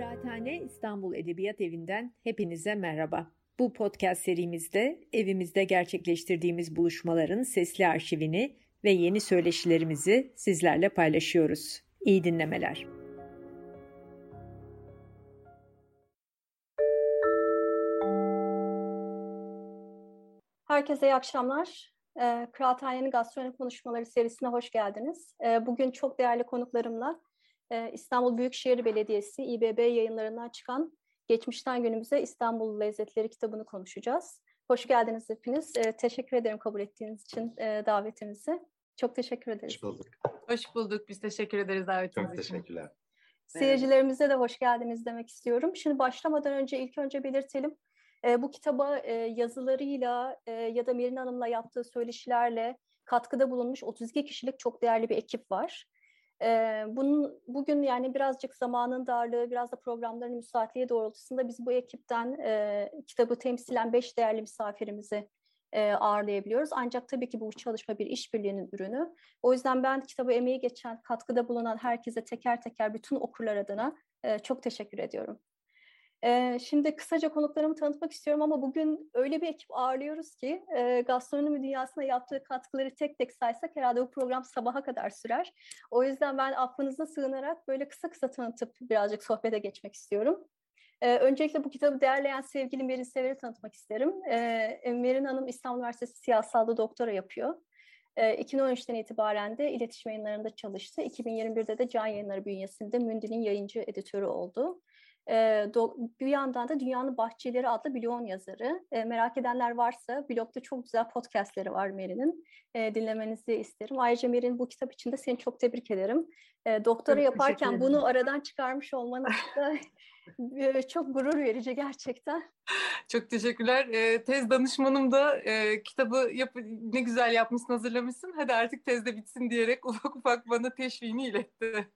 Kıraathane İstanbul Edebiyat Evi'nden hepinize merhaba. Bu podcast serimizde evimizde gerçekleştirdiğimiz buluşmaların sesli arşivini ve yeni söyleşilerimizi sizlerle paylaşıyoruz. İyi dinlemeler. Herkese iyi akşamlar. E, Kıraathane'nin gastronomi konuşmaları serisine hoş geldiniz. E, bugün çok değerli konuklarımla e, İstanbul Büyükşehir Belediyesi İBB yayınlarından çıkan Geçmişten Günümüze İstanbul Lezzetleri kitabını konuşacağız. Hoş geldiniz hepiniz. E, teşekkür ederim kabul ettiğiniz için e, davetimizi. Çok teşekkür ederiz. Hoş bulduk. Hoş bulduk. Biz teşekkür ederiz davetiniz için. Çok teşekkürler. Seyircilerimize de hoş geldiniz demek istiyorum. Şimdi başlamadan önce ilk önce belirtelim. E, bu kitaba e, yazılarıyla e, ya da Merin Hanım'la yaptığı söyleşilerle katkıda bulunmuş 32 kişilik çok değerli bir ekip var. E, bunun bugün yani birazcık zamanın darlığı, biraz da programların müsaitliği doğrultusunda biz bu ekipten e, kitabı temsilen beş değerli misafirimizi e, ağırlayabiliyoruz. Ancak tabii ki bu çalışma bir işbirliğinin ürünü. O yüzden ben kitabı emeği geçen, katkıda bulunan herkese teker teker bütün okurlar adına e, çok teşekkür ediyorum. E, şimdi kısaca konuklarımı tanıtmak istiyorum ama bugün öyle bir ekip ağırlıyoruz ki e, gastronomi dünyasına yaptığı katkıları tek tek saysak herhalde bu program sabaha kadar sürer. O yüzden ben affınıza sığınarak böyle kısa kısa tanıtıp birazcık sohbete geçmek istiyorum. Ee, öncelikle bu kitabı değerleyen sevgili Merin Sever'i tanıtmak isterim. Ee, Merin Hanım İstanbul Üniversitesi Siyasalda doktora yapıyor. Ee, 2013'ten itibaren de iletişim yayınlarında çalıştı. 2021'de de Can Yayınları bünyesinde Mündi'nin yayıncı editörü oldu. Bir yandan da Dünyanın Bahçeleri adlı blog yazarı. Merak edenler varsa blogda çok güzel podcastleri var Meri'nin. Dinlemenizi isterim. Ayrıca Meri'nin bu kitap için de seni çok tebrik ederim. Doktora çok yaparken bunu aradan çıkarmış olmanız da çok gurur verici gerçekten. Çok teşekkürler. Tez danışmanım da kitabı yap ne güzel yapmışsın, hazırlamışsın. Hadi artık tezde bitsin diyerek ufak ufak bana teşvini iletti.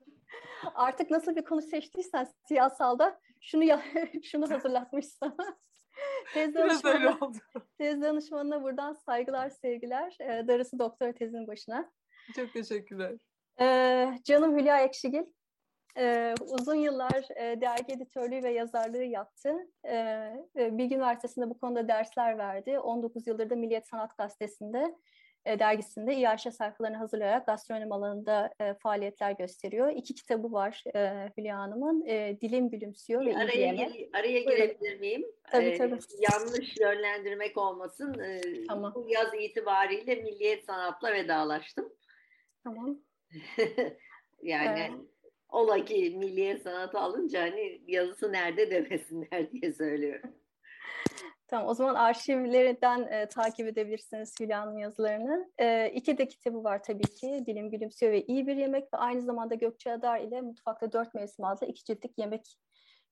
Artık nasıl bir konu seçtiysen siyasalda şunu ya, şunu hazırlatmış sana. tez danışmanına, tez danışmanına buradan saygılar, sevgiler. E, darısı doktora tezinin başına. Çok teşekkürler. E, canım Hülya Ekşigil. E, uzun yıllar e, dergi editörlüğü ve yazarlığı yaptı. E, Bilgi Üniversitesi'nde bu konuda dersler verdi. 19 yıldır da Milliyet Sanat Gazetesi'nde e, dergisinde İAŞ sayfalarını hazırlayarak gastronomi alanında e, faaliyetler gösteriyor. İki kitabı var e, Hülya Hanım'ın. E, Dilim Gülümsüyor ve araya, gir, araya girebilir miyim? Tabii ee, tabii. Yanlış yönlendirmek olmasın. Ee, tamam. Bu yaz itibariyle Milliyet Sanat'la vedalaştım. Tamam. yani evet. ola ki Milliyet Sanat'ı alınca hani yazısı nerede demesinler diye söylüyorum. Tamam, o zaman arşivlerinden e, takip edebilirsiniz Hülya'nın yazılarını. E, iki de kitabı var tabii ki. Dilim Gülümsüyor ve iyi Bir Yemek ve aynı zamanda Gökçe Adar ile Mutfakta Dört Mevsim adlı iki ciltlik yemek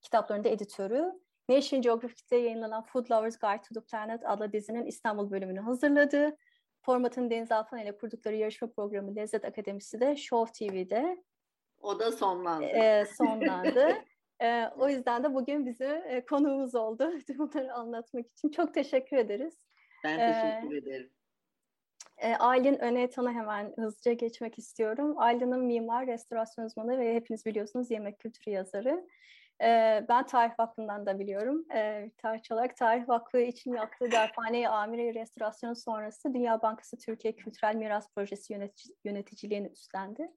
kitaplarında editörü. National Geographic'te yayınlanan Food Lovers Guide to the Planet adlı dizinin İstanbul bölümünü hazırladı. Formatın Deniz Alpan ile kurdukları yarışma programı Lezzet Akademisi de Show TV'de. O da sonlandı. E, sonlandı. E, o yüzden de bugün bizi e, konuğumuz oldu bunları anlatmak için. Çok teşekkür ederiz. Ben teşekkür ee, ederim. E, Aylin Öneytan'a hemen hızlıca geçmek istiyorum. Aylin'in mimar, restorasyon uzmanı ve hepiniz biliyorsunuz yemek kültürü yazarı. E, ben Tarih Vakfı'ndan da biliyorum. E, tarihçi olarak Tarih Vakfı için yaptığı Darphane Amire restorasyonu sonrası Dünya Bankası Türkiye Kültürel Miras Projesi yönetici, yöneticiliğini üstlendi.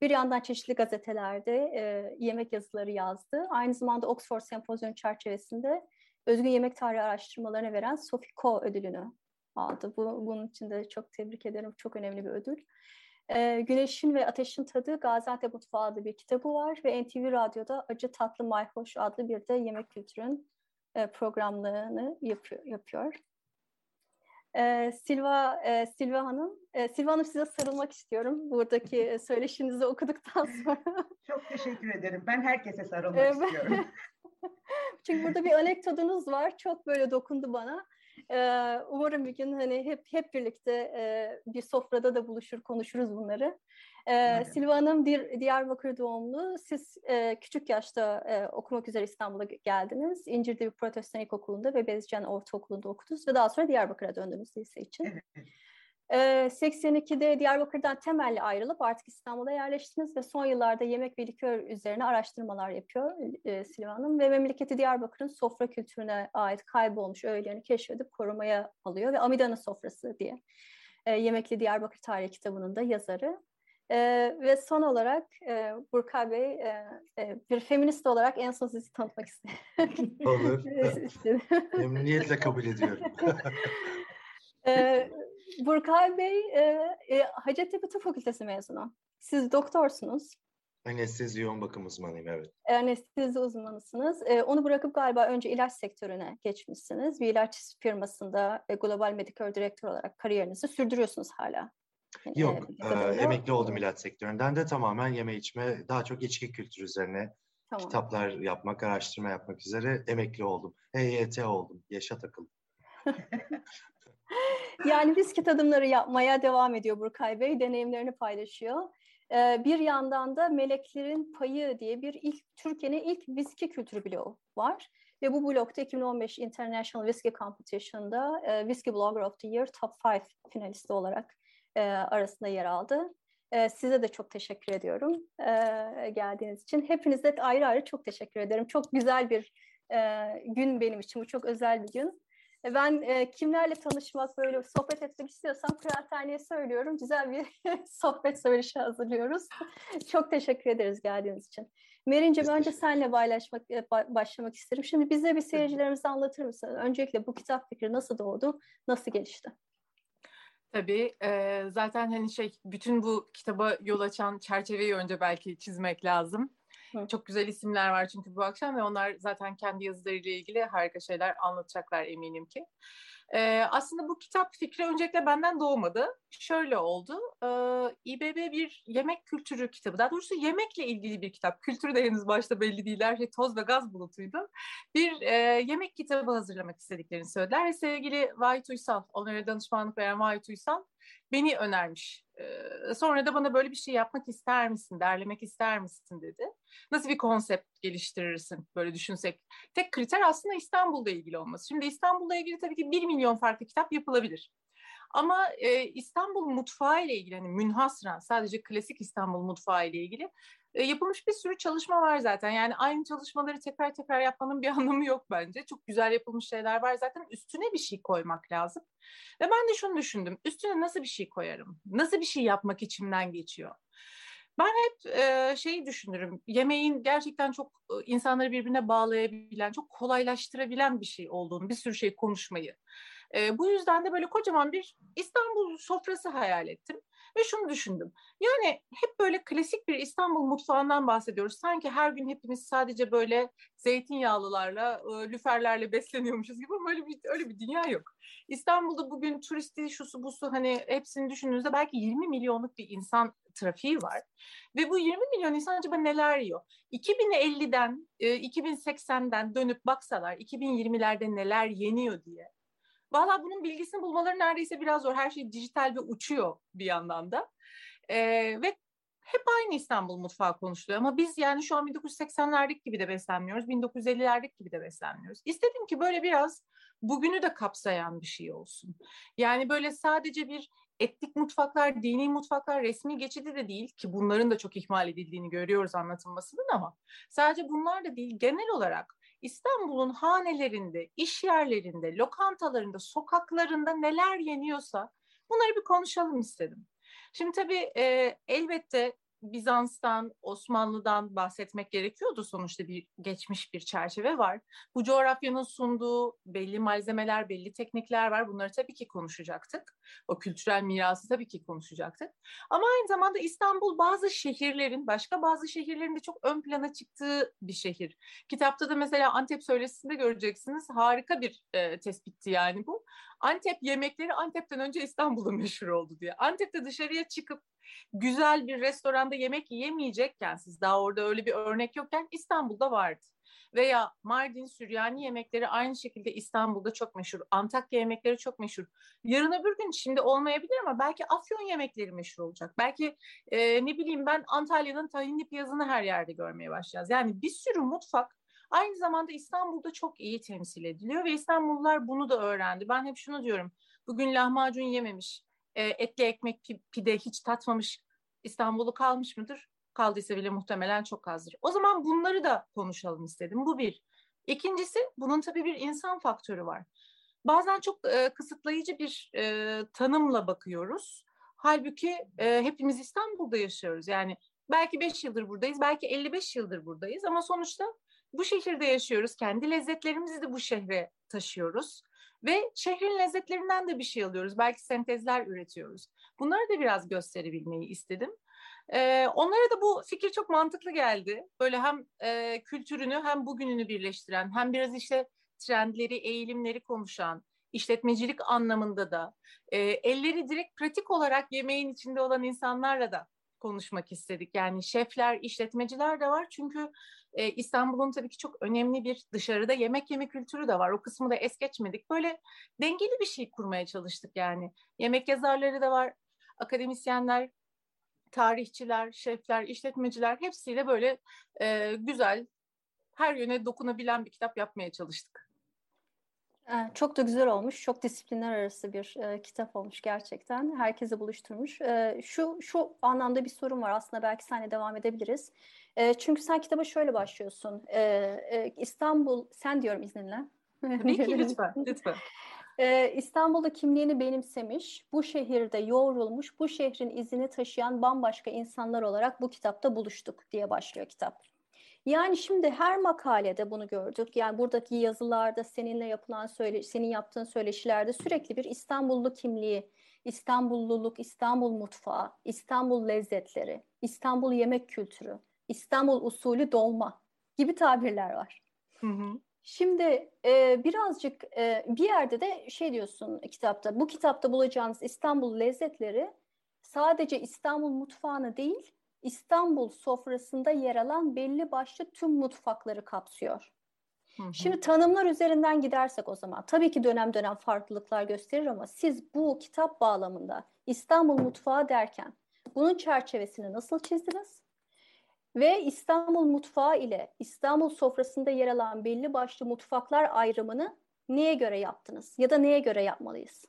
Bir yandan çeşitli gazetelerde e, yemek yazıları yazdı. Aynı zamanda Oxford Sempozyum çerçevesinde özgün yemek tarihi araştırmalarına veren Sophie Co ödülünü aldı. Bu, bunun için de çok tebrik ederim. Çok önemli bir ödül. E, Güneşin ve Ateşin Tadı Gaziantep Mutfağı adlı bir kitabı var ve NTV Radyo'da Acı Tatlı Mayhoş adlı bir de yemek kültürün e, programlarını yapıyor. yapıyor. E, Silva e, Silva Hanım, e, Silva Hanım size sarılmak istiyorum buradaki söyleşinizi okuduktan sonra. Çok teşekkür ederim. Ben herkese sarılmak istiyorum. Çünkü burada bir anekdotunuz var. Çok böyle dokundu bana. Ee, umarım bir gün hani hep hep birlikte e, bir sofrada da buluşur konuşuruz bunları. Ee, Silva Hanım Diyarbakır doğumlu. Siz e, küçük yaşta e, okumak üzere İstanbul'a geldiniz. İncir'de bir protestan ilkokulunda ve Bezcan Ortaokulu'nda okudunuz ve daha sonra Diyarbakır'a döndünüz lise için. Evet. 82'de Diyarbakır'dan temelli ayrılıp artık İstanbul'a yerleştiniz ve son yıllarda yemek ve likör üzerine araştırmalar yapıyor e, Silva Hanım ve memleketi Diyarbakır'ın sofra kültürüne ait kaybolmuş öğelerini keşfedip korumaya alıyor ve Amidan'ın sofrası diye e, Yemekli Diyarbakır Tarihi kitabının da yazarı. E, ve son olarak e, Burkay Bey e, e, bir feminist olarak en son sizi tanıtmak istedim. Olur. Memnuniyetle kabul ediyorum. e, Burkay Bey e, e, Hacettepe Tıp Fakültesi mezunu. Siz doktorsunuz. Anestezi yoğun bakım uzmanıyım evet. Anestezi uzmanısınız. E, onu bırakıp galiba önce ilaç sektörüne geçmişsiniz. Bir ilaç firmasında e, global medikal direktör olarak kariyerinizi sürdürüyorsunuz hala. Yani, Yok, e, emekli oldum ilaç sektöründen de tamamen yeme içme, daha çok içki kültürü üzerine tamam. kitaplar yapmak, araştırma yapmak üzere emekli oldum. EYT oldum, yaşa takıldım. yani bisküvit adımları yapmaya devam ediyor Burkay Bey, deneyimlerini paylaşıyor. Ee, bir yandan da Meleklerin Payı diye bir ilk Türkiye'nin ilk viski kültürü bloğu var. Ve bu blokta 2015 International Whiskey Competition'da e, Whiskey Blogger of the Year Top 5 finalisti olarak e, arasında yer aldı. E, size de çok teşekkür ediyorum e, geldiğiniz için. Hepinize ayrı ayrı çok teşekkür ederim. Çok güzel bir e, gün benim için. Bu çok özel bir gün. E, ben e, kimlerle tanışmak, böyle sohbet etmek istiyorsam kıraathaneye söylüyorum. Güzel bir sohbet söyleşi hazırlıyoruz. Çok teşekkür ederiz geldiğiniz için. Merin'cim önce senle paylaşmak, e, başlamak isterim. Şimdi bize bir seyircilerimize anlatır mısın? Öncelikle bu kitap fikri nasıl doğdu, nasıl gelişti? Tabii e, zaten hani şey bütün bu kitaba yol açan çerçeveyi önce belki çizmek lazım. Hı. Çok güzel isimler var çünkü bu akşam ve onlar zaten kendi yazılarıyla ilgili harika şeyler anlatacaklar eminim ki. Ee, aslında bu kitap fikri öncelikle benden doğmadı. Şöyle oldu. Ee, İBB bir yemek kültürü kitabı. Daha doğrusu yemekle ilgili bir kitap. Kültürü de henüz başta belli değil. Her şey toz ve gaz bulutuydu. Bir e, yemek kitabı hazırlamak istediklerini söylediler. Ve sevgili Vahit Uysal, onlara danışmanlık veren Vahit Uysal beni önermiş. Ee, sonra da bana böyle bir şey yapmak ister misin, derlemek ister misin dedi. Nasıl bir konsept geliştirirsin böyle düşünsek. Tek kriter aslında İstanbul'da ilgili olması. Şimdi İstanbul'la ilgili tabii ki bir milyon farklı kitap yapılabilir. Ama e, İstanbul mutfağı ile ilgili hani münhasıran sadece klasik İstanbul mutfağı ile ilgili e, yapılmış bir sürü çalışma var zaten. Yani aynı çalışmaları tekrar tekrar yapmanın bir anlamı yok bence. Çok güzel yapılmış şeyler var zaten. Üstüne bir şey koymak lazım. Ve ben de şunu düşündüm. Üstüne nasıl bir şey koyarım? Nasıl bir şey yapmak içimden geçiyor? Ben hep e, şeyi düşünürüm. Yemeğin gerçekten çok insanları birbirine bağlayabilen, çok kolaylaştırabilen bir şey olduğunu, bir sürü şey konuşmayı. E, bu yüzden de böyle kocaman bir İstanbul sofrası hayal ettim. Ve şunu düşündüm. Yani hep böyle klasik bir İstanbul mutfağından bahsediyoruz. Sanki her gün hepimiz sadece böyle zeytinyağlılarla, lüferlerle besleniyormuşuz gibi ama öyle bir, öyle bir dünya yok. İstanbul'da bugün turisti, şusu busu hani hepsini düşündüğünüzde belki 20 milyonluk bir insan trafiği var. Ve bu 20 milyon insan acaba neler yiyor? 2050'den, 2080'den dönüp baksalar 2020'lerde neler yeniyor diye Valla bunun bilgisini bulmaları neredeyse biraz zor. Her şey dijital ve uçuyor bir yandan da. Ee, ve hep aynı İstanbul mutfağı konuşuluyor ama biz yani şu an 1980'lerdeki gibi de beslenmiyoruz, 1950'lerdeki gibi de beslenmiyoruz. İstedim ki böyle biraz bugünü de kapsayan bir şey olsun. Yani böyle sadece bir etnik mutfaklar, dini mutfaklar, resmi geçidi de değil ki bunların da çok ihmal edildiğini görüyoruz anlatılmasının ama sadece bunlar da değil genel olarak İstanbul'un hanelerinde, iş yerlerinde, lokantalarında, sokaklarında neler yeniyorsa bunları bir konuşalım istedim. Şimdi tabii e, elbette Bizans'tan, Osmanlı'dan bahsetmek gerekiyordu sonuçta bir geçmiş bir çerçeve var. Bu coğrafyanın sunduğu belli malzemeler, belli teknikler var. Bunları tabii ki konuşacaktık. O kültürel mirası tabii ki konuşacaktık. Ama aynı zamanda İstanbul bazı şehirlerin, başka bazı şehirlerin de çok ön plana çıktığı bir şehir. Kitapta da mesela Antep söylesinde göreceksiniz. Harika bir e, tespitti yani bu. Antep yemekleri Antep'ten önce İstanbul'da meşhur oldu diye. Antep'te dışarıya çıkıp güzel bir restoranda yemek yiyemeyecekken siz daha orada öyle bir örnek yokken İstanbul'da vardı. Veya Mardin, Süryani yemekleri aynı şekilde İstanbul'da çok meşhur. Antakya yemekleri çok meşhur. Yarın öbür gün şimdi olmayabilir ama belki Afyon yemekleri meşhur olacak. Belki e, ne bileyim ben Antalya'nın tahinli piyazını her yerde görmeye başlayacağız. Yani bir sürü mutfak aynı zamanda İstanbul'da çok iyi temsil ediliyor ve İstanbullular bunu da öğrendi. Ben hep şunu diyorum. Bugün lahmacun yememiş, e, etli ekmek pide hiç tatmamış İstanbul'u kalmış mıdır? Kaldıysa bile muhtemelen çok azdır. O zaman bunları da konuşalım istedim. Bu bir. İkincisi bunun tabii bir insan faktörü var. Bazen çok e, kısıtlayıcı bir e, tanımla bakıyoruz. Halbuki e, hepimiz İstanbul'da yaşıyoruz. Yani belki 5 yıldır buradayız, belki 55 yıldır buradayız ama sonuçta bu şehirde yaşıyoruz. Kendi lezzetlerimizi de bu şehre taşıyoruz. Ve şehrin lezzetlerinden de bir şey alıyoruz. Belki sentezler üretiyoruz. Bunları da biraz gösterebilmeyi istedim. Ee, onlara da bu fikir çok mantıklı geldi. Böyle hem e, kültürünü hem bugününü birleştiren, hem biraz işte trendleri, eğilimleri konuşan, işletmecilik anlamında da, e, elleri direkt pratik olarak yemeğin içinde olan insanlarla da konuşmak istedik. Yani şefler, işletmeciler de var çünkü e, İstanbul'un tabii ki çok önemli bir dışarıda yemek yeme kültürü de var. O kısmı da es geçmedik. Böyle dengeli bir şey kurmaya çalıştık yani. Yemek yazarları da var, akademisyenler, tarihçiler, şefler, işletmeciler hepsiyle böyle e, güzel, her yöne dokunabilen bir kitap yapmaya çalıştık. Çok da güzel olmuş. Çok disiplinler arası bir e, kitap olmuş gerçekten. Herkese buluşturmuş. E, şu şu anlamda bir sorun var. Aslında belki seninle devam edebiliriz. E, çünkü sen kitaba şöyle başlıyorsun. E, e, İstanbul, sen diyorum izninle. Tabii ki lütfen, lütfen. Ee, İstanbul'da kimliğini benimsemiş, bu şehirde yoğrulmuş, bu şehrin izini taşıyan bambaşka insanlar olarak bu kitapta buluştuk diye başlıyor kitap. Yani şimdi her makalede bunu gördük. Yani buradaki yazılarda seninle yapılan söyle, senin yaptığın söyleşilerde sürekli bir İstanbullu kimliği, İstanbulluluk, İstanbul mutfağı, İstanbul lezzetleri, İstanbul yemek kültürü, İstanbul usulü dolma gibi tabirler var. Hı hı. Şimdi e, birazcık e, bir yerde de şey diyorsun kitapta, bu kitapta bulacağınız İstanbul lezzetleri sadece İstanbul mutfağını değil, İstanbul sofrasında yer alan belli başlı tüm mutfakları kapsıyor. Hı hı. Şimdi tanımlar üzerinden gidersek o zaman tabii ki dönem dönem farklılıklar gösterir ama siz bu kitap bağlamında İstanbul mutfağı derken bunun çerçevesini nasıl çizdiniz? Ve İstanbul mutfağı ile İstanbul sofrasında yer alan belli başlı mutfaklar ayrımını neye göre yaptınız ya da neye göre yapmalıyız?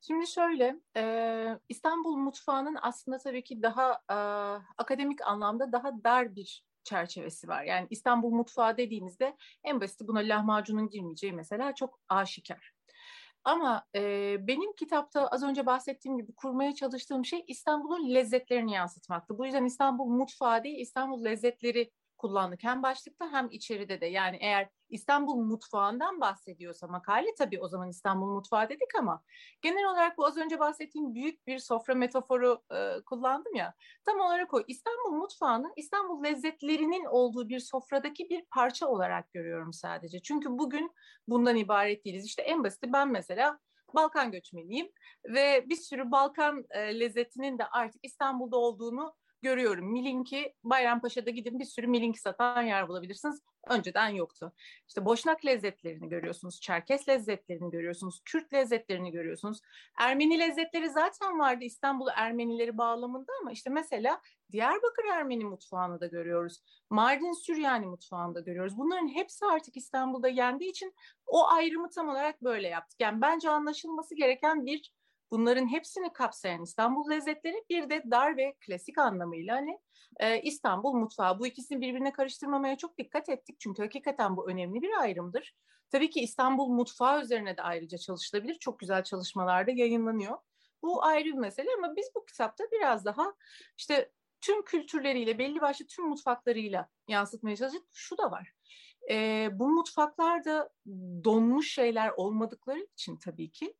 Şimdi şöyle, e, İstanbul mutfağının aslında tabii ki daha e, akademik anlamda daha dar bir çerçevesi var. Yani İstanbul mutfağı dediğimizde en basiti buna lahmacunun girmeyeceği mesela çok aşikar. Ama e, benim kitapta az önce bahsettiğim gibi kurmaya çalıştığım şey İstanbul'un lezzetlerini yansıtmaktı. Bu yüzden İstanbul mutfağı değil, İstanbul lezzetleri kullandık. Hem başlıkta hem içeride de. Yani eğer İstanbul mutfağından bahsediyorsa makale tabii o zaman İstanbul mutfağı dedik ama genel olarak bu az önce bahsettiğim büyük bir sofra metaforu e, kullandım ya. Tam olarak o İstanbul mutfağını İstanbul lezzetlerinin olduğu bir sofradaki bir parça olarak görüyorum sadece. Çünkü bugün bundan ibaret değiliz. İşte en basiti ben mesela Balkan göçmeniyim ve bir sürü Balkan e, lezzetinin de artık İstanbul'da olduğunu görüyorum. Milinki Bayrampaşa'da gidin bir sürü milinki satan yer bulabilirsiniz. Önceden yoktu. İşte Boşnak lezzetlerini görüyorsunuz, Çerkes lezzetlerini görüyorsunuz, Kürt lezzetlerini görüyorsunuz. Ermeni lezzetleri zaten vardı İstanbul Ermenileri bağlamında ama işte mesela Diyarbakır Ermeni mutfağını da görüyoruz. Mardin Süryani mutfağını da görüyoruz. Bunların hepsi artık İstanbul'da yendiği için o ayrımı tam olarak böyle yaptık. Yani bence anlaşılması gereken bir bunların hepsini kapsayan İstanbul lezzetleri bir de dar ve klasik anlamıyla hani e, İstanbul mutfağı. Bu ikisini birbirine karıştırmamaya çok dikkat ettik çünkü hakikaten bu önemli bir ayrımdır. Tabii ki İstanbul mutfağı üzerine de ayrıca çalışılabilir. Çok güzel çalışmalarda yayınlanıyor. Bu ayrı bir mesele ama biz bu kitapta biraz daha işte tüm kültürleriyle, belli başlı tüm mutfaklarıyla yansıtmaya çalıştık. Şu da var. E, bu mutfaklarda donmuş şeyler olmadıkları için tabii ki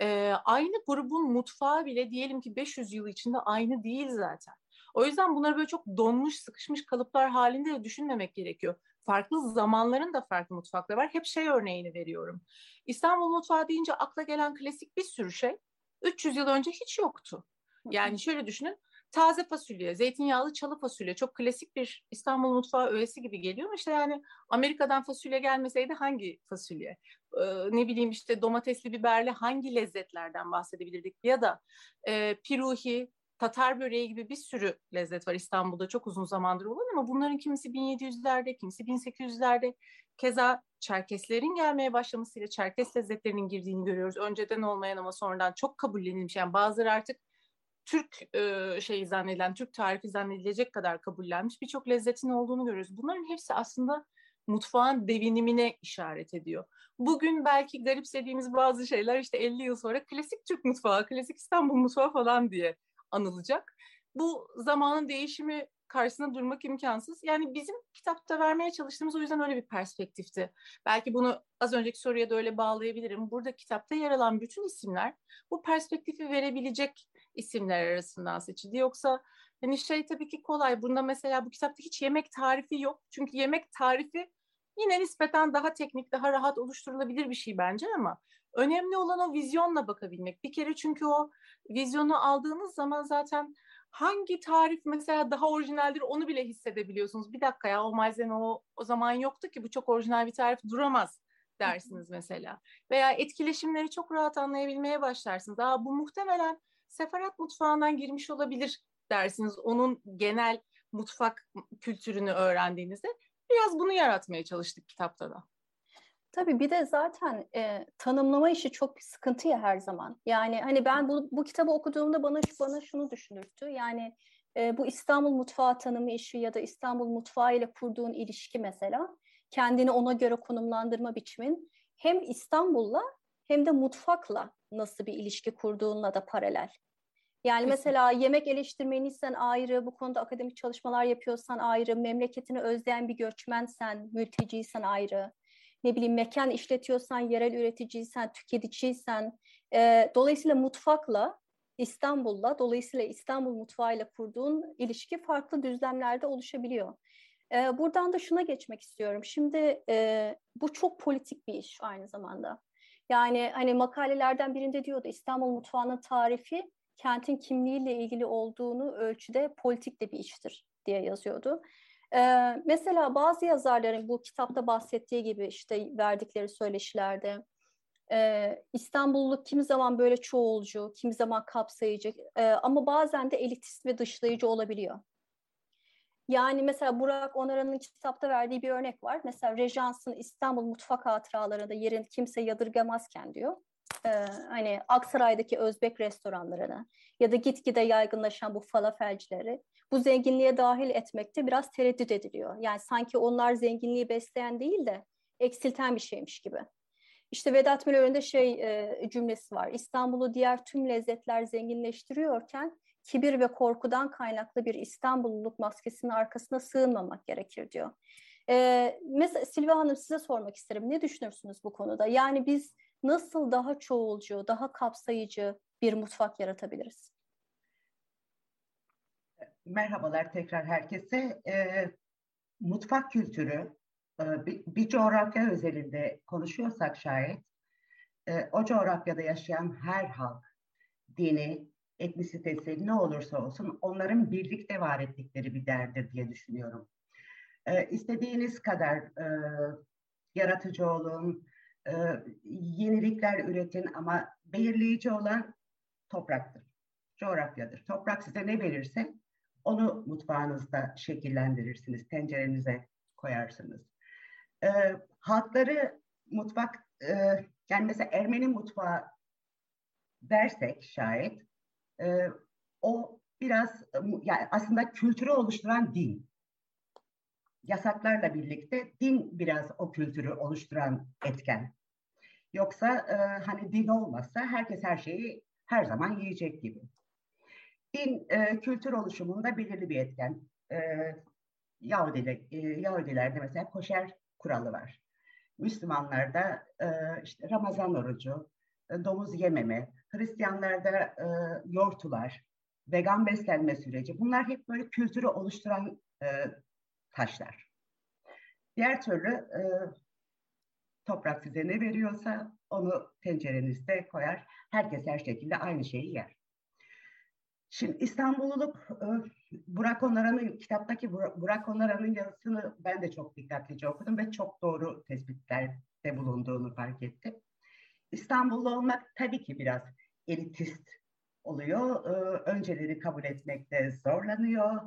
e, aynı grubun mutfağı bile diyelim ki 500 yıl içinde aynı değil zaten. O yüzden bunları böyle çok donmuş, sıkışmış kalıplar halinde de düşünmemek gerekiyor. Farklı zamanların da farklı mutfakları var. Hep şey örneğini veriyorum. İstanbul mutfağı deyince akla gelen klasik bir sürü şey 300 yıl önce hiç yoktu. Yani şöyle düşünün taze fasulye, zeytinyağlı çalı fasulye çok klasik bir İstanbul mutfağı öğesi gibi geliyor ama işte yani Amerika'dan fasulye gelmeseydi hangi fasulye? Ee, ne bileyim işte domatesli biberli hangi lezzetlerden bahsedebilirdik? Ya da e, piruhi, Tatar böreği gibi bir sürü lezzet var İstanbul'da çok uzun zamandır olan ama bunların kimisi 1700'lerde, kimisi 1800'lerde. Keza Çerkeslerin gelmeye başlamasıyla Çerkes lezzetlerinin girdiğini görüyoruz. Önceden olmayan ama sonradan çok kabullenilmiş. Yani bazıları artık Türk e, şeyi zannedilen, Türk tarifi zannedilecek kadar kabullenmiş birçok lezzetin olduğunu görüyoruz. Bunların hepsi aslında mutfağın devinimine işaret ediyor. Bugün belki garipsediğimiz bazı şeyler işte 50 yıl sonra klasik Türk mutfağı, klasik İstanbul mutfağı falan diye anılacak. Bu zamanın değişimi karşısında durmak imkansız. Yani bizim kitapta vermeye çalıştığımız o yüzden öyle bir perspektifti. Belki bunu az önceki soruya da öyle bağlayabilirim. Burada kitapta yer alan bütün isimler bu perspektifi verebilecek isimler arasından seçildi. Yoksa hani şey tabii ki kolay. Bunda mesela bu kitapta hiç yemek tarifi yok. Çünkü yemek tarifi yine nispeten daha teknik, daha rahat oluşturulabilir bir şey bence ama önemli olan o vizyonla bakabilmek. Bir kere çünkü o vizyonu aldığınız zaman zaten hangi tarif mesela daha orijinaldir onu bile hissedebiliyorsunuz. Bir dakika ya o malzeme o, o zaman yoktu ki bu çok orijinal bir tarif duramaz dersiniz mesela. Veya etkileşimleri çok rahat anlayabilmeye başlarsınız. Aa bu muhtemelen sefarat mutfağından girmiş olabilir dersiniz. Onun genel mutfak kültürünü öğrendiğinizde biraz bunu yaratmaya çalıştık kitapta da. Tabii bir de zaten e, tanımlama işi çok bir sıkıntı ya her zaman. Yani hani ben bu, bu kitabı okuduğumda bana bana şunu düşünürtü. Yani e, bu İstanbul mutfağı tanımı işi ya da İstanbul mutfağı ile kurduğun ilişki mesela kendini ona göre konumlandırma biçimin hem İstanbul'la hem de mutfakla nasıl bir ilişki kurduğunla da paralel. Yani mesela yemek eleştirmeniysen ayrı, bu konuda akademik çalışmalar yapıyorsan ayrı, memleketini özleyen bir göçmensen, mülteciysen ayrı, ne bileyim mekan işletiyorsan, yerel üreticiysen, tüketiciysen. E, dolayısıyla mutfakla, İstanbul'la, dolayısıyla İstanbul mutfağıyla kurduğun ilişki farklı düzlemlerde oluşabiliyor. E, buradan da şuna geçmek istiyorum. Şimdi e, bu çok politik bir iş aynı zamanda. Yani hani makalelerden birinde diyordu İstanbul mutfağının tarifi kentin kimliğiyle ilgili olduğunu ölçüde politik de bir iştir diye yazıyordu. Ee, mesela bazı yazarların bu kitapta bahsettiği gibi işte verdikleri söyleşilerde e, İstanbulluluk kimi zaman böyle çoğulcu, kimi zaman kapsayıcı e, ama bazen de elitist ve dışlayıcı olabiliyor. Yani mesela Burak Onaran'ın kitapta verdiği bir örnek var. Mesela Rejans'ın İstanbul mutfak hatıralarında yerin kimse yadırgamazken diyor. Ee, hani Aksaray'daki Özbek restoranlarını ya da gitgide yaygınlaşan bu falafelcileri bu zenginliğe dahil etmekte biraz tereddüt ediliyor. Yani sanki onlar zenginliği besleyen değil de eksilten bir şeymiş gibi. İşte Vedat Milor'un da şey e, cümlesi var. İstanbul'u diğer tüm lezzetler zenginleştiriyorken kibir ve korkudan kaynaklı bir İstanbulluluk maskesinin arkasına sığınmamak gerekir diyor. E, mesela Silva Hanım size sormak isterim. Ne düşünürsünüz bu konuda? Yani biz nasıl daha çoğulcu, daha kapsayıcı bir mutfak yaratabiliriz? Merhabalar tekrar herkese. E, mutfak kültürü e, bir, bir coğrafya özelinde konuşuyorsak şayet e, o coğrafyada yaşayan her halk, dini, etnisitesi ne olursa olsun onların birlikte var ettikleri bir derdir diye düşünüyorum. E, istediğiniz kadar e, yaratıcı olun, e, yenilikler üretin ama belirleyici olan topraktır, coğrafyadır. Toprak size ne verirse onu mutfağınızda şekillendirirsiniz, tencerenize koyarsınız. E, halkları mutfak, e, yani mesela Ermeni mutfağı dersek şayet, e, o biraz yani aslında kültürü oluşturan din. Yasaklarla birlikte din biraz o kültürü oluşturan etken. Yoksa e, hani din olmazsa herkes her şeyi her zaman yiyecek gibi. Din e, kültür oluşumunda belirli bir etken. E, Yahudiler, e, Yahudilerde mesela koşer kuralı var. Müslümanlarda e, işte Ramazan orucu, e, domuz yememe, Hristiyanlarda e, yortular, vegan beslenme süreci. Bunlar hep böyle kültürü oluşturan e, taşlar. Diğer türlü e, toprak size ne veriyorsa onu tencerenizde koyar. Herkes her şekilde aynı şeyi yer. Şimdi İstanbulluluk, e, Burak Onaran'ın, kitaptaki Burak Onaran'ın yazısını ben de çok dikkatlice okudum ve çok doğru tespitlerde bulunduğunu fark ettim. İstanbullu olmak tabii ki biraz elitist oluyor. E, önceleri kabul etmekte zorlanıyor.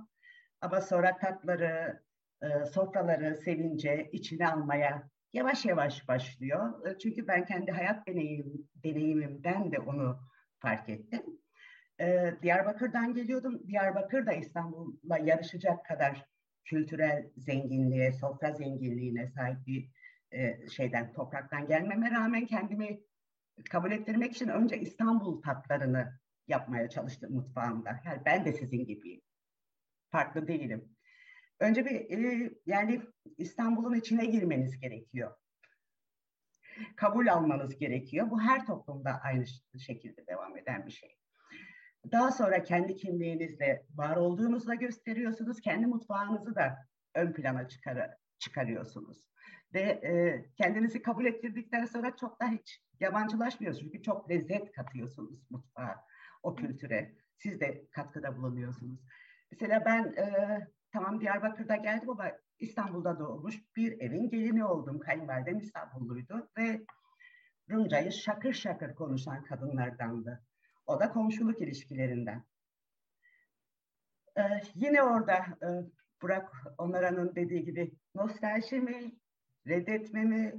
Ama sonra tatları, e, sofraları sevince içine almaya yavaş yavaş başlıyor. E, çünkü ben kendi hayat deneyim, deneyimimden de onu fark ettim. E, Diyarbakır'dan geliyordum. Diyarbakır da İstanbul'la yarışacak kadar kültürel zenginliğe, sofra zenginliğine sahip bir şeyden, topraktan gelmeme rağmen kendimi kabul ettirmek için önce İstanbul tatlarını yapmaya çalıştım mutfağımda. Yani ben de sizin gibiyim. Farklı değilim. Önce bir e, yani İstanbul'un içine girmeniz gerekiyor. Kabul almanız gerekiyor. Bu her toplumda aynı şekilde devam eden bir şey. Daha sonra kendi kimliğinizle var olduğunuzda gösteriyorsunuz. Kendi mutfağınızı da ön plana çıkar, çıkarıyorsunuz. Ve e, kendinizi kabul ettirdikten sonra çok da hiç yabancılaşmıyorsunuz. Çünkü çok lezzet katıyorsunuz mutfağa, o kültüre. Siz de katkıda bulunuyorsunuz. Mesela ben e, tamam Diyarbakır'da geldim ama İstanbul'da doğmuş bir evin gelini oldum. Kayınvalidem İstanbulluydu ve Rumcayı şakır şakır konuşan kadınlardandı. O da komşuluk ilişkilerinden. Ee, yine orada e, Burak Onaran'ın dediği gibi nostalji mi, reddetme mi,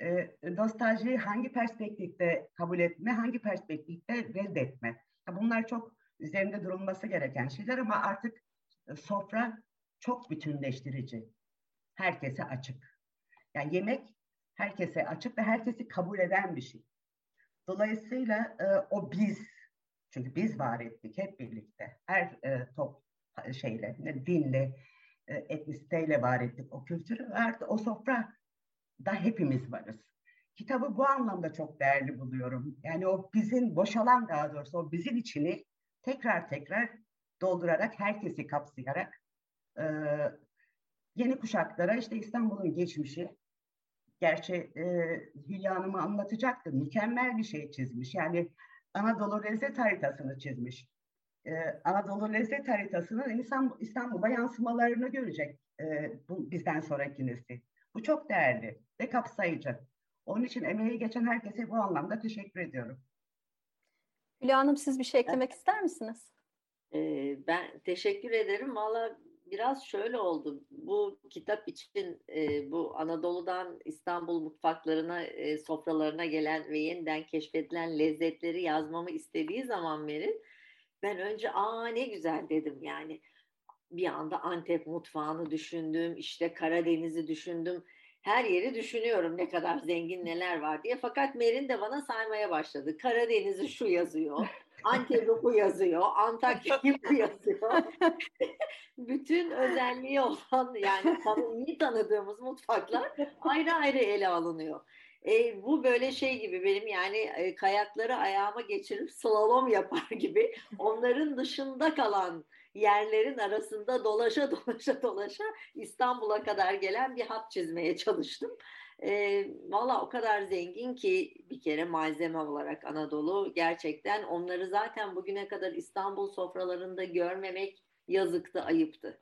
e, nostaljiyi hangi perspektifte kabul etme, hangi perspektifte reddetme. Bunlar çok üzerinde durulması gereken şeyler ama artık sofra çok bütünleştirici. Herkese açık. Yani yemek herkese açık ve herkesi kabul eden bir şey. Dolayısıyla e, o biz, çünkü biz var ettik hep birlikte. Her e, top şeyle, dinle, e, etnisiteyle var ettik o kültürü. Artık o sofra da hepimiz varız. Kitabı bu anlamda çok değerli buluyorum. Yani o bizim boşalan daha doğrusu o bizim içini tekrar tekrar doldurarak, herkesi kapsayarak e, yeni kuşaklara işte İstanbul'un geçmişi, gerçi e, Hülya Hanım'ı anlatacaktı. Mükemmel bir şey çizmiş. Yani Anadolu lezzet haritasını çizmiş. E, Anadolu lezzet haritasının insan, İstanbul'da yansımalarını görecek e, bu, bizden sonraki nesil. Bu çok değerli ve kapsayıcı. Onun için emeği geçen herkese bu anlamda teşekkür ediyorum. Hülya Hanım siz bir şey eklemek ister misiniz? Ee, ben teşekkür ederim. Valla biraz şöyle oldu. Bu kitap için e, bu Anadolu'dan İstanbul mutfaklarına, e, sofralarına gelen ve yeniden keşfedilen lezzetleri yazmamı istediği zaman Merin, ben önce aa ne güzel dedim yani. Bir anda Antep mutfağını düşündüm, işte Karadeniz'i düşündüm. Her yeri düşünüyorum ne kadar zengin neler var diye. Fakat Merin de bana saymaya başladı. Karadeniz'i şu yazıyor. Antep'i bu yazıyor, Antakya'yı bu yazıyor. Bütün özelliği olan yani iyi tanıdığımız mutfaklar ayrı ayrı ele alınıyor. E, bu böyle şey gibi benim yani e, kayakları ayağıma geçirip slalom yapar gibi onların dışında kalan yerlerin arasında dolaşa dolaşa dolaşa İstanbul'a kadar gelen bir hat çizmeye çalıştım. E, Valla o kadar zengin ki bir kere malzeme olarak Anadolu gerçekten onları zaten bugüne kadar İstanbul sofralarında görmemek yazıktı, ayıptı.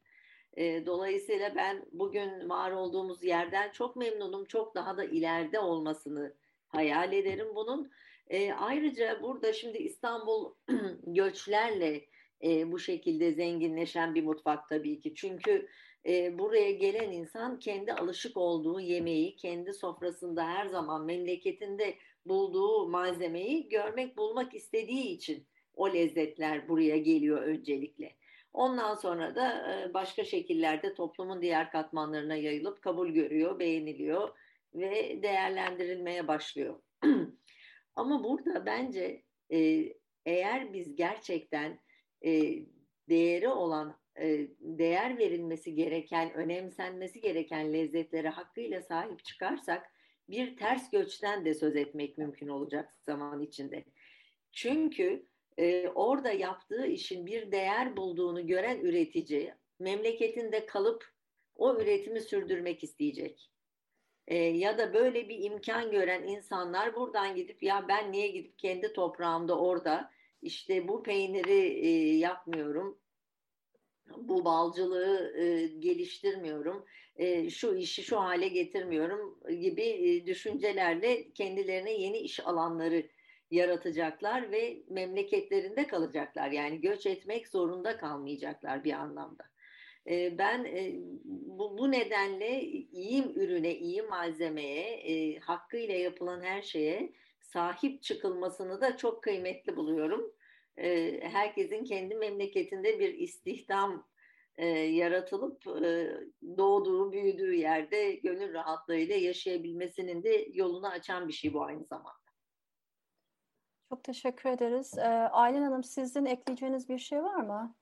E, dolayısıyla ben bugün var olduğumuz yerden çok memnunum. Çok daha da ileride olmasını hayal ederim bunun. E, ayrıca burada şimdi İstanbul göçlerle e, bu şekilde zenginleşen bir mutfak tabii ki. Çünkü e, buraya gelen insan kendi alışık olduğu yemeği, kendi sofrasında her zaman memleketinde bulduğu malzemeyi görmek, bulmak istediği için o lezzetler buraya geliyor öncelikle. Ondan sonra da başka şekillerde toplumun diğer katmanlarına yayılıp kabul görüyor, beğeniliyor ve değerlendirilmeye başlıyor. Ama burada bence eğer biz gerçekten değeri olan değer verilmesi gereken, önemsenmesi gereken lezzetlere hakkıyla sahip çıkarsak bir ters göçten de söz etmek mümkün olacak zaman içinde. Çünkü e, orada yaptığı işin bir değer bulduğunu gören üretici memleketinde kalıp o üretimi sürdürmek isteyecek. E, ya da böyle bir imkan gören insanlar buradan gidip ya ben niye gidip kendi toprağımda orada işte bu peyniri e, yapmıyorum, bu balcılığı e, geliştirmiyorum, e, şu işi şu hale getirmiyorum gibi e, düşüncelerle kendilerine yeni iş alanları yaratacaklar ve memleketlerinde kalacaklar. Yani göç etmek zorunda kalmayacaklar bir anlamda. Ee, ben e, bu, nedenle iyi ürüne, iyi malzemeye, e, hakkıyla yapılan her şeye sahip çıkılmasını da çok kıymetli buluyorum. Ee, herkesin kendi memleketinde bir istihdam e, yaratılıp doğduğu, büyüdüğü yerde gönül rahatlığıyla yaşayabilmesinin de yolunu açan bir şey bu aynı zamanda. Çok teşekkür ederiz. Aylin Hanım sizin ekleyeceğiniz bir şey var mı?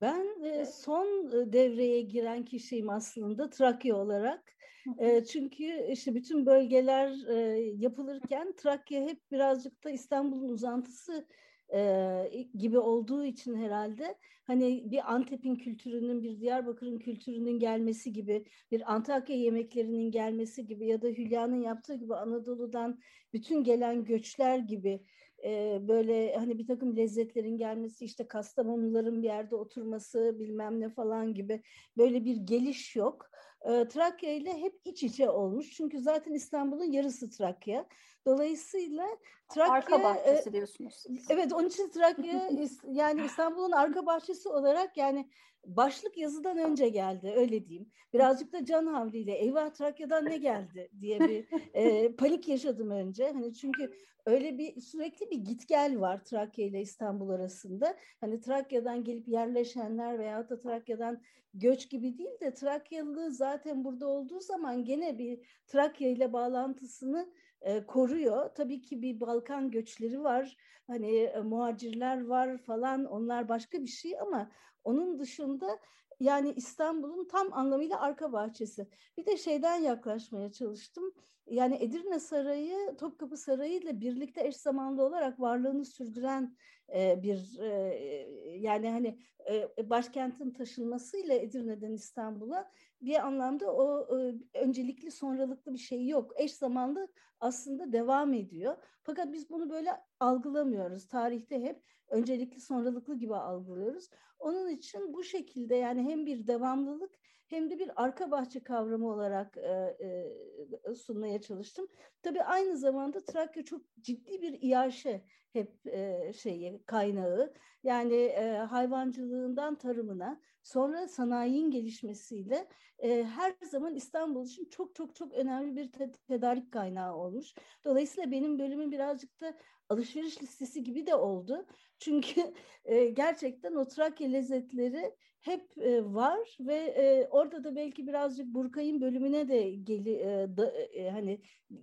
Ben e, son devreye giren kişiyim aslında Trakya olarak. E, çünkü işte bütün bölgeler e, yapılırken Trakya hep birazcık da İstanbul'un uzantısı e, gibi olduğu için herhalde hani bir Antep'in kültürünün bir Diyarbakır'ın kültürünün gelmesi gibi bir Antakya yemeklerinin gelmesi gibi ya da Hülya'nın yaptığı gibi Anadolu'dan bütün gelen göçler gibi e, böyle hani bir takım lezzetlerin gelmesi işte Kastamonuların bir yerde oturması bilmem ne falan gibi böyle bir geliş yok. E, Trakya ile hep iç içe olmuş çünkü zaten İstanbul'un yarısı Trakya. Dolayısıyla Trakya... Arka bahçesi e, diyorsunuz. Evet onun için Trakya yani İstanbul'un arka bahçesi olarak yani başlık yazıdan önce geldi öyle diyeyim. Birazcık da can havliyle eyvah Trakya'dan ne geldi diye bir e, panik yaşadım önce. Hani çünkü öyle bir sürekli bir git gel var Trakya ile İstanbul arasında. Hani Trakya'dan gelip yerleşenler veya da Trakya'dan göç gibi değil de Trakyalı zaten burada olduğu zaman gene bir Trakya ile bağlantısını e, koruyor. Tabii ki bir Balkan göçleri var, hani e, muhacirler var falan onlar başka bir şey ama onun dışında yani İstanbul'un tam anlamıyla arka bahçesi. Bir de şeyden yaklaşmaya çalıştım. Yani Edirne Sarayı, Topkapı Sarayı ile birlikte eş zamanlı olarak varlığını sürdüren e, bir e, yani hani e, başkentin taşınmasıyla Edirne'den İstanbul'a bir anlamda o e, öncelikli sonralıklı bir şey yok. Eş zamanlı aslında devam ediyor. Fakat biz bunu böyle algılamıyoruz. Tarihte hep öncelikli sonralıklı gibi algılıyoruz. Onun için bu şekilde yani hem bir devamlılık hem de bir arka bahçe kavramı olarak e, e, sunmaya çalıştım. Tabii aynı zamanda Trakya çok ciddi bir iaşe hep e, şeyi kaynağı. Yani e, hayvancılığından tarımına sonra sanayinin gelişmesiyle e, her zaman İstanbul için çok çok çok önemli bir te- tedarik kaynağı olmuş. Dolayısıyla benim bölümüm birazcık da alışveriş listesi gibi de oldu. Çünkü e, gerçekten o Trakya lezzetleri hep e, var ve e, orada da belki birazcık Burkay'ın bölümüne de geli e, da, e, hani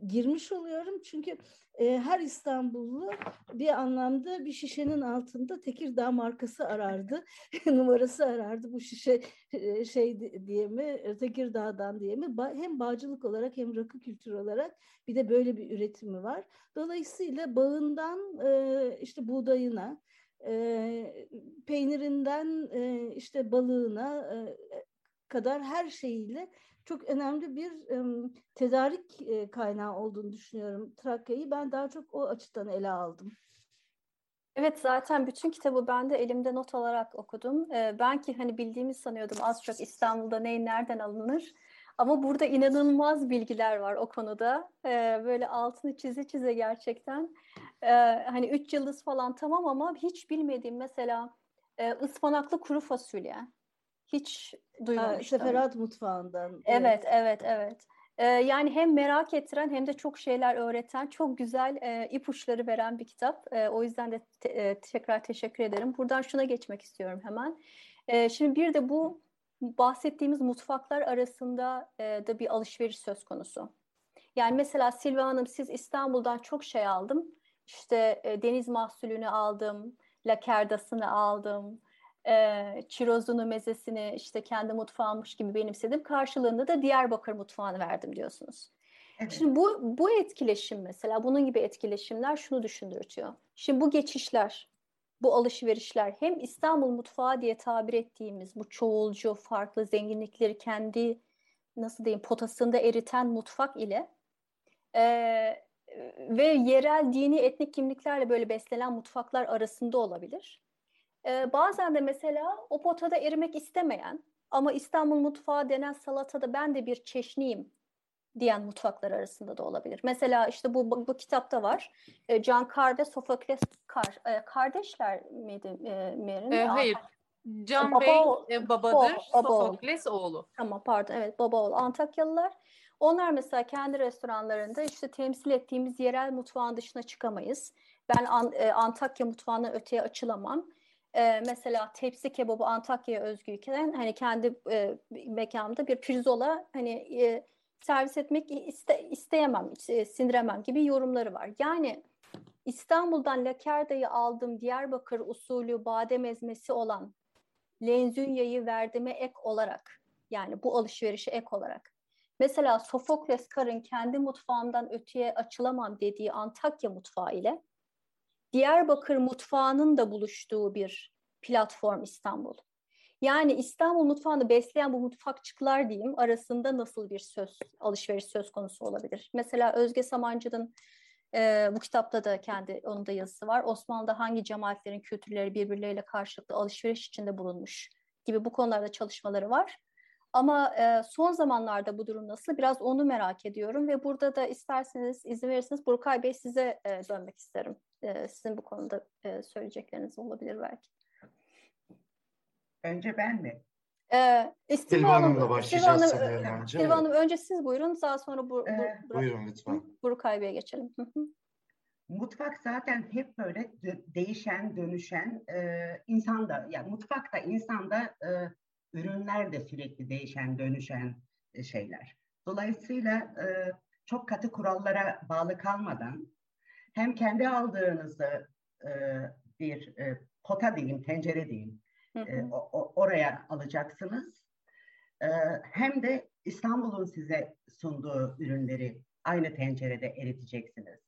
girmiş oluyorum. Çünkü e, her İstanbullu bir anlamda bir şişenin altında Tekirdağ markası arardı. Numarası arardı. Bu şişe e, şey diye mi Tekirdağ'dan diye mi? Ba, hem bağcılık olarak hem rakı kültürü olarak bir de böyle bir üretimi var. Dolayısıyla bağından e, işte buğdayına e, peynirinden e, işte balığına e, kadar her şeyiyle çok önemli bir e, tedarik e, kaynağı olduğunu düşünüyorum Trakya'yı. Ben daha çok o açıdan ele aldım. Evet zaten bütün kitabı ben de elimde not alarak okudum. Ee, ben ki hani bildiğimi sanıyordum az çok İstanbul'da neyin nereden alınır. Ama burada inanılmaz bilgiler var o konuda. Ee, böyle altını çize çize gerçekten. Ee, hani üç yıldız falan tamam ama hiç bilmediğim mesela e, ıspanaklı kuru fasulye. Hiç duymamıştım. Seferat mutfağından. Evet, evet, evet. Ee, yani hem merak ettiren hem de çok şeyler öğreten, çok güzel e, ipuçları veren bir kitap. E, o yüzden de te, e, tekrar teşekkür ederim. Buradan şuna geçmek istiyorum hemen. E, şimdi bir de bu bahsettiğimiz mutfaklar arasında e, da bir alışveriş söz konusu. Yani mesela Silva Hanım siz İstanbul'dan çok şey aldım. İşte e, deniz mahsulünü aldım, lakerdasını aldım, e, çirozunu, mezesini işte kendi mutfağımmış gibi benimsedim. Karşılığında da Diyarbakır mutfağını verdim diyorsunuz. Evet. Şimdi bu, bu etkileşim mesela bunun gibi etkileşimler şunu düşündürtüyor. Şimdi bu geçişler bu alışverişler hem İstanbul mutfağı diye tabir ettiğimiz bu çoğulcu, farklı zenginlikleri kendi nasıl diyeyim potasında eriten mutfak ile e, ve yerel dini etnik kimliklerle böyle beslenen mutfaklar arasında olabilir. E, bazen de mesela o potada erimek istemeyen ama İstanbul mutfağı denen salatada ben de bir çeşniyim diyen mutfaklar arasında da olabilir. Mesela işte bu, bu, bu kitapta var. E, Can Kar ve Sofokles Kar. E, kardeşler miydi e, Merin? E, hayır. Can baba, Bey e, babadır, baba, Sofokles oğlu. Tamam pardon evet baba oğlu Antakyalılar. Onlar mesela kendi restoranlarında işte temsil ettiğimiz yerel mutfağın dışına çıkamayız. Ben An, e, Antakya mutfağına öteye açılamam. E, mesela tepsi kebabı Antakya'ya özgüyken hani kendi e, mekanımda bir pirzola hani e, servis etmek iste, isteyemem, sindiremem gibi yorumları var. Yani İstanbul'dan lakerdayı aldım Diyarbakır usulü badem ezmesi olan Lenzünya'yı verdiğime ek olarak yani bu alışverişe ek olarak mesela Sofokles Kar'ın kendi mutfağımdan öteye açılamam dediği Antakya mutfağı ile Diyarbakır mutfağının da buluştuğu bir platform İstanbul. Yani İstanbul mutfağını besleyen bu mutfakçıklar diyeyim arasında nasıl bir söz alışveriş söz konusu olabilir? Mesela Özge Samancı'nın e, bu kitapta da kendi onun da yazısı var. Osmanlı'da hangi cemaatlerin kültürleri birbirleriyle karşılıklı alışveriş içinde bulunmuş gibi bu konularda çalışmaları var. Ama e, son zamanlarda bu durum nasıl? Biraz onu merak ediyorum ve burada da isterseniz izin verirseniz Burkay Bey size e, dönmek isterim. E, sizin bu konuda e, söyleyecekleriniz olabilir belki. Önce ben mi? Ee, Silva Hanım'la başlayacağız Silva Silva Hanım önce siz buyurun daha sonra bu, ee, bu, buyurun lütfen. Burkay Bey'e geçelim. Mutfak zaten hep böyle değişen, dönüşen e, insan da, yani mutfakta, insanda e, ürünler de sürekli değişen, dönüşen e, şeyler. Dolayısıyla e, çok katı kurallara bağlı kalmadan hem kendi aldığınızı e, bir e, pota diyeyim, tencere diyeyim. E, o, oraya alacaksınız. E, hem de İstanbul'un size sunduğu ürünleri aynı tencerede eriteceksiniz.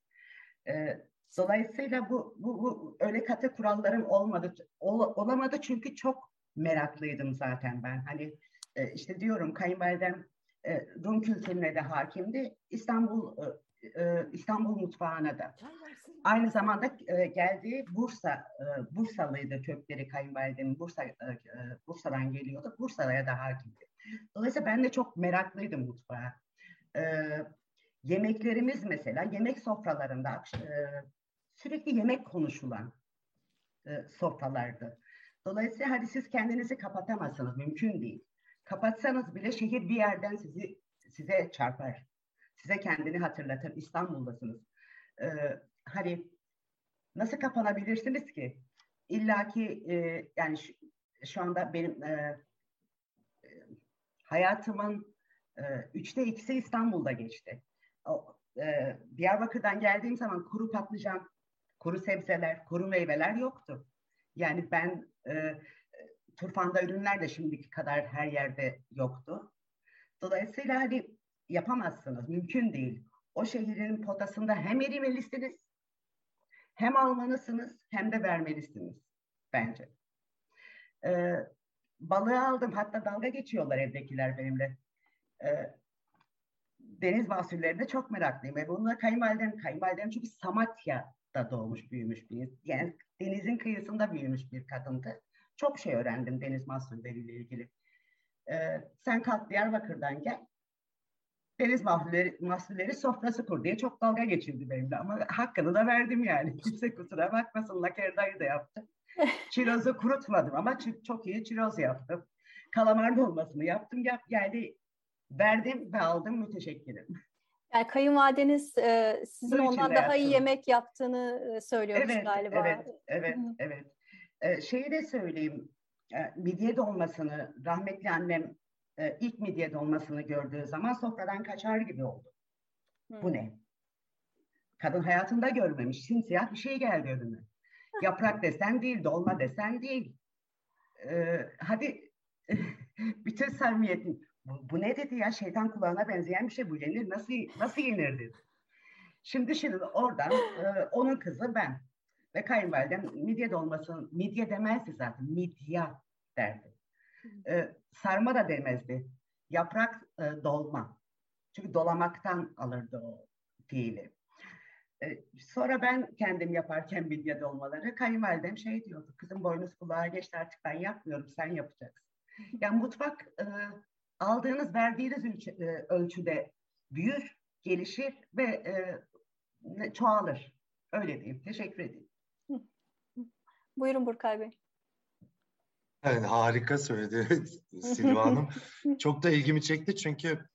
E, dolayısıyla bu, bu, bu öyle katı kurallarım olmadı, ol, olamadı çünkü çok meraklıydım zaten ben. Hani e, işte diyorum kayınvalidem e, Rum kültürüne de hakimdi. İstanbul e, e, İstanbul mutfağına da. Aynı zamanda e, geldiği Bursa, e, Bursalıydı kökleri kayınvalidemin Bursa, e, e, Bursa'dan geliyordu. Bursa'ya da hakimdi. Dolayısıyla ben de çok meraklıydım mutfağa. E, yemeklerimiz mesela yemek sofralarında e, sürekli yemek konuşulan e, sofralardı. Dolayısıyla hadi siz kendinizi kapatamazsınız, mümkün değil. Kapatsanız bile şehir bir yerden sizi size çarpar. Size kendini hatırlatır. İstanbul'dasınız. Ee, hani nasıl kapanabilirsiniz ki? İlla ki e, yani şu, şu anda benim e, e, hayatımın e, üçte ikisi İstanbul'da geçti. O, e, Diyarbakır'dan geldiğim zaman kuru patlıcan, kuru sebzeler, kuru meyveler yoktu. Yani ben e, turfanda ürünler de şimdiki kadar her yerde yoktu. Dolayısıyla hani yapamazsınız, mümkün değil. O şehrin potasında hem erimelisiniz, hem almalısınız, hem de vermelisiniz bence. Ee, balığı aldım, hatta dalga geçiyorlar evdekiler benimle. Ee, deniz mahsullerine çok meraklıyım. Ve bununla kayınvalidem, kayınvalidem çünkü Samatya'da doğmuş, büyümüş bir, yani denizin kıyısında büyümüş bir kadındı. Çok şey öğrendim deniz mahsulleriyle ilgili. Ee, sen kalk Diyarbakır'dan gel, deniz mahsulleri, mahsulleri sofrası kur diye çok dalga geçildi benimle. Ama hakkını da verdim yani. Kimse kusura bakmasın. Lakerdayı da yaptım. Çirozu kurutmadım ama çok iyi çiroz yaptım. Kalamar dolmasını yaptım. Yap, yani verdim ve aldım. Müteşekkirim. Yani kayınvalideniz e, sizin Bunun ondan daha yaptım. iyi yemek yaptığını e, söylüyormuş evet, galiba. Evet, evet, Hı. evet. Ee, şeyi de söyleyeyim. E, midye dolmasını rahmetli annem e, ilk midye dolmasını gördüğü zaman sofradan kaçar gibi oldu. Hmm. Bu ne? Kadın hayatında görmemiş. Simsiyah bir şey geldi önüne. Yaprak desen değil, dolma desen değil. Ee, hadi bütün samimiyetin bu, bu ne dedi ya şeytan kulağına benzeyen bir şey bu yenir nasıl nasıl yenir dedi. Şimdi şimdi oradan e, onun kızı ben ve kayınvalidem midye dolmasını midye demezdi zaten midya derdi. E, sarma da demezdi. Yaprak e, dolma. Çünkü dolamaktan alırdı o fiili. E, sonra ben kendim yaparken bilye dolmaları kayınvalidem şey diyordu. Kızım boynuz kulağa geçti artık ben yapmıyorum sen yapacaksın. Yani mutfak e, aldığınız verdiğiniz ölçü, e, ölçüde büyür, gelişir ve e, çoğalır. Öyle diyeyim. Teşekkür ederim. Buyurun Burkay Bey. Evet, harika söyledi Silva Hanım. Çok da ilgimi çekti çünkü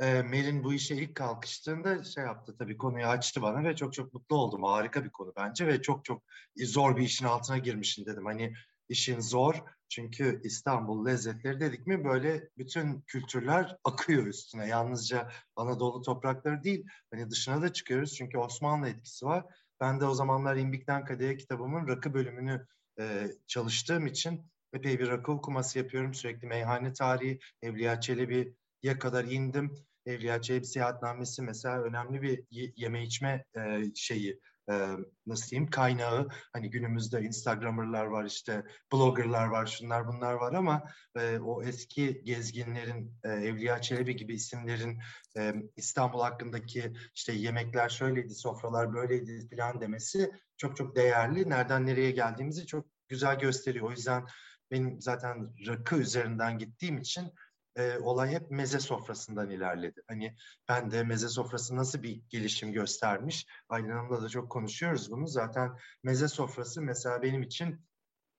e, Melin bu işe ilk kalkıştığında şey yaptı tabii konuyu açtı bana ve çok çok mutlu oldum. Harika bir konu bence ve çok çok zor bir işin altına girmişsin dedim. Hani işin zor çünkü İstanbul lezzetleri dedik mi böyle bütün kültürler akıyor üstüne. Yalnızca Anadolu toprakları değil hani dışına da çıkıyoruz çünkü Osmanlı etkisi var. Ben de o zamanlar İmbik'ten Kadehe kitabımın rakı bölümünü e, çalıştığım için epey bir rakı okuması yapıyorum. Sürekli meyhane tarihi, Evliya Çelebi'ye kadar indim. Evliya Çelebi seyahatnamesi mesela önemli bir yeme içme e, şeyi e, nasıl diyeyim kaynağı. Hani günümüzde Instagrammer'lar var işte blogger'lar var şunlar bunlar var ama e, o eski gezginlerin e, Evliya Çelebi gibi isimlerin e, İstanbul hakkındaki işte yemekler şöyleydi, sofralar böyleydi falan demesi çok çok değerli. Nereden nereye geldiğimizi çok güzel gösteriyor. O yüzden benim zaten rakı üzerinden gittiğim için e, olay hep meze sofrasından ilerledi. Hani ben de meze sofrası nasıl bir gelişim göstermiş. Aylin Hanım'la da çok konuşuyoruz bunu. Zaten meze sofrası mesela benim için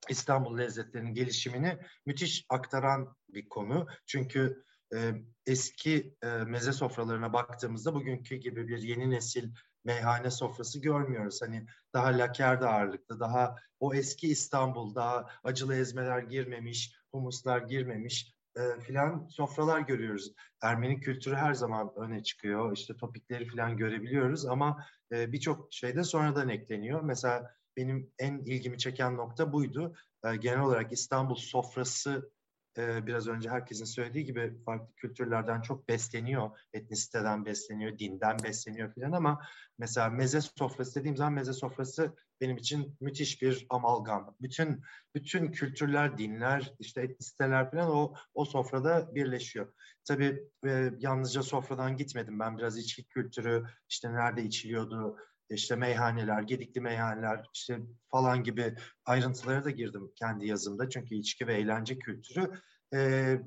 İstanbul lezzetlerinin gelişimini müthiş aktaran bir konu. Çünkü e, eski e, meze sofralarına baktığımızda bugünkü gibi bir yeni nesil meyhane sofrası görmüyoruz. Hani daha lakerda ağırlıklı, daha o eski İstanbul, daha acılı ezmeler girmemiş, humuslar girmemiş, e, filan sofralar görüyoruz. Ermeni kültürü her zaman öne çıkıyor. İşte topikleri filan görebiliyoruz ama e, birçok şeyde sonradan ekleniyor. Mesela benim en ilgimi çeken nokta buydu. E, genel olarak İstanbul sofrası e, biraz önce herkesin söylediği gibi farklı kültürlerden çok besleniyor. Etnisiteden besleniyor, dinden besleniyor filan ama mesela meze sofrası dediğim zaman meze sofrası benim için müthiş bir amalgam. Bütün bütün kültürler, dinler, işte etnisiteler falan o o sofrada birleşiyor. Tabii e, yalnızca sofradan gitmedim. Ben biraz içki kültürü, işte nerede içiliyordu, işte meyhaneler, gedikli meyhaneler işte falan gibi ayrıntılara da girdim kendi yazımda. Çünkü içki ve eğlence kültürü e,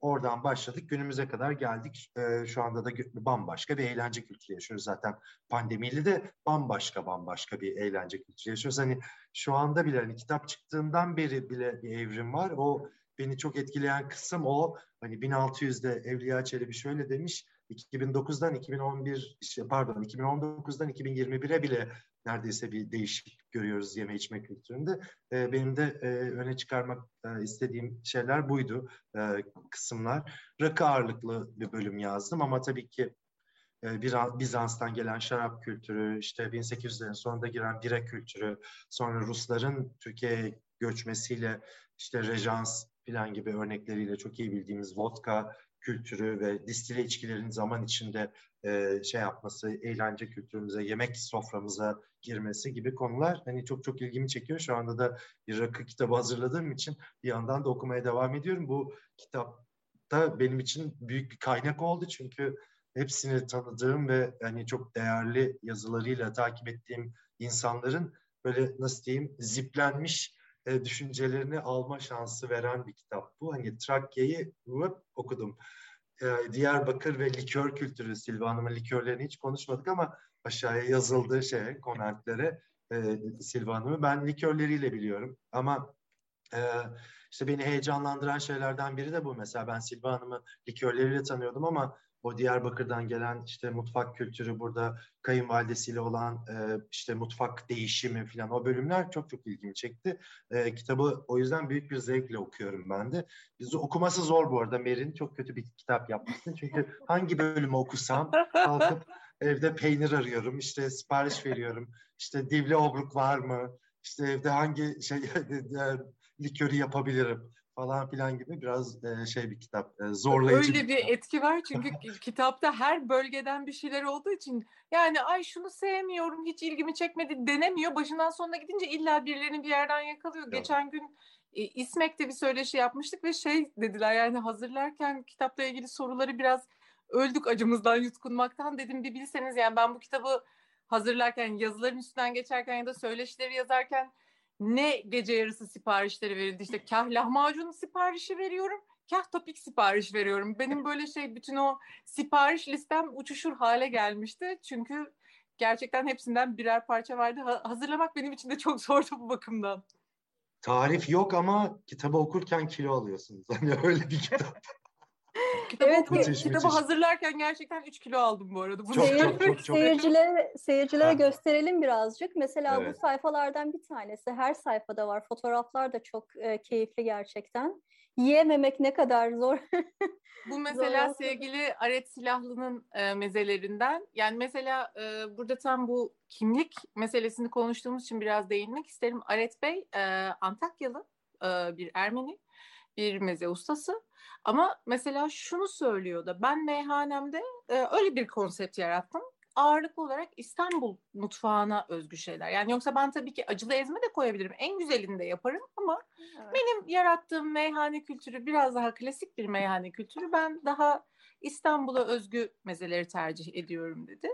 oradan başladık günümüze kadar geldik. E, şu anda da bambaşka bir eğlence kültürü yaşıyoruz zaten. Pandemiyle de bambaşka bambaşka bir eğlence kültürü yaşıyoruz. Hani şu anda bile hani kitap çıktığından beri bile bir evrim var. O beni çok etkileyen kısım o. Hani 1600'de Evliya Çelebi şöyle demiş 2009'dan 2011 işte pardon 2019'dan 2021'e bile neredeyse bir değişik görüyoruz yeme içme kültüründe. E, benim de e, öne çıkarmak e, istediğim şeyler buydu e, kısımlar. Rakı ağırlıklı bir bölüm yazdım ama tabii ki e, Bizans'tan gelen şarap kültürü, işte 1800'lerin sonunda giren bira kültürü, sonra Rusların Türkiye'ye göçmesiyle işte rejans falan gibi örnekleriyle çok iyi bildiğimiz vodka kültürü ve distile içkilerin zaman içinde e, şey yapması, eğlence kültürümüze, yemek soframıza girmesi gibi konular hani çok çok ilgimi çekiyor. Şu anda da bir rakı kitabı hazırladığım için bir yandan da okumaya devam ediyorum. Bu kitap da benim için büyük bir kaynak oldu çünkü hepsini tanıdığım ve hani çok değerli yazılarıyla takip ettiğim insanların böyle nasıl diyeyim ziplenmiş e, düşüncelerini alma şansı veren bir kitap bu. Hani Trakya'yı okudum. E, Diyarbakır ve likör kültürü Silva Hanım'ın likörlerini hiç konuşmadık ama aşağıya yazıldığı şey konentlere e, Silva Hanım'ı ben likörleriyle biliyorum. Ama e, işte beni heyecanlandıran şeylerden biri de bu. Mesela ben Silva Hanım'ı likörleriyle tanıyordum ama o Diyarbakır'dan gelen işte mutfak kültürü burada kayınvalidesiyle olan e, işte mutfak değişimi falan o bölümler çok çok ilgimi çekti. E, kitabı o yüzden büyük bir zevkle okuyorum ben de. Biz okuması zor bu arada Merin çok kötü bir kitap yapmışsın. Çünkü hangi bölümü okusam kalkıp evde peynir arıyorum işte sipariş veriyorum. İşte divli obruk var mı? İşte evde hangi şey likörü yapabilirim? Falan filan gibi biraz e, şey bir kitap. E, zorlayıcı. Öyle bir, bir etki var çünkü kitapta her bölgeden bir şeyler olduğu için yani ay şunu sevmiyorum hiç ilgimi çekmedi denemiyor. Başından sonuna gidince illa birilerini bir yerden yakalıyor. Evet. Geçen gün e, İSMEK'te bir söyleşi yapmıştık ve şey dediler yani hazırlarken kitapla ilgili soruları biraz öldük acımızdan yutkunmaktan dedim bir bilseniz yani ben bu kitabı hazırlarken yazıların üstünden geçerken ya da söyleşileri yazarken ne gece yarısı siparişleri verildi işte kah lahmacun siparişi veriyorum kah topik sipariş veriyorum. Benim böyle şey bütün o sipariş listem uçuşur hale gelmişti. Çünkü gerçekten hepsinden birer parça vardı. Ha- hazırlamak benim için de çok zordu bu bakımdan. Tarif yok ama kitabı okurken kilo alıyorsunuz. Hani öyle bir kitap. Kitabı, Evet, müthiş, kitabı müthiş. hazırlarken gerçekten 3 kilo aldım bu arada. Bunu Çok, Seyir- çok, çok, çok. Seyircilere, seyircilere Ha. gösterelim birazcık. Mesela Evet. bu sayfalardan bir tanesi. Her sayfada var. Fotoğraflar da çok e, keyifli gerçekten. Yiyememek ne kadar zor. Bu mesela Zor. sevgili Aret Silahlı'nın e, mezelerinden. Yani mesela e, burada tam bu kimlik meselesini konuştuğumuz için biraz değinmek isterim. Aret Bey e, Antakyalı e, bir Ermeni, bir meze ustası. Ama mesela şunu söylüyor da ben meyhanemde e, öyle bir konsept yarattım. Ağırlıklı olarak İstanbul mutfağına özgü şeyler. Yani yoksa ben tabii ki acılı ezme de koyabilirim. En güzelini de yaparım ama benim yarattığım meyhane kültürü biraz daha klasik bir meyhane kültürü. Ben daha İstanbul'a özgü mezeleri tercih ediyorum dedi.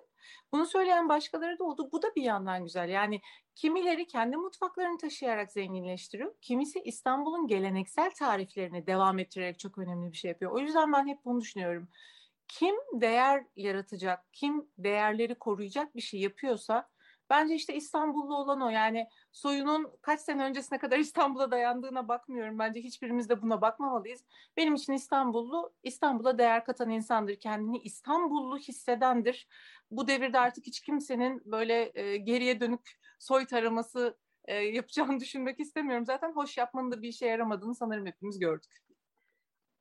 Bunu söyleyen başkaları da oldu. Bu da bir yandan güzel. Yani kimileri kendi mutfaklarını taşıyarak zenginleştiriyor. Kimisi İstanbul'un geleneksel tariflerini devam ettirerek çok önemli bir şey yapıyor. O yüzden ben hep bunu düşünüyorum. Kim değer yaratacak, kim değerleri koruyacak bir şey yapıyorsa bence işte İstanbullu olan o. Yani soyunun kaç sene öncesine kadar İstanbul'a dayandığına bakmıyorum. Bence hiçbirimiz de buna bakmamalıyız. Benim için İstanbullu, İstanbul'a değer katan insandır. Kendini İstanbullu hissedendir. Bu devirde artık hiç kimsenin böyle e, geriye dönük soy taraması e, yapacağını düşünmek istemiyorum. Zaten hoş yapmanın da bir işe yaramadığını sanırım hepimiz gördük.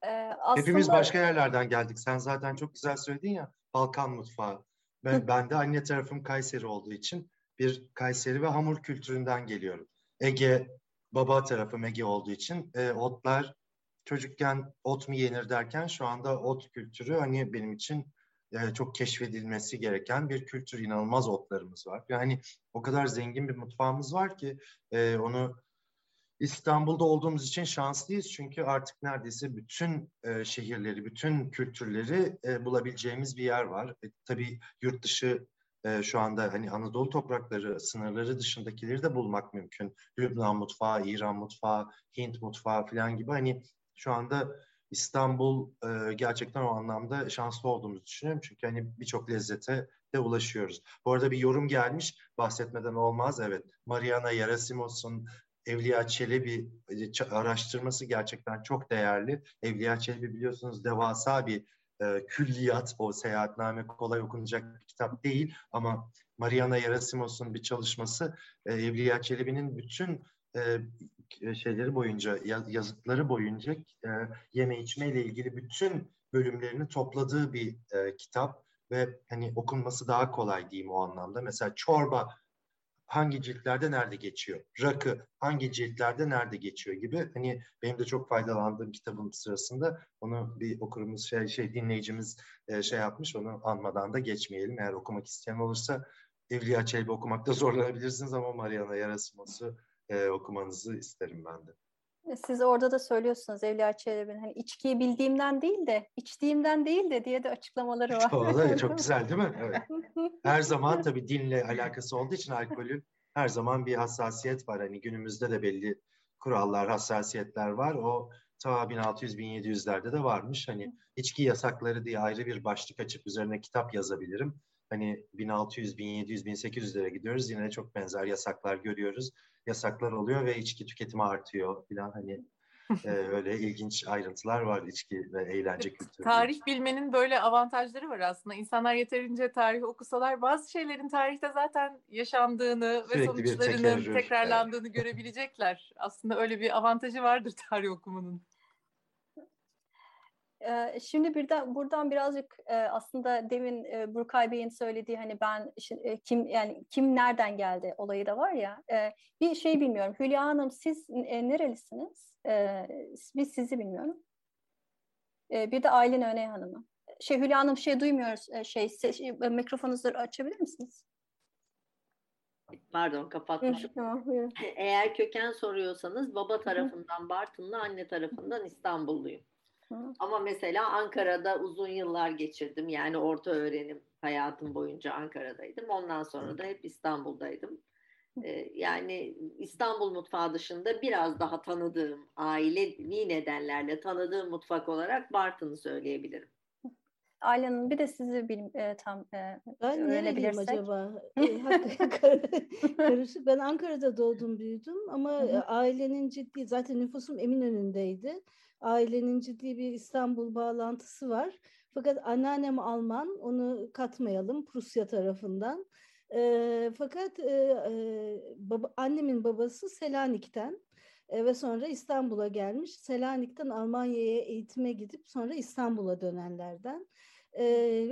Ee, aslında Hepimiz başka yerlerden geldik. Sen zaten çok güzel söyledin ya Balkan mutfağı. Ben, ben de anne tarafım Kayseri olduğu için bir Kayseri ve hamur kültüründen geliyorum. Ege, baba tarafım Ege olduğu için e, otlar çocukken ot mu yenir derken şu anda ot kültürü hani benim için e, çok keşfedilmesi gereken bir kültür. İnanılmaz otlarımız var. Yani o kadar zengin bir mutfağımız var ki e, onu İstanbul'da olduğumuz için şanslıyız çünkü artık neredeyse bütün e, şehirleri, bütün kültürleri e, bulabileceğimiz bir yer var. E, tabii yurt dışı e, şu anda hani Anadolu toprakları sınırları dışındakileri de bulmak mümkün. Lübnan mutfağı, İran mutfağı, Hint mutfağı falan gibi hani şu anda İstanbul e, gerçekten o anlamda şanslı olduğumuzu düşünüyorum. Çünkü hani birçok lezzete de ulaşıyoruz. Bu arada bir yorum gelmiş bahsetmeden olmaz. Evet Mariana Yarasimos'un Evliya Çelebi araştırması gerçekten çok değerli. Evliya Çelebi biliyorsunuz devasa bir e, külliyat, o seyahatname kolay okunacak bir kitap değil ama Mariana Yarasimos'un bir çalışması e, Evliya Çelebi'nin bütün e, şeyleri boyunca, yazıtları boyunca e, yeme içme ile ilgili bütün bölümlerini topladığı bir e, kitap ve hani okunması daha kolay diyeyim o anlamda. Mesela çorba hangi ciltlerde nerede geçiyor? Rakı hangi ciltlerde nerede geçiyor gibi. Hani benim de çok faydalandığım kitabım sırasında onu bir okurumuz şey, şey dinleyicimiz e, şey yapmış onu anmadan da geçmeyelim. Eğer okumak isteyen olursa Evliya Çelebi okumakta zorlanabilirsiniz ama Mariana Yarasimos'u e, okumanızı isterim ben de. Siz orada da söylüyorsunuz Evliya Çelebi'nin hani içkiyi bildiğimden değil de içtiğimden değil de diye de açıklamaları var. Da çok güzel değil mi? Evet. Her zaman tabii dinle alakası olduğu için alkolün her zaman bir hassasiyet var. Hani günümüzde de belli kurallar, hassasiyetler var. O ta 1600-1700'lerde de varmış. Hani içki yasakları diye ayrı bir başlık açıp üzerine kitap yazabilirim. Hani 1600, 1700, 1800'lere gidiyoruz. Yine çok benzer yasaklar görüyoruz. Yasaklar oluyor ve içki tüketimi artıyor falan hani e, öyle ilginç ayrıntılar var içki ve eğlence kültürü. Tarih bilmenin böyle avantajları var aslında. İnsanlar yeterince tarih okusalar bazı şeylerin tarihte zaten yaşandığını Sürekli ve sonuçlarının tekrarlandığını görebilecekler. Aslında öyle bir avantajı vardır tarih okumanın. Şimdi birden buradan birazcık aslında demin Burkay Bey'in söylediği hani ben kim yani kim nereden geldi olayı da var ya bir şey bilmiyorum. Hülya Hanım siz nerelisiniz? Biz sizi bilmiyorum. Bir de Aylin Öney Hanım'ı. Şey Hülya Hanım şey duymuyoruz. Şey, şey mikrofonunuzu açabilir misiniz? Pardon kapatmışım. Eğer köken soruyorsanız baba tarafından Bartınlı, anne tarafından İstanbulluyum. Ama mesela Ankara'da uzun yıllar geçirdim. Yani orta öğrenim hayatım boyunca Ankara'daydım. Ondan sonra da hep İstanbul'daydım. E, yani İstanbul mutfağı dışında biraz daha tanıdığım, ailevi nedenlerle tanıdığım mutfak olarak Bartın'ı söyleyebilirim. Ayla bir de sizi bil, e, tam e, ben öğrenebilirsek. acaba? E, karışık. Ben Ankara'da doğdum büyüdüm ama Hı-hı. ailenin ciddi zaten nüfusum Eminönü'ndeydi. Ailenin ciddi bir İstanbul bağlantısı var. Fakat anneannem Alman, onu katmayalım Prusya tarafından. E, fakat e, baba, annemin babası Selanik'ten e, ve sonra İstanbul'a gelmiş. Selanik'ten Almanya'ya eğitime gidip sonra İstanbul'a dönenlerden. E,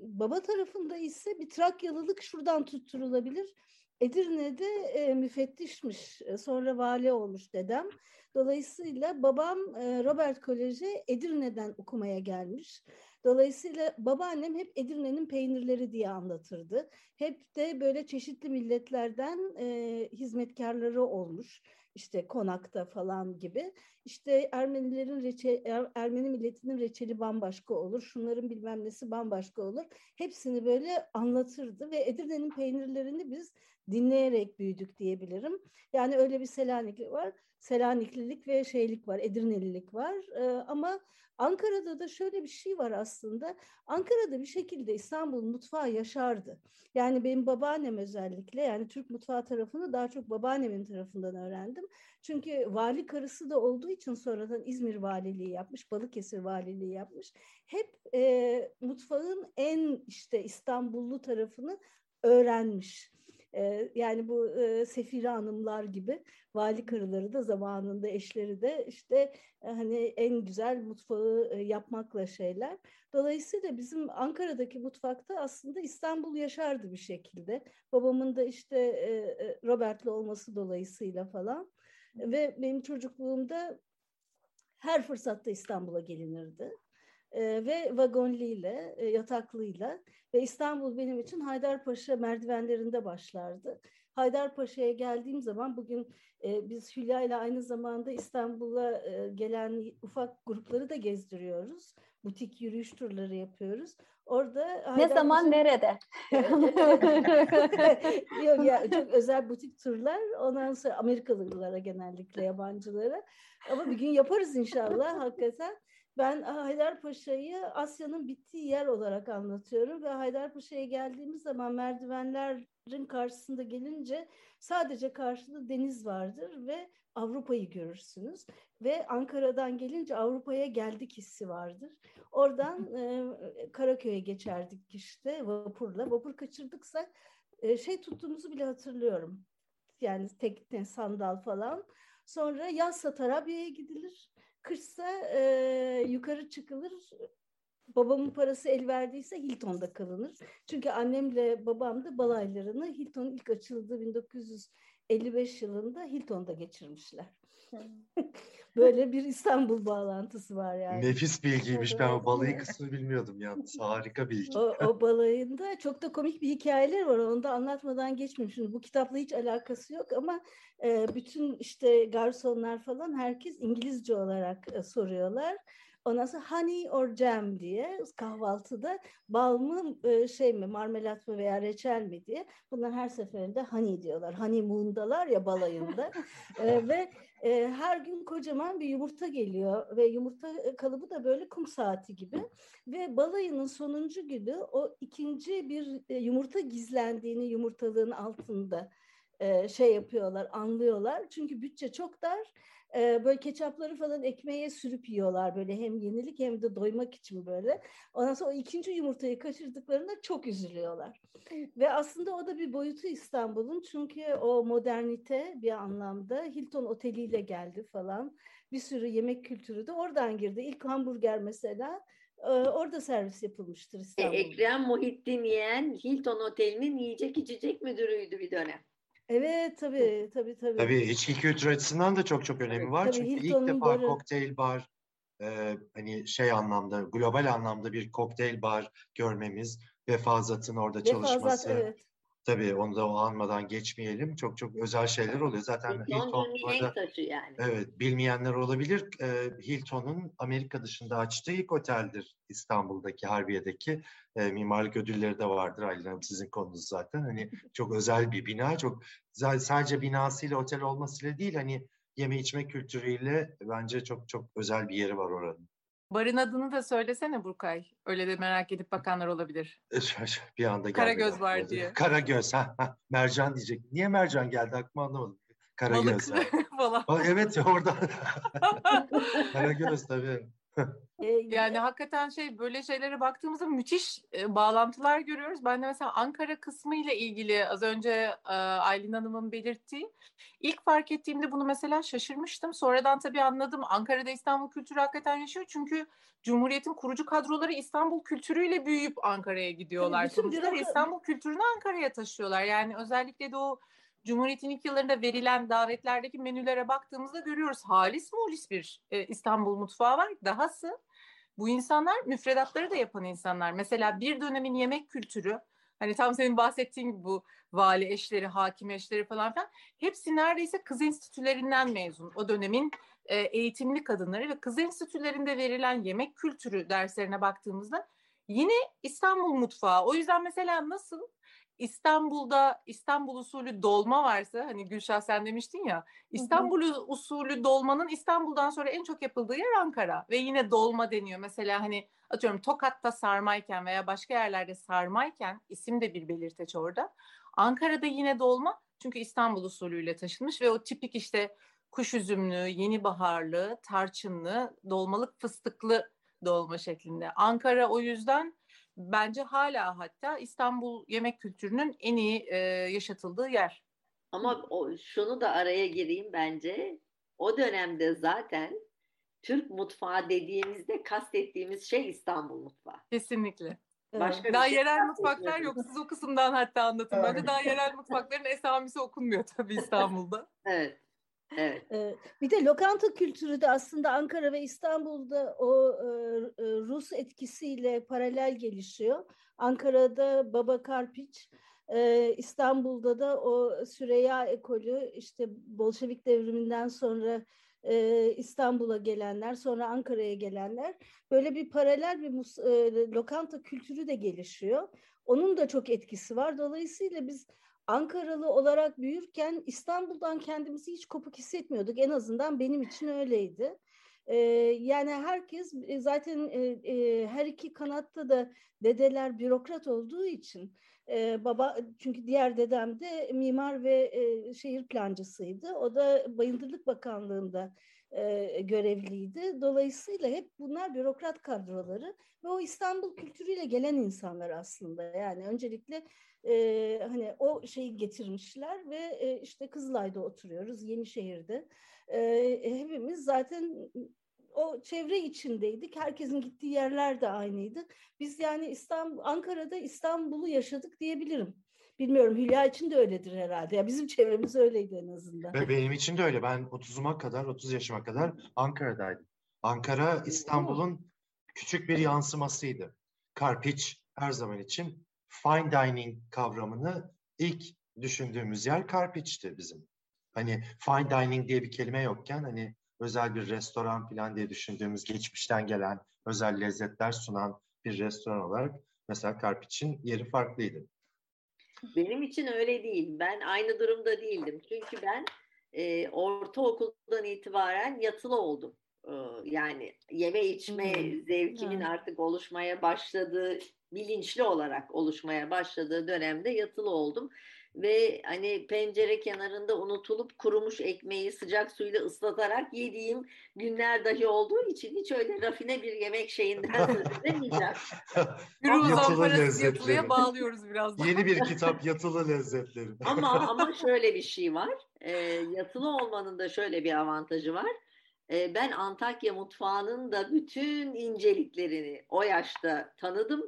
baba tarafında ise bir Trakyalılık şuradan tutturulabilir. Edirne'de e, müfettişmiş, sonra vali olmuş dedem. Dolayısıyla babam e, Robert Kolej'e Edirne'den okumaya gelmiş. Dolayısıyla babaannem hep Edirne'nin peynirleri diye anlatırdı. Hep de böyle çeşitli milletlerden e, hizmetkarları olmuş işte konakta falan gibi. İşte Ermenilerin reçe, er, Ermeni milletinin reçeli bambaşka olur. Şunların bilmem nesi bambaşka olur. Hepsini böyle anlatırdı ve Edirne'nin peynirlerini biz dinleyerek büyüdük diyebilirim. Yani öyle bir Selanikli var. Selaniklilik ve şeylik var, Edirnelilik var. Ee, ama Ankara'da da şöyle bir şey var aslında. Ankara'da bir şekilde İstanbul mutfağı yaşardı. Yani benim babaannem özellikle yani Türk mutfağı tarafını daha çok babaannemin tarafından öğrendim. Çünkü vali karısı da olduğu için sonradan İzmir valiliği yapmış, Balıkesir valiliği yapmış. Hep e, mutfağın en işte İstanbullu tarafını öğrenmiş. Yani bu e, Sefire Hanımlar gibi vali karıları da zamanında eşleri de işte e, hani en güzel mutfağı e, yapmakla şeyler. Dolayısıyla bizim Ankara'daki mutfakta aslında İstanbul yaşardı bir şekilde. Babamın da işte e, e Robert'li olması dolayısıyla falan. Ve benim çocukluğumda her fırsatta İstanbul'a gelinirdi e, ve vagonliyle, e, yataklıyla ve İstanbul benim için Haydarpaşa merdivenlerinde başlardı. Haydarpaşa'ya geldiğim zaman bugün e, biz Hülya ile aynı zamanda İstanbul'a e, gelen ufak grupları da gezdiriyoruz. Butik yürüyüş turları yapıyoruz. Orada ne zaman nerede? Yok ya çok özel butik turlar. Ondan sonra Amerikalılara genellikle yabancılara. Ama bir gün yaparız inşallah hakikaten. Ben Haydarpaşa'yı Asya'nın bittiği yer olarak anlatıyorum ve Haydarpaşa'ya geldiğimiz zaman merdivenlerin karşısında gelince sadece karşıda deniz vardır ve Avrupa'yı görürsünüz ve Ankara'dan gelince Avrupa'ya geldik hissi vardır. Oradan e, Karaköy'e geçerdik işte vapurla. Vapur kaçırdıksa e, şey tuttuğumuzu bile hatırlıyorum. Yani tekne, sandal falan. Sonra yazsa Tarabya'ya gidilir. Kışsa e, yukarı çıkılır. Babamın parası el verdiyse Hilton'da kalınır. Çünkü annemle babam da balaylarını Hilton ilk açıldığı 1955 yılında Hilton'da geçirmişler. Böyle bir İstanbul bağlantısı var yani. Nefis bilgiymiş. Ben o balayı kısmını bilmiyordum yalnız. Harika bilgi. O, o balayında çok da komik bir hikayeler var. Onu da anlatmadan geçmeyeyim. Şimdi bu kitapla hiç alakası yok ama e, bütün işte garsonlar falan herkes İngilizce olarak e, soruyorlar. Ondan sonra honey or jam diye kahvaltıda bal mı e, şey mi marmelat mı veya reçel mi diye. Bunlar her seferinde honey diyorlar. Honeymoon'dalar ya balayında. e, ve e, her gün kocaman bir yumurta geliyor ve yumurta kalıbı da böyle kum saati gibi. Ve balayının sonuncu günü o ikinci bir e, yumurta gizlendiğini yumurtalığın altında e, şey yapıyorlar, anlıyorlar. Çünkü bütçe çok dar e, böyle ketçapları falan ekmeğe sürüp yiyorlar böyle hem yenilik hem de doymak için böyle. Ondan sonra o ikinci yumurtayı kaçırdıklarında çok üzülüyorlar. Ve aslında o da bir boyutu İstanbul'un çünkü o modernite bir anlamda Hilton oteliyle geldi falan. Bir sürü yemek kültürü de oradan girdi. İlk hamburger mesela orada servis yapılmıştır İstanbul'da. Ekrem Muhittin Yeğen Hilton Oteli'nin yiyecek içecek müdürüydü bir dönem. Evet tabii tabii tabii. Tabii içki kültürü açısından da çok çok önemi var. Tabii, Çünkü Hilton'un ilk defa barı... kokteyl bar e, hani şey anlamda global anlamda bir kokteyl bar görmemiz Vefazat'ın orada Vefazat, çalışması. Evet. Tabii onu da o anmadan geçmeyelim. Çok çok özel şeyler oluyor. Zaten Hilton taşı yani. Evet, bilmeyenler olabilir. Hilton'un Amerika dışında açtığı ilk oteldir İstanbul'daki, Harbiye'deki. E, mimarlık ödülleri de vardır. Aylin Hanım sizin konunuz zaten. Hani çok özel bir bina. Çok sadece binasıyla otel olmasıyla değil hani yeme içme kültürüyle bence çok çok özel bir yeri var oranın. Barın adını da söylesene Burkay. Öyle de merak edip bakanlar olabilir. bir anda geldi. Karagöz var diye. Karagöz. Ha, ha, mercan diyecek. Niye mercan geldi aklıma anlamadım. Karagöz. falan. Evet orada. Karagöz tabii. Yani hakikaten şey böyle şeylere baktığımızda müthiş e, bağlantılar görüyoruz. Ben de mesela Ankara kısmı ile ilgili az önce e, Aylin Hanım'ın belirttiği ilk fark ettiğimde bunu mesela şaşırmıştım. Sonradan tabii anladım. Ankara'da İstanbul kültürü hakikaten yaşıyor. Çünkü Cumhuriyet'in kurucu kadroları İstanbul kültürüyle büyüyüp Ankara'ya gidiyorlar. Sonuçta İstanbul kültürünü Ankara'ya taşıyorlar. Yani özellikle de o Cumhuriyet'in ilk yıllarında verilen davetlerdeki menülere baktığımızda görüyoruz halis mulis bir e, İstanbul mutfağı var. Dahası bu insanlar müfredatları da yapan insanlar. Mesela bir dönemin yemek kültürü hani tam senin bahsettiğin gibi bu vali eşleri, hakim eşleri falan filan hepsi neredeyse kız enstitülerinden mezun. O dönemin e, eğitimli kadınları ve kız enstitülerinde verilen yemek kültürü derslerine baktığımızda yine İstanbul mutfağı. O yüzden mesela nasıl İstanbul'da İstanbul usulü dolma varsa hani Gülşah sen demiştin ya İstanbul hı hı. usulü dolmanın İstanbul'dan sonra en çok yapıldığı yer Ankara ve yine dolma deniyor. Mesela hani atıyorum Tokat'ta sarmayken veya başka yerlerde sarmayken isim de bir belirteç orada. Ankara'da yine dolma çünkü İstanbul usulüyle taşınmış ve o tipik işte kuş üzümlü, yeni baharlı, tarçınlı, dolmalık fıstıklı dolma şeklinde. Ankara o yüzden bence hala hatta İstanbul yemek kültürünün en iyi e, yaşatıldığı yer. Ama o, şunu da araya gireyim bence. O dönemde zaten Türk mutfağı dediğimizde kastettiğimiz şey İstanbul mutfağı. Kesinlikle. Başka daha şey yerel mutfaklar yok. Siz o kısımdan hatta anlatın. Bence daha yerel mutfakların esamisi okunmuyor tabii İstanbul'da. evet. Evet. Bir de lokanta kültürü de aslında Ankara ve İstanbul'da o Rus etkisiyle paralel gelişiyor. Ankara'da Baba Karpiç, İstanbul'da da o Süreyya ekolü işte Bolşevik devriminden sonra İstanbul'a gelenler, sonra Ankara'ya gelenler böyle bir paralel bir lokanta kültürü de gelişiyor. Onun da çok etkisi var. Dolayısıyla biz Ankaralı olarak büyürken İstanbul'dan kendimizi hiç kopuk hissetmiyorduk. En azından benim için öyleydi. Ee, yani herkes e, zaten e, e, her iki kanatta da dedeler bürokrat olduğu için e, baba çünkü diğer dedem de mimar ve e, şehir plancısıydı. O da Bayındırlık Bakanlığı'nda e, görevliydi. Dolayısıyla hep bunlar bürokrat kadroları ve o İstanbul kültürüyle gelen insanlar aslında. Yani öncelikle e, hani o şeyi getirmişler ve e, işte Kızılay'da oturuyoruz, Yenişehir'de. E, hepimiz zaten o çevre içindeydik. Herkesin gittiği yerler de aynıydı. Biz yani İstanbul, Ankara'da İstanbul'u yaşadık diyebilirim. Bilmiyorum Hülya için de öyledir herhalde. Ya bizim çevremiz öyleydi en azından. Ve benim için de öyle. Ben 30'uma kadar, 30 yaşıma kadar Ankara'daydım. Ankara İstanbul'un küçük bir yansımasıydı. Karpiç her zaman için fine dining kavramını ilk düşündüğümüz yer Karpiç'ti bizim. Hani fine dining diye bir kelime yokken hani özel bir restoran falan diye düşündüğümüz geçmişten gelen özel lezzetler sunan bir restoran olarak mesela Karpiç'in yeri farklıydı. Benim için öyle değil. Ben aynı durumda değildim. Çünkü ben e, ortaokuldan itibaren yatılı oldum. E, yani yeme içme hmm. zevkimin hmm. artık oluşmaya başladığı bilinçli olarak oluşmaya başladığı dönemde yatılı oldum ve hani pencere kenarında unutulup kurumuş ekmeği sıcak suyla ıslatarak yediğim günler dahi olduğu için hiç öyle rafine bir yemek şeyinden söz edemeyeceğim. Parası yatılıya bağlıyoruz biraz daha. Yeni bir kitap yatılı lezzetleri. ama ama şöyle bir şey var. E, yatılı olmanın da şöyle bir avantajı var. E, ben Antakya mutfağının da bütün inceliklerini o yaşta tanıdım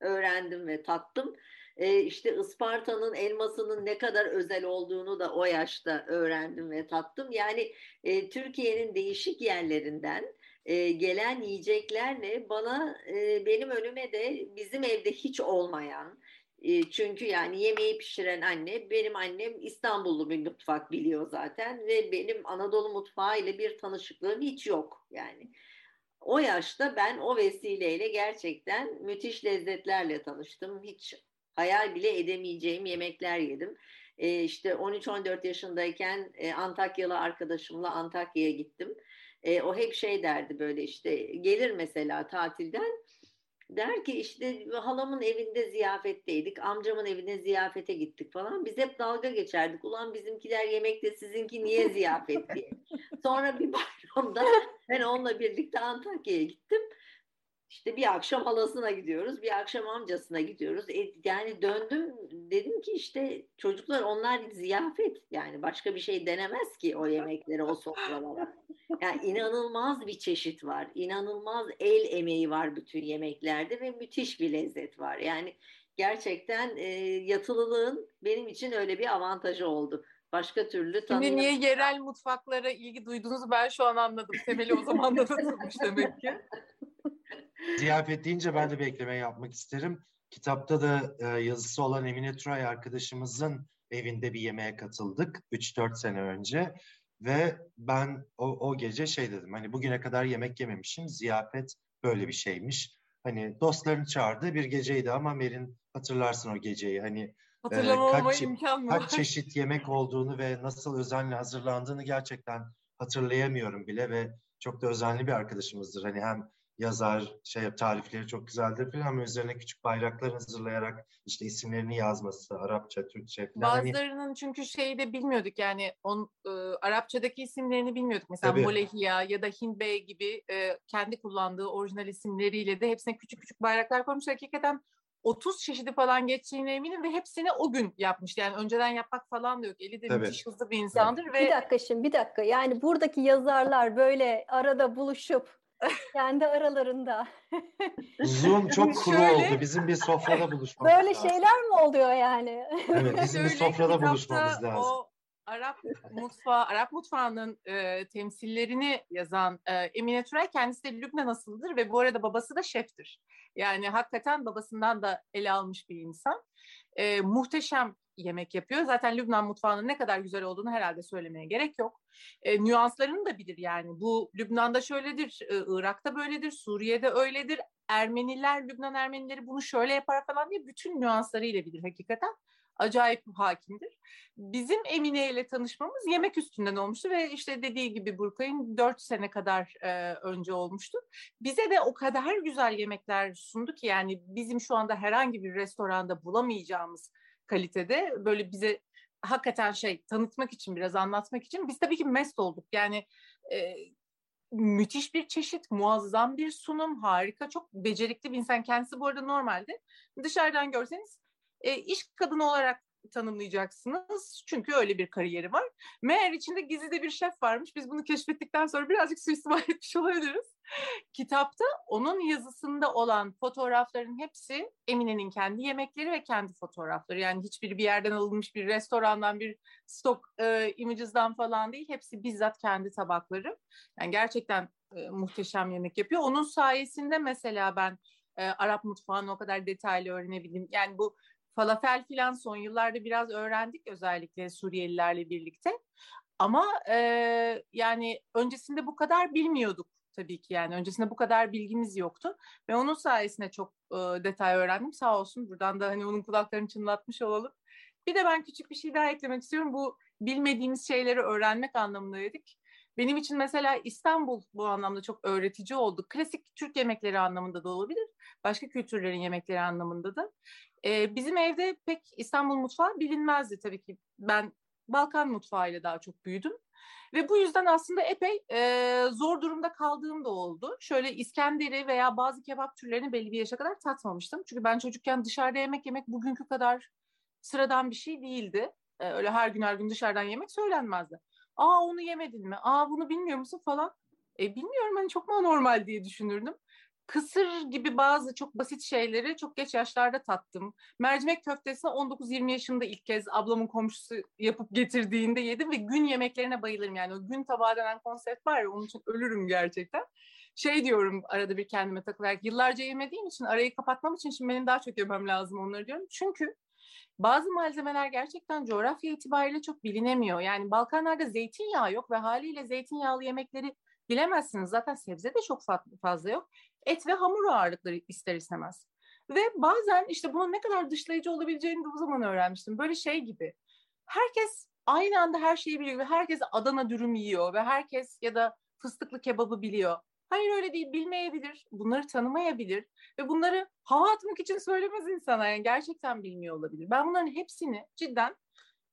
öğrendim ve tattım. E, işte Isparta'nın elmasının ne kadar özel olduğunu da o yaşta öğrendim ve tattım. Yani e, Türkiye'nin değişik yerlerinden e, gelen yiyeceklerle bana e, benim önüme de bizim evde hiç olmayan E, çünkü yani yemeği pişiren anne, benim annem İstanbullu bir mutfak biliyor zaten ve benim Anadolu mutfağı ile bir tanışıklığım hiç yok yani. O yaşta ben o vesileyle gerçekten müthiş lezzetlerle tanıştım. Hiç hayal bile edemeyeceğim yemekler yedim. E, işte 13-14 yaşındayken e, Antakyalı arkadaşımla Antakya'ya gittim. E, o hep şey derdi böyle işte gelir mesela tatilden Der ki işte halamın evinde ziyafetteydik, amcamın evine ziyafete gittik falan. Biz hep dalga geçerdik. Ulan bizimkiler yemekte sizinki niye ziyafet diye. Sonra bir bayramda ben onunla birlikte Antakya'ya gittim. İşte bir akşam halasına gidiyoruz, bir akşam amcasına gidiyoruz. E, yani döndüm dedim ki işte çocuklar onlar ziyafet. Yani başka bir şey denemez ki o yemekleri, o sofralara. Yani inanılmaz bir çeşit var. İnanılmaz el emeği var bütün yemeklerde ve müthiş bir lezzet var. Yani gerçekten e, yatılılığın benim için öyle bir avantajı oldu. Başka türlü tanıyam- Şimdi niye yerel mutfaklara ilgi duyduğunuzu ben şu an anladım. Temeli o zaman da nasılmış demek ki. Ziyafet deyince ben de bir ekleme yapmak isterim. Kitapta da e, yazısı olan Emine Turay arkadaşımızın evinde bir yemeğe katıldık 3-4 sene önce. Ve ben o, o gece şey dedim hani bugüne kadar yemek yememişim ziyafet böyle bir şeymiş. Hani dostlarını çağırdı bir geceydi ama Merin hatırlarsın o geceyi hani e, kaç, imkan mı? kaç çeşit yemek olduğunu ve nasıl özenle hazırlandığını gerçekten hatırlayamıyorum bile ve çok da özenli bir arkadaşımızdır. Hani hem yazar, şey tarifleri çok güzeldir falan ama üzerine küçük bayraklar hazırlayarak işte isimlerini yazması, Arapça, Türkçe falan. Hani Bazılarının çünkü şeyi de bilmiyorduk yani on, e, Arapçadaki isimlerini bilmiyorduk. Mesela Tabii. Molehiya ya da Hinbey gibi e, kendi kullandığı orijinal isimleriyle de hepsine küçük küçük bayraklar koymuş. Hakikaten 30 çeşidi falan geçtiğine eminim ve hepsini o gün yapmış. Yani önceden yapmak falan da yok. Eli de Tabii. müthiş hızlı bir insandır. Evet. Ve... Bir dakika şimdi bir dakika. Yani buradaki yazarlar böyle arada buluşup kendi aralarında. Zoom çok kuru Şöyle... oldu. Bizim bir sofrada buluşmamız Böyle lazım. şeyler mi oluyor yani? Evet, bizim bir sofrada buluşmamız lazım. O Arap mutfağı, Arap mutfağının e, temsillerini yazan e, Emine Turay kendisi de Lübnan asıllıdır ve bu arada babası da şeftir. Yani hakikaten babasından da ele almış bir insan. E, muhteşem yemek yapıyor. Zaten Lübnan mutfağının ne kadar güzel olduğunu herhalde söylemeye gerek yok. E, nüanslarını da bilir yani. Bu Lübnan'da şöyledir, e, Irak'ta böyledir, Suriye'de öyledir. Ermeniler, Lübnan Ermenileri bunu şöyle yapar falan diye bütün nüanslarıyla bilir hakikaten. Acayip hakimdir. Bizim Emine ile tanışmamız yemek üstünden olmuştu ve işte dediği gibi Burkay'ın dört sene kadar e, önce olmuştu. Bize de o kadar güzel yemekler sundu ki yani bizim şu anda herhangi bir restoranda bulamayacağımız kalitede böyle bize hakikaten şey tanıtmak için biraz anlatmak için biz tabii ki mest olduk. Yani e, müthiş bir çeşit, muazzam bir sunum, harika, çok becerikli bir insan. Kendisi bu arada normalde dışarıdan görseniz e, iş kadını olarak tanımlayacaksınız. Çünkü öyle bir kariyeri var. Meğer içinde gizli de bir şef varmış. Biz bunu keşfettikten sonra birazcık suistimal etmiş olabiliriz. Kitapta onun yazısında olan fotoğrafların hepsi Emine'nin kendi yemekleri ve kendi fotoğrafları. Yani hiçbir bir yerden alınmış bir restorandan bir stok e, images'dan falan değil. Hepsi bizzat kendi tabakları. Yani gerçekten e, muhteşem yemek yapıyor. Onun sayesinde mesela ben e, Arap mutfağını o kadar detaylı öğrenebildim. Yani bu falafel filan son yıllarda biraz öğrendik özellikle Suriyelilerle birlikte. Ama e, yani öncesinde bu kadar bilmiyorduk tabii ki yani öncesinde bu kadar bilgimiz yoktu ve onun sayesinde çok e, detay öğrendim sağ olsun buradan da hani onun kulaklarını çınlatmış olalım. Bir de ben küçük bir şey daha eklemek istiyorum bu bilmediğimiz şeyleri öğrenmek anlamında dedik. Benim için mesela İstanbul bu anlamda çok öğretici oldu. Klasik Türk yemekleri anlamında da olabilir. Başka kültürlerin yemekleri anlamında da. Ee, bizim evde pek İstanbul mutfağı bilinmezdi tabii ki. Ben Balkan mutfağıyla daha çok büyüdüm. Ve bu yüzden aslında epey e, zor durumda kaldığım da oldu. Şöyle İskender'i veya bazı kebap türlerini belli bir yaşa kadar tatmamıştım. Çünkü ben çocukken dışarıda yemek yemek bugünkü kadar sıradan bir şey değildi. E, öyle her gün her gün dışarıdan yemek söylenmezdi. Aa onu yemedin mi? Aa bunu bilmiyor musun falan. E, bilmiyorum hani çok mu normal diye düşünürdüm. Kısır gibi bazı çok basit şeyleri çok geç yaşlarda tattım. Mercimek köftesini 19-20 yaşında ilk kez ablamın komşusu yapıp getirdiğinde yedim ve gün yemeklerine bayılırım. Yani o gün tabağı denen konsept var ya onun için ölürüm gerçekten. şey diyorum arada bir kendime takılarak yıllarca yemediğim için arayı kapatmam için şimdi benim daha çok yemem lazım onları diyorum. Çünkü bazı malzemeler gerçekten coğrafya itibariyle çok bilinemiyor. Yani Balkanlarda zeytinyağı yok ve haliyle zeytinyağlı yemekleri bilemezsiniz. Zaten sebze de çok fazla yok. Et ve hamur ağırlıkları ister istemez. Ve bazen işte bunun ne kadar dışlayıcı olabileceğini de o zaman öğrenmiştim. Böyle şey gibi. Herkes aynı anda her şeyi biliyor ve herkes Adana dürüm yiyor ve herkes ya da fıstıklı kebabı biliyor. Hayır öyle değil, bilmeyebilir, bunları tanımayabilir ve bunları hava atmak için söylemez insana yani gerçekten bilmiyor olabilir. Ben bunların hepsini cidden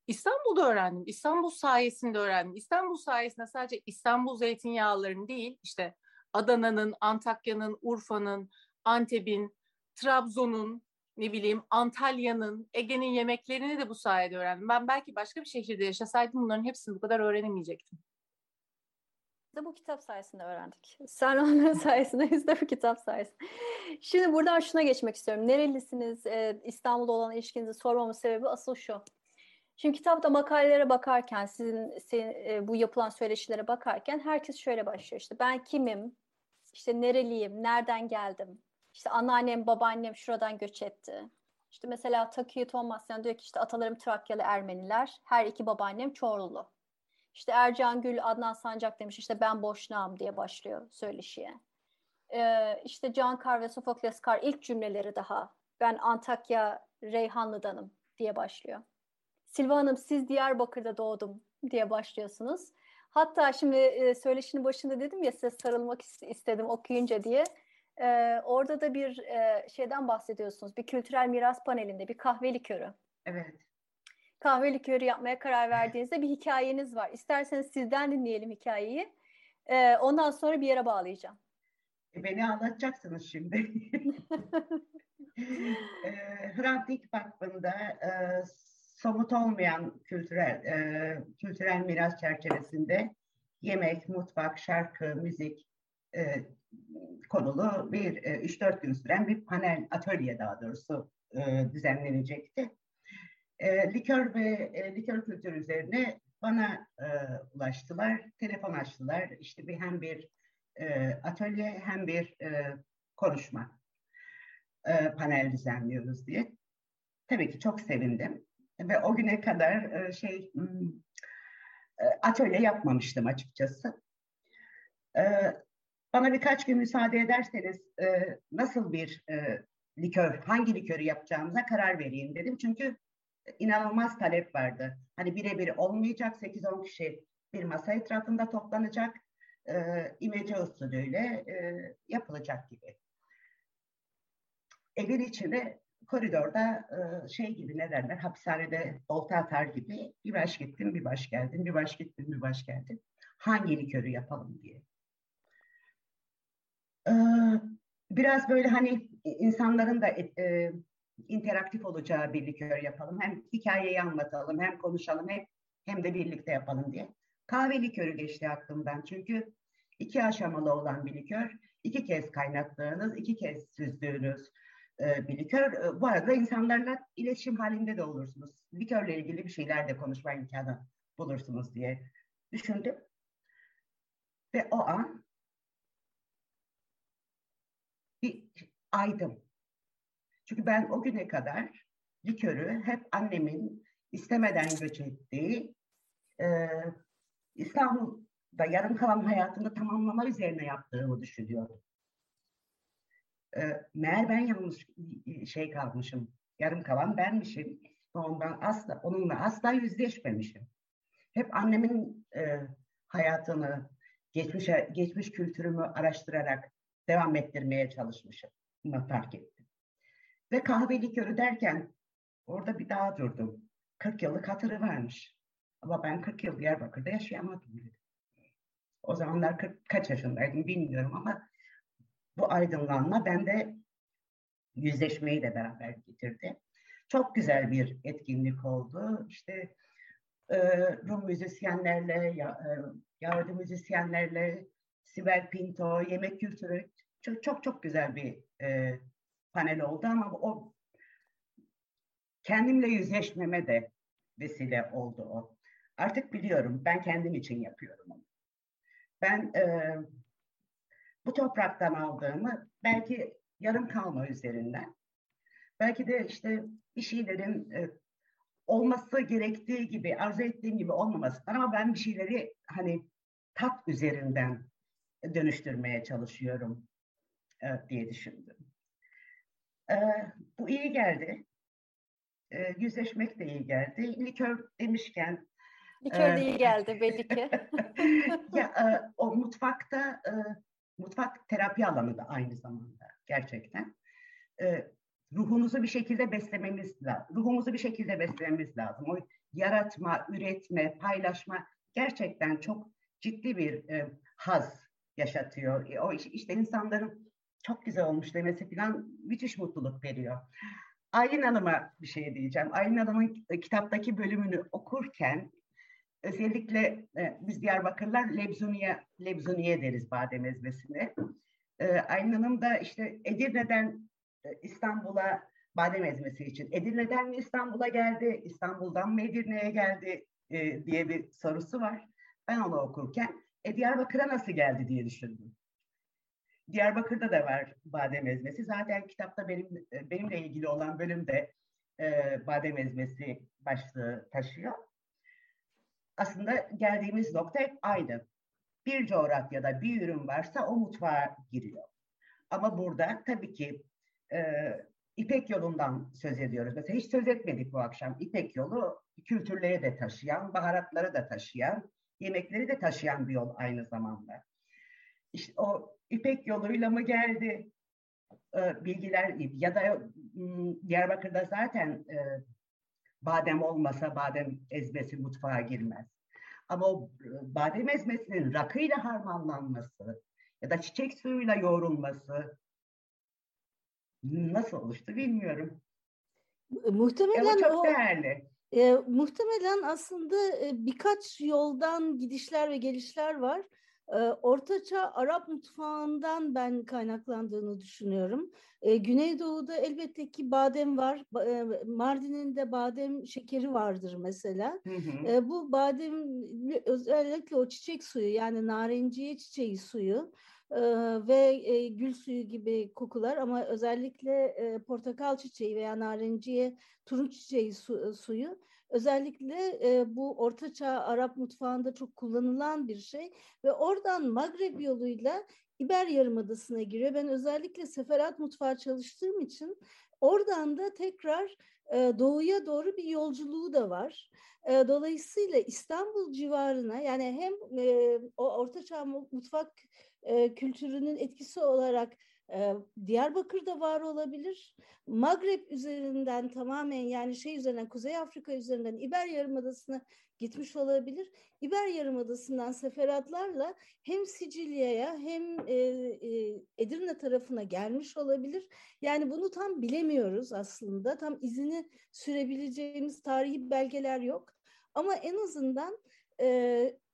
İstanbul'da öğrendim. İstanbul sayesinde öğrendim. İstanbul sayesinde sadece İstanbul zeytinyağlarının değil, işte Adana'nın, Antakya'nın, Urfa'nın, Antep'in, Trabzon'un, ne bileyim Antalya'nın, Ege'nin yemeklerini de bu sayede öğrendim. Ben belki başka bir şehirde yaşasaydım bunların hepsini bu kadar öğrenemeyecektim. De bu kitap sayesinde öğrendik. Sen onların sayesinde, biz de bu kitap sayesinde. Şimdi buradan şuna geçmek istiyorum. Nerelisiniz? Ee, İstanbul'da olan ilişkinizi sormamın sebebi asıl şu. Şimdi kitapta makalelere bakarken, sizin, sizin e, bu yapılan söyleşilere bakarken herkes şöyle başlıyor. İşte ben kimim? İşte nereliyim? Nereden geldim? İşte anneannem, babaannem şuradan göç etti. İşte mesela Takiye Thomasyan diyor ki işte atalarım Trakyalı Ermeniler, her iki babaannem Çorlu. İşte Ercan Gül, Adnan Sancak demiş işte ben Boşnağım diye başlıyor söyleşiye. Ee, işte Can Kar ve Sofokles Kar ilk cümleleri daha ben Antakya Reyhanlı'danım diye başlıyor. Silva Hanım siz Diyarbakır'da doğdum diye başlıyorsunuz. Hatta şimdi e, söyleşinin başında dedim ya size sarılmak istedim okuyunca diye. Ee, orada da bir e, şeyden bahsediyorsunuz. Bir kültürel miras panelinde bir kahve likörü. Evet. Kahve likörü yapmaya karar verdiğinizde bir hikayeniz var. İsterseniz sizden dinleyelim hikayeyi. Ee, ondan sonra bir yere bağlayacağım. E, beni anlatacaksınız şimdi. e, Hrant Dink Vakfı'nda e, somut olmayan kültürel e, kültürel miras çerçevesinde yemek, mutfak, şarkı, müzik, e, konulu bir 3-4 gün süren bir panel, atölye daha doğrusu e, düzenlenecekti. E, likör ve e, likör kültürü üzerine bana e, ulaştılar, telefon açtılar. İşte bir hem bir e, atölye hem bir e, konuşma e, panel düzenliyoruz diye. Tabii ki çok sevindim ve o güne kadar e, şey hmm, e, atölye yapmamıştım açıkçası. E, bana birkaç gün müsaade ederseniz e, nasıl bir e, likör, hangi likörü yapacağımıza karar vereyim dedim. Çünkü inanılmaz talep vardı. Hani birebir olmayacak 8-10 kişi bir masa etrafında toplanacak. E, imece usulüyle e, yapılacak gibi. Evin içinde koridorda e, şey gibi ne derler hapishanede olta atar gibi bir baş gittim bir baş geldim bir baş gittim bir baş geldim. Hangi likörü yapalım diye. Ee, biraz böyle hani insanların da e, interaktif olacağı bir likör yapalım. Hem hikayeyi anlatalım, hem konuşalım, hem, hem de birlikte yapalım diye. Kahve likörü geçti aklımdan. Çünkü iki aşamalı olan bir likör. iki kez kaynattığınız, iki kez süzdüğünüz e, bir likör. E, bu arada insanlarla iletişim halinde de olursunuz. Likörle ilgili bir şeyler de konuşma imkanı bulursunuz diye düşündüm. Ve o an bir aydım. Çünkü ben o güne kadar likörü hep annemin istemeden göç ettiği e, İstanbul'da yarım kalan hayatımı tamamlama üzerine yaptığımı düşünüyordum. E, meğer ben yanlış şey kalmışım. Yarım kalan benmişim. Ondan asla, onunla asla yüzleşmemişim. Hep annemin e, hayatını, geçmiş, geçmiş kültürümü araştırarak devam ettirmeye çalışmışım. Bunu fark ettim. Ve kahve likörü derken orada bir daha durdum. 40 yıllık hatırı varmış. Ama ben 40 yıl Diyarbakır'da yaşayamadım dedim. O zamanlar 40, kaç yaşındaydım bilmiyorum ama bu aydınlanma bende yüzleşmeyi de beraber getirdi. Çok güzel bir etkinlik oldu. İşte e, Rum müzisyenlerle, ya, e, Yahudi müzisyenlerle, Sibel Pinto, yemek kültürü çok çok, çok güzel bir e, panel oldu ama o kendimle yüzleşmeme de vesile oldu o. Artık biliyorum ben kendim için yapıyorum onu. Ben e, bu topraktan aldığımı belki yarım kalma üzerinden belki de işte bir şeylerin e, olması gerektiği gibi arzu ettiğim gibi olmamasından ama ben bir şeyleri hani tat üzerinden dönüştürmeye çalışıyorum e, diye düşündüm. E, bu iyi geldi. E, yüzleşmek de iyi geldi. Likör demişken Likör de iyi geldi belli ki. ya e, o mutfakta e, mutfak terapi alanı da aynı zamanda gerçekten. E, ruhumuzu bir şekilde beslememiz lazım. Ruhumuzu bir şekilde beslememiz lazım. O yaratma, üretme, paylaşma gerçekten çok ciddi bir e, haz yaşatıyor. E, o işte insanların çok güzel olmuş demesi falan müthiş mutluluk veriyor. Aylin Hanım'a bir şey diyeceğim. Aylin Hanım'ın kitaptaki bölümünü okurken özellikle e, biz Diyarbakırlar lebzuniye, lebzuniye deriz badem ezmesine. E, Aylin Hanım da işte Edirne'den e, İstanbul'a badem ezmesi için. Edirne'den mi İstanbul'a geldi, İstanbul'dan mı Edirne'ye geldi e, diye bir sorusu var. Ben onu okurken e, Diyarbakır'a nasıl geldi diye düşündüm. Diyarbakır'da da var badem ezmesi. Zaten kitapta benim e, benimle ilgili olan bölümde e, badem ezmesi başlığı taşıyor. Aslında geldiğimiz nokta hep aynı. Bir coğrafyada bir ürün varsa o mutfağa giriyor. Ama burada tabii ki e, İpek yolundan söz ediyoruz. Mesela hiç söz etmedik bu akşam. İpek yolu kültürleri de taşıyan, baharatları da taşıyan, yemekleri de taşıyan bir yol aynı zamanda. İşte o İpek yoluyla mı geldi e, bilgiler ya da m, Diyarbakır'da zaten e, badem olmasa badem ezmesi mutfağa girmez. Ama o e, badem ezmesinin rakıyla harmanlanması ya da çiçek suyuyla yoğrulması nasıl oluştu bilmiyorum. Muhtemelen e, çok o, değerli. E, muhtemelen aslında e, birkaç yoldan gidişler ve gelişler var. E, Ortaçağ Arap mutfağından ben kaynaklandığını düşünüyorum. E, Güneydoğu'da elbette ki badem var. E, Mardin'in de badem şekeri vardır mesela. Hı hı. E, bu badem özellikle o çiçek suyu yani narenciye çiçeği suyu ve gül suyu gibi kokular ama özellikle portakal çiçeği veya narenciye turunç çiçeği su, suyu özellikle bu ortaçağ Arap mutfağında çok kullanılan bir şey ve oradan Magreb yoluyla İber Yarımadası'na giriyor. Ben özellikle seferat mutfağı çalıştığım için oradan da tekrar doğuya doğru bir yolculuğu da var. dolayısıyla İstanbul civarına yani hem o ortaçağ mutfak e, kültürünün etkisi olarak e, Diyarbakır'da var olabilir. Magreb üzerinden tamamen yani şey üzerinden Kuzey Afrika üzerinden İber Yarımadası'na gitmiş olabilir. İber Yarımadası'ndan seferatlarla hem Sicilya'ya hem Edirne tarafına gelmiş olabilir. Yani bunu tam bilemiyoruz aslında. Tam izini sürebileceğimiz tarihi belgeler yok. Ama en azından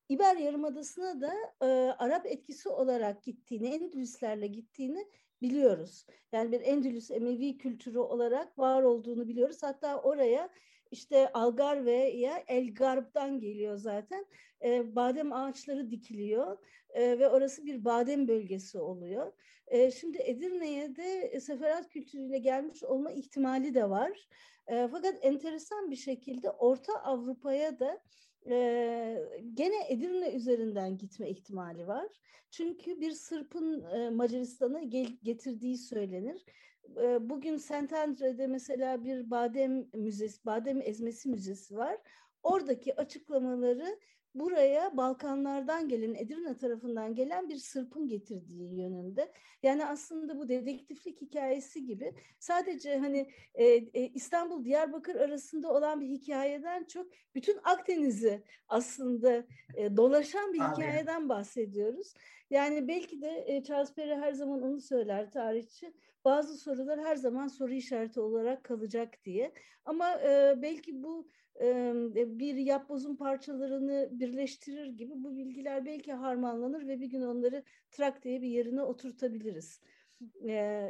İber Yarımadası'na da e, Arap etkisi olarak gittiğini, Endülüslerle gittiğini biliyoruz. Yani bir Endülüs Emevi kültürü olarak var olduğunu biliyoruz. Hatta oraya işte Algarve ya El Garb'dan geliyor zaten. E, badem ağaçları dikiliyor e, ve orası bir badem bölgesi oluyor. E, şimdi Edirne'ye de seferat kültürüyle gelmiş olma ihtimali de var. E, fakat enteresan bir şekilde Orta Avrupa'ya da e, gene Edirne üzerinden gitme ihtimali var. Çünkü bir Sırp'ın e, Macaristan'a getirdiği söylenir. E, bugün Saint-André'de mesela bir badem müzesi, badem ezmesi müzesi var. Oradaki açıklamaları buraya Balkanlardan gelen, Edirne tarafından gelen bir Sırp'ın getirdiği yönünde. Yani aslında bu dedektiflik hikayesi gibi sadece hani e, e, İstanbul Diyarbakır arasında olan bir hikayeden çok bütün Akdeniz'i aslında e, dolaşan bir hikayeden bahsediyoruz. Yani belki de e, Charles Perry her zaman onu söyler tarihçi. Bazı sorular her zaman soru işareti olarak kalacak diye. Ama e, belki bu bir yapbozun parçalarını birleştirir gibi bu bilgiler belki harmanlanır ve bir gün onları trak diye bir yerine oturtabiliriz.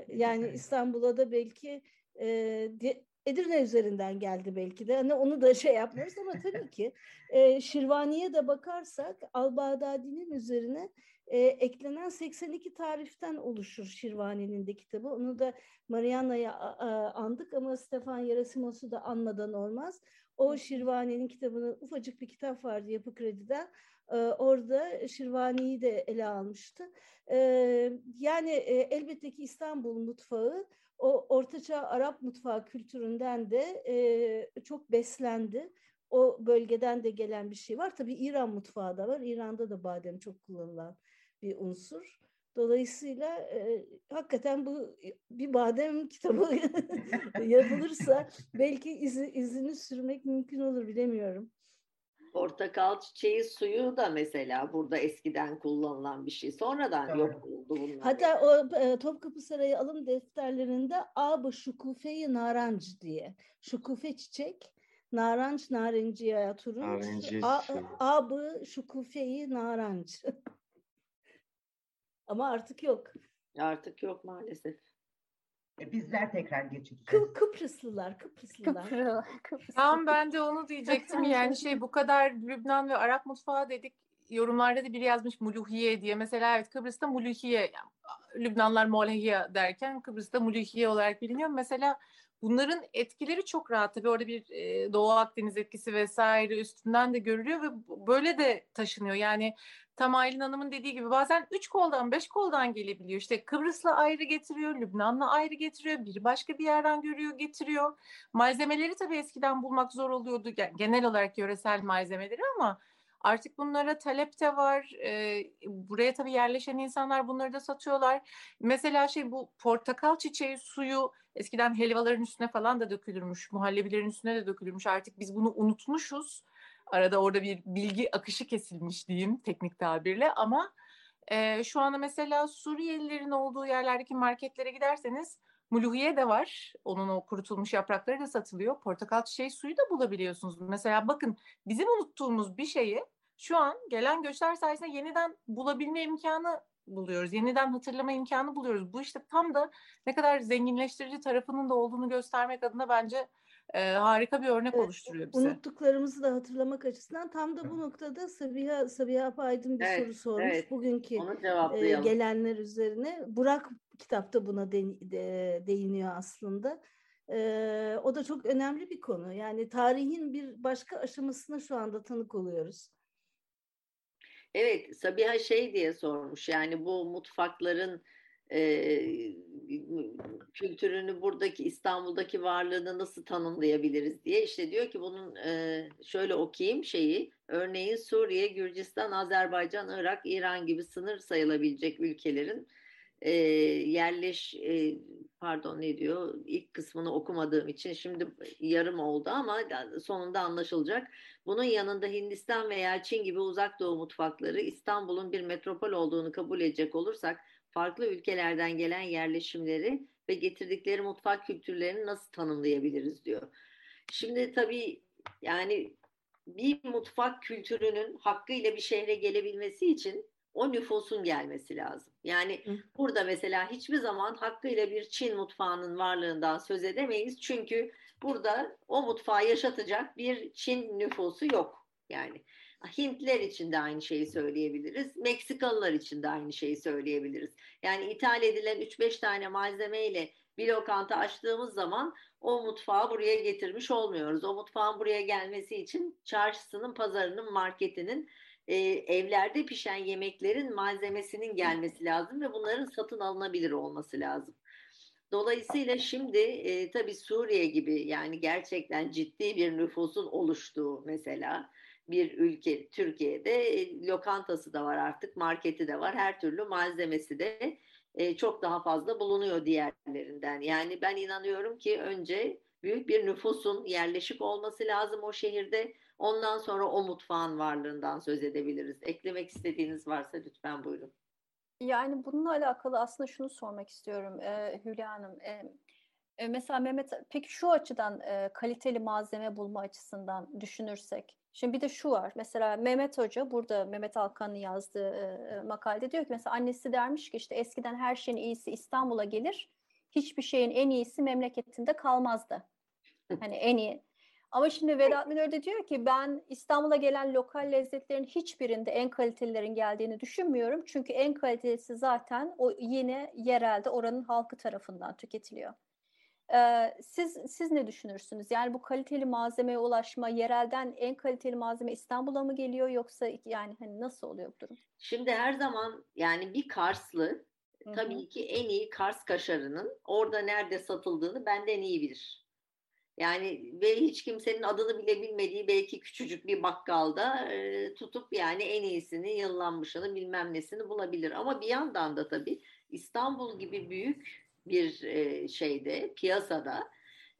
Yani İstanbul'a da belki Edirne üzerinden geldi belki de. Hani onu da şey yapmıyoruz ama tabii ki Şirvani'ye de bakarsak Al-Bağdadi'nin üzerine e, eklenen 82 tariften oluşur Şirvani'nin de kitabı. Onu da Marianna'ya andık ama Stefan Yerasimos'u da anmadan olmaz. O Şirvani'nin kitabını ufacık bir kitap vardı Yapı Kredi'den. E, orada Şirvani'yi de ele almıştı. E, yani e, elbette ki İstanbul mutfağı o ortaçağ Arap mutfağı kültüründen de e, çok beslendi. O bölgeden de gelen bir şey var. Tabii İran mutfağı da var. İran'da da badem çok kullanılan bir unsur. Dolayısıyla e, hakikaten bu bir badem kitabı yapılırsa belki izi, izini sürmek mümkün olur bilemiyorum. Portakal çiçeği suyu da mesela burada eskiden kullanılan bir şey. Sonradan evet. yok oldu bunlar. Hatta o e, Topkapı Sarayı alım defterlerinde Ab-ı Şukufe-i Narancı diye. Şukufe çiçek, naranç narenciye turunç, Ab-ı Şukufe-i Narancı. Ama artık yok. Artık yok maalesef. E, bizler tekrar geçeceğiz. Kı Kıbrıslılar, Kıbrıslılar. Kıbrıslılar. Tam ben de onu diyecektim. Yani şey bu kadar Lübnan ve Arap mutfağı dedik. Yorumlarda da biri yazmış muluhiye diye. Mesela evet Kıbrıs'ta muluhiye, yani, Lübnanlar molehiye derken Kıbrıs'ta muluhiye olarak biliniyor. Mesela bunların etkileri çok rahat. Tabii orada bir e, Doğu Akdeniz etkisi vesaire üstünden de görülüyor ve böyle de taşınıyor. Yani tam Aylin Hanım'ın dediği gibi bazen üç koldan beş koldan gelebiliyor. İşte Kıbrıs'la ayrı getiriyor, Lübnan'la ayrı getiriyor, biri başka bir yerden görüyor getiriyor. Malzemeleri tabii eskiden bulmak zor oluyordu genel olarak yöresel malzemeleri ama artık bunlara talep de var. Ee, buraya tabii yerleşen insanlar bunları da satıyorlar. Mesela şey bu portakal çiçeği suyu eskiden helvaların üstüne falan da dökülürmüş, muhallebilerin üstüne de dökülürmüş. Artık biz bunu unutmuşuz Arada orada bir bilgi akışı kesilmiş diyeyim teknik tabirle ama e, şu anda mesela Suriyelilerin olduğu yerlerdeki marketlere giderseniz muluhiye de var. Onun o kurutulmuş yaprakları da satılıyor. Portakal çiçeği suyu da bulabiliyorsunuz. Mesela bakın bizim unuttuğumuz bir şeyi şu an gelen göçler sayesinde yeniden bulabilme imkanı buluyoruz. Yeniden hatırlama imkanı buluyoruz. Bu işte tam da ne kadar zenginleştirici tarafının da olduğunu göstermek adına bence e, harika bir örnek evet, oluşturuyor bize. Unuttuklarımızı da hatırlamak açısından tam da bu noktada Sabiha, Sabiha Apaydın bir evet, soru sormuş. Evet. Bugünkü e, gelenler üzerine. Burak kitapta buna de, de, değiniyor aslında. E, o da çok önemli bir konu. Yani tarihin bir başka aşamasına şu anda tanık oluyoruz. Evet, Sabiha şey diye sormuş. Yani bu mutfakların e, kültürünü buradaki İstanbul'daki varlığını nasıl tanımlayabiliriz diye. İşte diyor ki bunun e, şöyle okuyayım şeyi. Örneğin Suriye, Gürcistan, Azerbaycan, Irak, İran gibi sınır sayılabilecek ülkelerin e, yerleş e, pardon ne diyor? İlk kısmını okumadığım için şimdi yarım oldu ama sonunda anlaşılacak. Bunun yanında Hindistan veya Çin gibi uzak doğu mutfakları İstanbul'un bir metropol olduğunu kabul edecek olursak farklı ülkelerden gelen yerleşimleri ve getirdikleri mutfak kültürlerini nasıl tanımlayabiliriz diyor. Şimdi tabii yani bir mutfak kültürünün hakkıyla bir şehre gelebilmesi için o nüfusun gelmesi lazım. Yani Hı. burada mesela hiçbir zaman hakkıyla bir Çin mutfağının varlığından söz edemeyiz. Çünkü burada o mutfağı yaşatacak bir Çin nüfusu yok. Yani Hintler için de aynı şeyi söyleyebiliriz. Meksikalılar için de aynı şeyi söyleyebiliriz. Yani ithal edilen 3-5 tane malzemeyle bir lokanta açtığımız zaman o mutfağı buraya getirmiş olmuyoruz. O mutfağın buraya gelmesi için çarşısının, pazarının, marketinin e, evlerde pişen yemeklerin malzemesinin gelmesi lazım ve bunların satın alınabilir olması lazım. Dolayısıyla şimdi e, tabii Suriye gibi yani gerçekten ciddi bir nüfusun oluştuğu mesela bir ülke Türkiye'de e, lokantası da var artık marketi de var her türlü malzemesi de e, çok daha fazla bulunuyor diğerlerinden. Yani ben inanıyorum ki önce büyük bir nüfusun yerleşik olması lazım o şehirde. Ondan sonra o mutfağın varlığından söz edebiliriz. Eklemek istediğiniz varsa lütfen buyurun. Yani bununla alakalı aslında şunu sormak istiyorum e, Hülya Hanım. E, e, mesela Mehmet peki şu açıdan e, kaliteli malzeme bulma açısından düşünürsek Şimdi bir de şu var. Mesela Mehmet Hoca burada Mehmet Alkan'ın yazdığı e, makalede diyor ki mesela annesi dermiş ki işte eskiden her şeyin iyisi İstanbul'a gelir. Hiçbir şeyin en iyisi memleketinde kalmazdı. Hani en iyi. Ama şimdi Vedat Minör de diyor ki ben İstanbul'a gelen lokal lezzetlerin hiçbirinde en kalitelilerin geldiğini düşünmüyorum. Çünkü en kalitelisi zaten o yine yerelde oranın halkı tarafından tüketiliyor. Ee, siz siz ne düşünürsünüz? Yani bu kaliteli malzemeye ulaşma, yerelden en kaliteli malzeme İstanbul'a mı geliyor yoksa yani hani nasıl oluyor bu durum? Şimdi her zaman yani bir Karslı Hı-hı. tabii ki en iyi Kars kaşarının orada nerede satıldığını benden iyi bilir. Yani ve hiç kimsenin adını bile bilmediği belki küçücük bir bakkalda e, tutup yani en iyisini, yıllanmışını bilmem nesini bulabilir. Ama bir yandan da tabii İstanbul gibi büyük bir şeyde, piyasada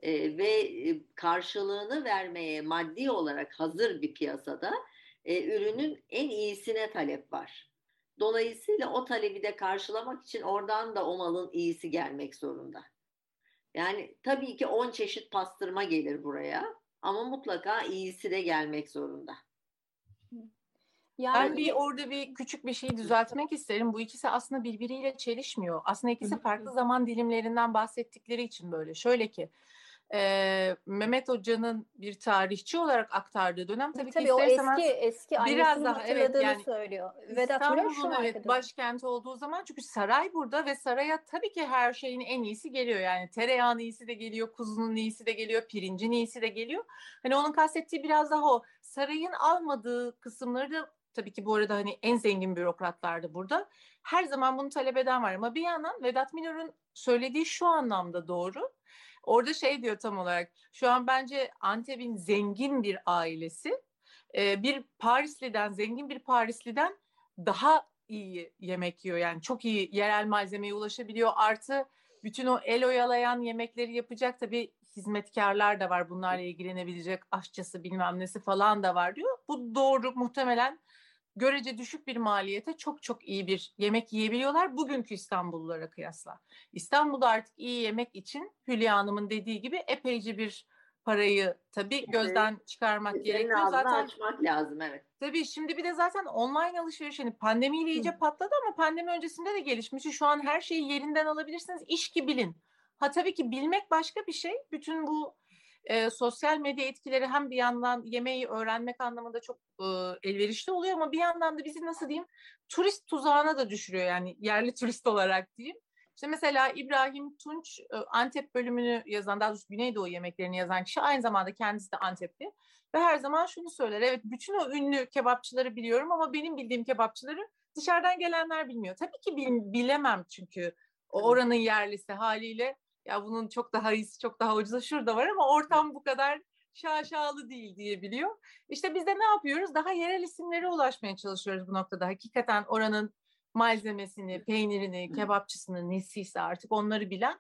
ve karşılığını vermeye maddi olarak hazır bir piyasada ürünün en iyisine talep var. Dolayısıyla o talebi de karşılamak için oradan da o malın iyisi gelmek zorunda. Yani tabii ki 10 çeşit pastırma gelir buraya ama mutlaka iyisi de gelmek zorunda. Yani... Ben bir orada bir küçük bir şey düzeltmek isterim. Bu ikisi aslında birbiriyle çelişmiyor. Aslında ikisi farklı zaman dilimlerinden bahsettikleri için böyle. Şöyle ki e, Mehmet Hoca'nın bir tarihçi olarak aktardığı dönem tabii, tabii ki o eski eski biraz daha evet yani söylüyor. Vedat İstanbul'un evet başkenti olduğu zaman çünkü saray burada ve saraya tabii ki her şeyin en iyisi geliyor. Yani tereyağının iyisi de geliyor, kuzunun iyisi de geliyor, pirincin iyisi de geliyor. Hani onun kastettiği biraz daha o sarayın almadığı kısımları da tabii ki bu arada hani en zengin bürokratlardı burada. Her zaman bunu talep eden var ama bir yandan Vedat Milor'un söylediği şu anlamda doğru. Orada şey diyor tam olarak şu an bence Antep'in zengin bir ailesi bir Parisliden zengin bir Parisliden daha iyi yemek yiyor. Yani çok iyi yerel malzemeye ulaşabiliyor. Artı bütün o el oyalayan yemekleri yapacak tabii hizmetkarlar da var. Bunlarla ilgilenebilecek aşçısı bilmem nesi falan da var diyor. Bu doğru muhtemelen görece düşük bir maliyete çok çok iyi bir yemek yiyebiliyorlar bugünkü İstanbullulara kıyasla. İstanbul'da artık iyi yemek için Hülya Hanım'ın dediği gibi epeyce bir parayı tabii gözden çıkarmak Senin gerekiyor. Zaten açmak lazım evet. Tabii şimdi bir de zaten online alışveriş hani pandemiyle iyice patladı ama pandemi öncesinde de gelişmiş. Şu an her şeyi yerinden alabilirsiniz. İş ki bilin. Ha tabii ki bilmek başka bir şey. Bütün bu e, sosyal medya etkileri hem bir yandan yemeği öğrenmek anlamında çok e, elverişli oluyor ama bir yandan da bizi nasıl diyeyim turist tuzağına da düşürüyor yani yerli turist olarak diyeyim. İşte mesela İbrahim Tunç Antep bölümünü yazan, daha doğrusu Güneydoğu yemeklerini yazan kişi aynı zamanda kendisi de Antepli. Ve her zaman şunu söyler, evet bütün o ünlü kebapçıları biliyorum ama benim bildiğim kebapçıları dışarıdan gelenler bilmiyor. Tabii ki bil, bilemem çünkü o oranın yerlisi haliyle ya bunun çok daha iyisi, çok daha ucuzu şurada var ama ortam bu kadar şaşalı değil diyebiliyor. İşte biz de ne yapıyoruz? Daha yerel isimlere ulaşmaya çalışıyoruz bu noktada. Hakikaten oranın malzemesini, peynirini, kebapçısını, nesiyse artık onları bilen.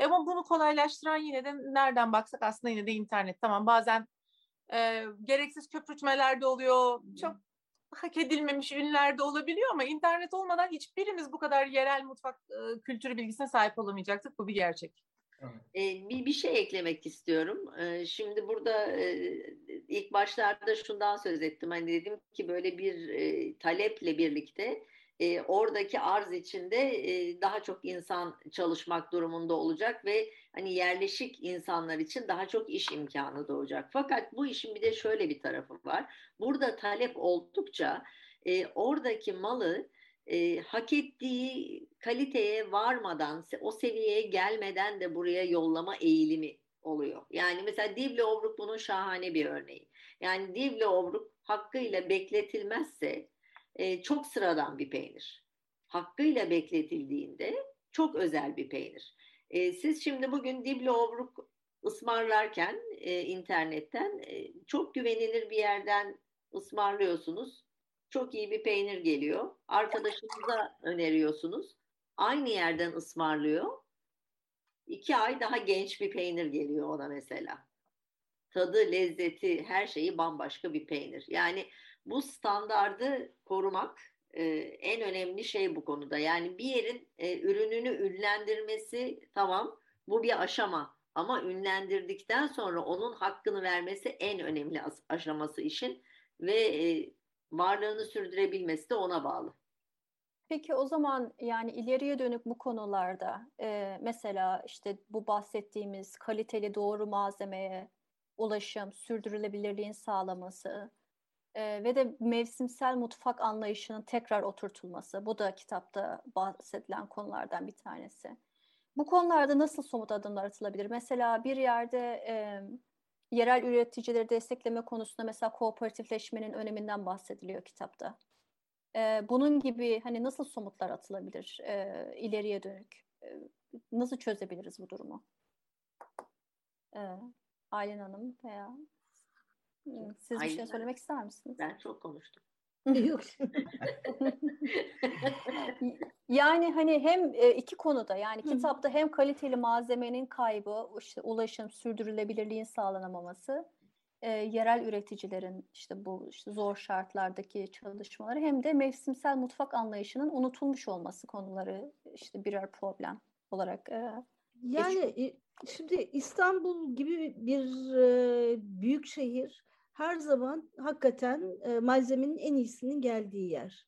Ama bunu kolaylaştıran yine de nereden baksak aslında yine de internet. Tamam bazen e, gereksiz köpürtmeler de oluyor. Çok hak edilmemiş ünlüler de olabiliyor ama internet olmadan hiçbirimiz bu kadar yerel mutfak e, kültürü bilgisine sahip olamayacaktık. Bu bir gerçek. Bir, bir şey eklemek istiyorum. Şimdi burada ilk başlarda şundan söz ettim. Hani dedim ki böyle bir taleple birlikte oradaki arz içinde daha çok insan çalışmak durumunda olacak ve hani yerleşik insanlar için daha çok iş imkanı doğacak. Fakat bu işin bir de şöyle bir tarafı var. Burada talep oldukça oradaki malı e, hak ettiği kaliteye varmadan, o seviyeye gelmeden de buraya yollama eğilimi oluyor. Yani mesela Divle Obruk bunun şahane bir örneği. Yani Divle Obruk hakkıyla bekletilmezse e, çok sıradan bir peynir. Hakkıyla bekletildiğinde çok özel bir peynir. E, siz şimdi bugün Diblo Obruk ısmarlarken e, internetten e, çok güvenilir bir yerden ısmarlıyorsunuz. Çok iyi bir peynir geliyor. Arkadaşınıza öneriyorsunuz. Aynı yerden ısmarlıyor. İki ay daha genç bir peynir geliyor ona mesela. Tadı, lezzeti, her şeyi bambaşka bir peynir. Yani bu standardı korumak e, en önemli şey bu konuda. Yani bir yerin e, ürününü ünlendirmesi tamam bu bir aşama ama ünlendirdikten sonra onun hakkını vermesi en önemli aşaması işin ve e, varlığını sürdürebilmesi de ona bağlı. Peki o zaman yani ileriye dönük bu konularda e, mesela işte bu bahsettiğimiz kaliteli doğru malzemeye ulaşım, sürdürülebilirliğin sağlaması e, ve de mevsimsel mutfak anlayışının tekrar oturtulması. Bu da kitapta bahsedilen konulardan bir tanesi. Bu konularda nasıl somut adımlar atılabilir? Mesela bir yerde e, yerel üreticileri destekleme konusunda mesela kooperatifleşmenin öneminden bahsediliyor kitapta. E, bunun gibi hani nasıl somutlar atılabilir e, ileriye dönük? E, nasıl çözebiliriz bu durumu? E, Aylin Hanım veya siz Aylin bir şey söylemek ister misiniz? Ben çok konuştum. Yok. yani hani hem e, iki konuda yani kitapta hem kaliteli malzemenin kaybı, işte ulaşım, sürdürülebilirliğin sağlanamaması, e, yerel üreticilerin işte bu işte zor şartlardaki çalışmaları hem de mevsimsel mutfak anlayışının unutulmuş olması konuları işte birer problem olarak e, yani geçiyor. şimdi İstanbul gibi bir e, büyük şehir her zaman hakikaten e, malzemenin en iyisinin geldiği yer.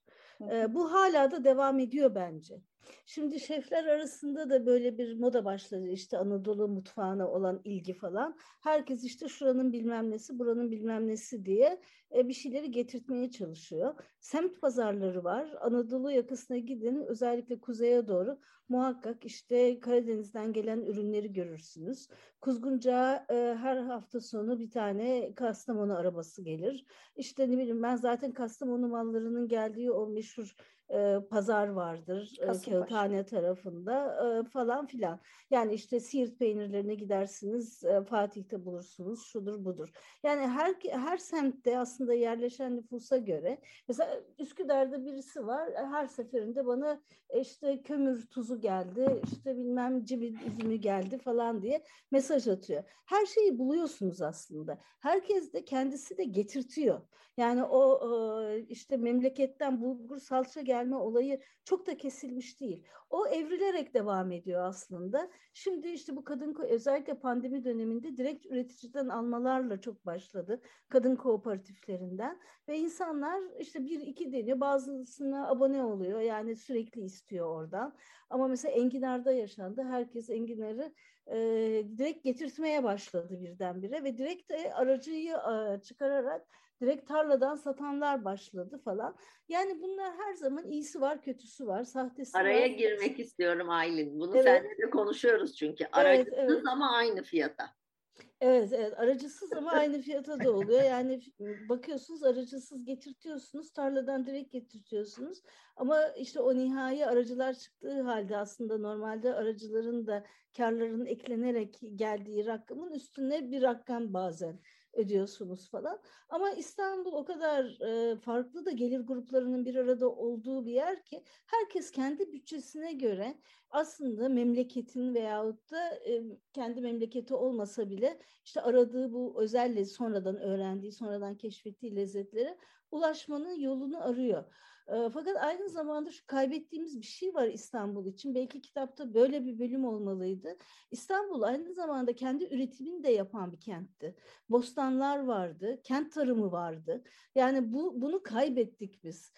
E, bu hala da devam ediyor bence. Şimdi şefler arasında da böyle bir moda başladı işte Anadolu mutfağına olan ilgi falan. Herkes işte şuranın bilmem nesi, buranın bilmem nesi diye e, bir şeyleri getirtmeye çalışıyor. Semt pazarları var. Anadolu yakasına gidin özellikle kuzeye doğru muhakkak işte Karadeniz'den gelen ürünleri görürsünüz. Kuzgunca e, her hafta sonu bir tane Kastamonu arabası gelir. İşte ne bileyim ben zaten Kastamonu mallarının geldiği o meşhur e, pazar vardır e, Kağıthane tarafında e, falan filan. Yani işte Siirt peynirlerine gidersiniz e, Fatih'te bulursunuz şudur budur. Yani her her semtte aslında yerleşen nüfusa göre mesela Üsküdar'da birisi var her seferinde bana işte kömür tuzu geldi işte bilmem cibin üzümü geldi falan diye mesaj atıyor. Her şeyi buluyorsunuz aslında. Herkes de kendisi de getirtiyor. Yani o işte memleketten bulgur salça gelme olayı çok da kesilmiş değil. O evrilerek devam ediyor aslında. Şimdi işte bu kadın özellikle pandemi döneminde direkt üreticiden almalarla çok başladı. Kadın kooperatiflerinden ve insanlar işte bir iki deniyor bazısına abone oluyor yani sürekli istiyor oradan. Ama mesela enginarda yaşandı. Herkes enginarı e, direkt getirtmeye başladı birdenbire ve direkt de aracıyı e, çıkararak direkt tarladan satanlar başladı falan. Yani bunlar her zaman iyisi var, kötüsü var, sahtesi Araya var. girmek istiyorum Aylin. Bunu evet. seninle de konuşuyoruz çünkü. Aracısız evet, evet. ama aynı fiyata. Evet, evet. Aracısız ama aynı fiyata da oluyor. Yani bakıyorsunuz aracısız getirtiyorsunuz, tarladan direkt getirtiyorsunuz. Ama işte o nihai aracılar çıktığı halde aslında normalde aracıların da karlarının eklenerek geldiği rakamın üstüne bir rakam bazen ödüyorsunuz falan. Ama İstanbul o kadar e, farklı da gelir gruplarının bir arada olduğu bir yer ki herkes kendi bütçesine göre aslında memleketin veyahut da e, kendi memleketi olmasa bile işte aradığı bu özel sonradan öğrendiği, sonradan keşfettiği lezzetlere ulaşmanın yolunu arıyor. Fakat aynı zamanda şu kaybettiğimiz bir şey var İstanbul için. Belki kitapta böyle bir bölüm olmalıydı. İstanbul aynı zamanda kendi üretimini de yapan bir kentti. Bostanlar vardı, kent tarımı vardı. Yani bu bunu kaybettik biz.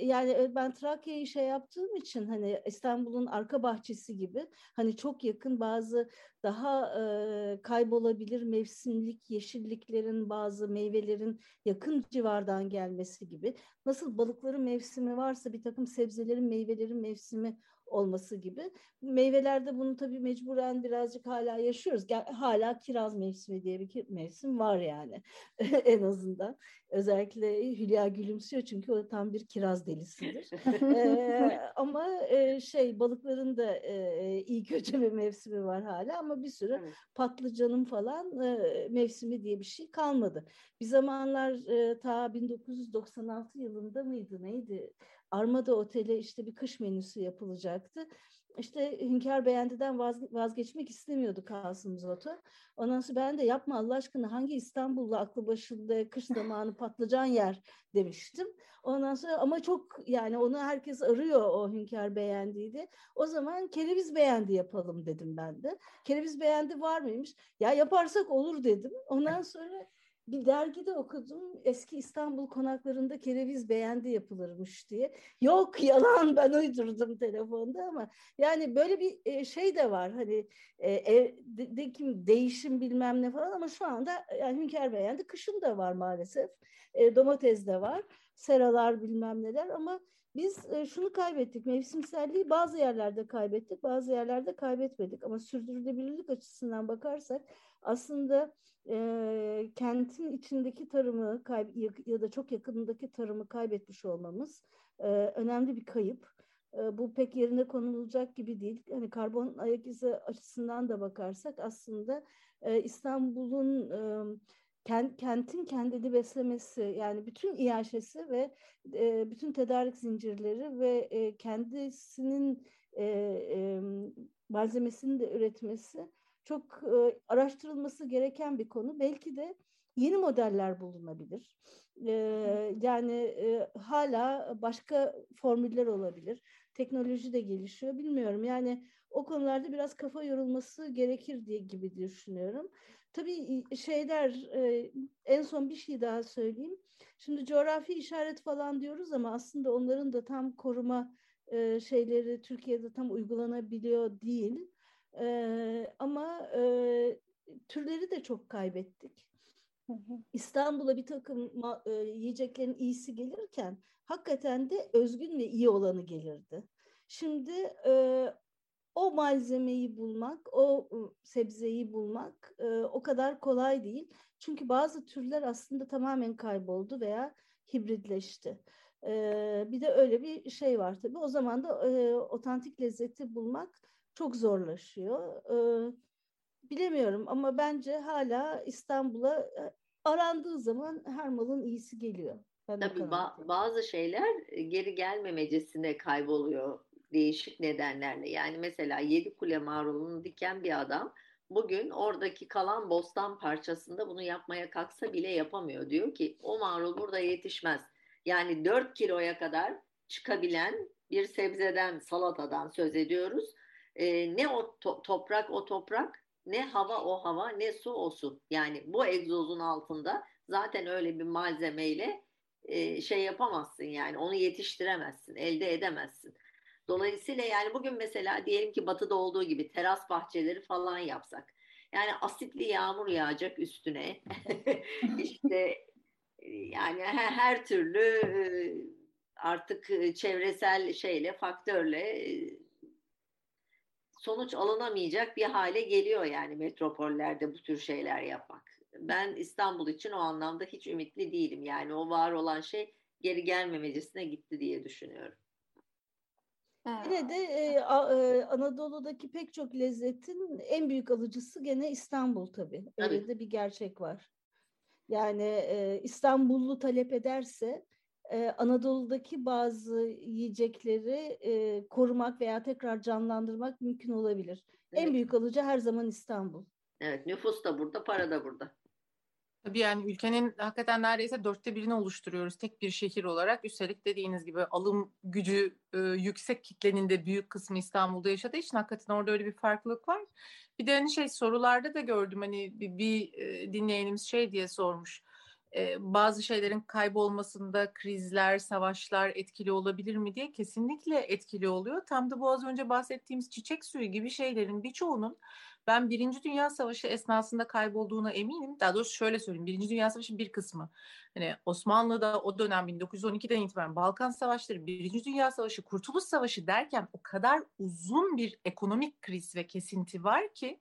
Yani ben Trakya'yı şey yaptığım için hani İstanbul'un arka bahçesi gibi hani çok yakın bazı daha e, kaybolabilir mevsimlik yeşilliklerin bazı meyvelerin yakın civardan gelmesi gibi. Nasıl balıkların mevsimi varsa bir takım sebzelerin meyvelerin mevsimi olması gibi. Meyvelerde bunu tabii mecburen birazcık hala yaşıyoruz. Hala kiraz mevsimi diye bir mevsim var yani en azından. Özellikle Hülya gülümsüyor çünkü o tam bir kiraz delisidir. ee, ama e, şey balıkların da e, iyi kötü bir mevsimi var hala ama bir sürü evet. patlıcanın falan e, mevsimi diye bir şey kalmadı. Bir zamanlar e, ta 1996 yılında mıydı neydi? Armada Otel'e işte bir kış menüsü yapılacaktı. İşte Hünkar Beğendi'den vaz, vazgeçmek istemiyordu Kasım Zoto. Ondan sonra ben de yapma Allah aşkına hangi İstanbul'da aklı başında kış zamanı patlıcan yer demiştim. Ondan sonra ama çok yani onu herkes arıyor o Hünkar Beğendi'ydi. O zaman kereviz beğendi yapalım dedim ben de. Kereviz beğendi var mıymış? Ya yaparsak olur dedim. Ondan sonra bir dergide okudum eski İstanbul konaklarında kereviz beğendi yapılırmış diye. Yok yalan ben uydurdum telefonda ama yani böyle bir şey de var hani evdeki değişim bilmem ne falan ama şu anda yani Hünkar beğendi kışın da var maalesef. Domates de var seralar bilmem neler ama biz şunu kaybettik mevsimselliği bazı yerlerde kaybettik bazı yerlerde kaybetmedik ama sürdürülebilirlik açısından bakarsak aslında e, kentin içindeki tarımı ya da çok yakınındaki tarımı kaybetmiş olmamız e, önemli bir kayıp. E, bu pek yerine konulacak gibi değil. Hani karbon ayak izi açısından da bakarsak aslında e, İstanbul'un e, kentin kendini beslemesi yani bütün iaşesi ve e, bütün tedarik zincirleri ve e, kendisinin e, e, malzemesini de üretmesi çok e, araştırılması gereken bir konu. Belki de yeni modeller bulunabilir. E, yani e, hala başka formüller olabilir. Teknoloji de gelişiyor. Bilmiyorum. Yani o konularda biraz kafa yorulması gerekir diye gibi düşünüyorum. Tabii şeyler e, en son bir şey daha söyleyeyim. Şimdi coğrafi işaret falan diyoruz ama aslında onların da tam koruma e, şeyleri Türkiye'de tam uygulanabiliyor değil. E, ama e, türleri de çok kaybettik. İstanbul'a bir takım e, yiyeceklerin iyisi gelirken hakikaten de özgün ve iyi olanı gelirdi. Şimdi e, o malzemeyi bulmak, o sebzeyi bulmak e, o kadar kolay değil. Çünkü bazı türler aslında tamamen kayboldu veya hibritleşti. E, bir de öyle bir şey var tabii. O zaman da e, otantik lezzeti bulmak çok zorlaşıyor. Ee, bilemiyorum ama bence hala İstanbul'a e, arandığı zaman her malın iyisi geliyor. Ben Tabii ba- bazı şeyler e, geri gelmemecesine kayboluyor değişik nedenlerle. Yani mesela Yedi Kule marulunu diken bir adam bugün oradaki kalan bostan parçasında bunu yapmaya kalksa bile yapamıyor. Diyor ki o marul burada yetişmez. Yani 4 kiloya kadar çıkabilen bir sebzeden, salatadan söz ediyoruz e, ne o to- toprak o toprak, ne hava o hava, ne su o su. Yani bu egzozun altında zaten öyle bir malzemeyle e, şey yapamazsın yani onu yetiştiremezsin, elde edemezsin. Dolayısıyla yani bugün mesela diyelim ki batıda olduğu gibi teras bahçeleri falan yapsak. Yani asitli yağmur yağacak üstüne. işte yani her, her türlü artık çevresel şeyle, faktörle sonuç alınamayacak bir hale geliyor yani metropollerde bu tür şeyler yapmak. Ben İstanbul için o anlamda hiç ümitli değilim. Yani o var olan şey geri gelmemecesine gitti diye düşünüyorum. Yine de e, a, e, Anadolu'daki pek çok lezzetin en büyük alıcısı gene İstanbul tabii. Öyle tabii. de bir gerçek var. Yani e, İstanbullu talep ederse e, Anadolu'daki bazı yiyecekleri e, korumak veya tekrar canlandırmak mümkün olabilir. Evet. En büyük alıcı her zaman İstanbul. Evet nüfus da burada, para da burada. Tabii yani ülkenin hakikaten neredeyse dörtte birini oluşturuyoruz tek bir şehir olarak. Üstelik dediğiniz gibi alım gücü e, yüksek kitlenin de büyük kısmı İstanbul'da yaşadığı için hakikaten orada öyle bir farklılık var. Bir de hani şey sorularda da gördüm hani bir, bir e, dinleyenimiz şey diye sormuş bazı şeylerin kaybolmasında krizler, savaşlar etkili olabilir mi diye kesinlikle etkili oluyor. Tam da bu az önce bahsettiğimiz çiçek suyu gibi şeylerin birçoğunun ben Birinci Dünya Savaşı esnasında kaybolduğuna eminim. Daha doğrusu şöyle söyleyeyim. Birinci Dünya Savaşı bir kısmı. Hani Osmanlı'da o dönem 1912'den itibaren Balkan Savaşları, Birinci Dünya Savaşı, Kurtuluş Savaşı derken o kadar uzun bir ekonomik kriz ve kesinti var ki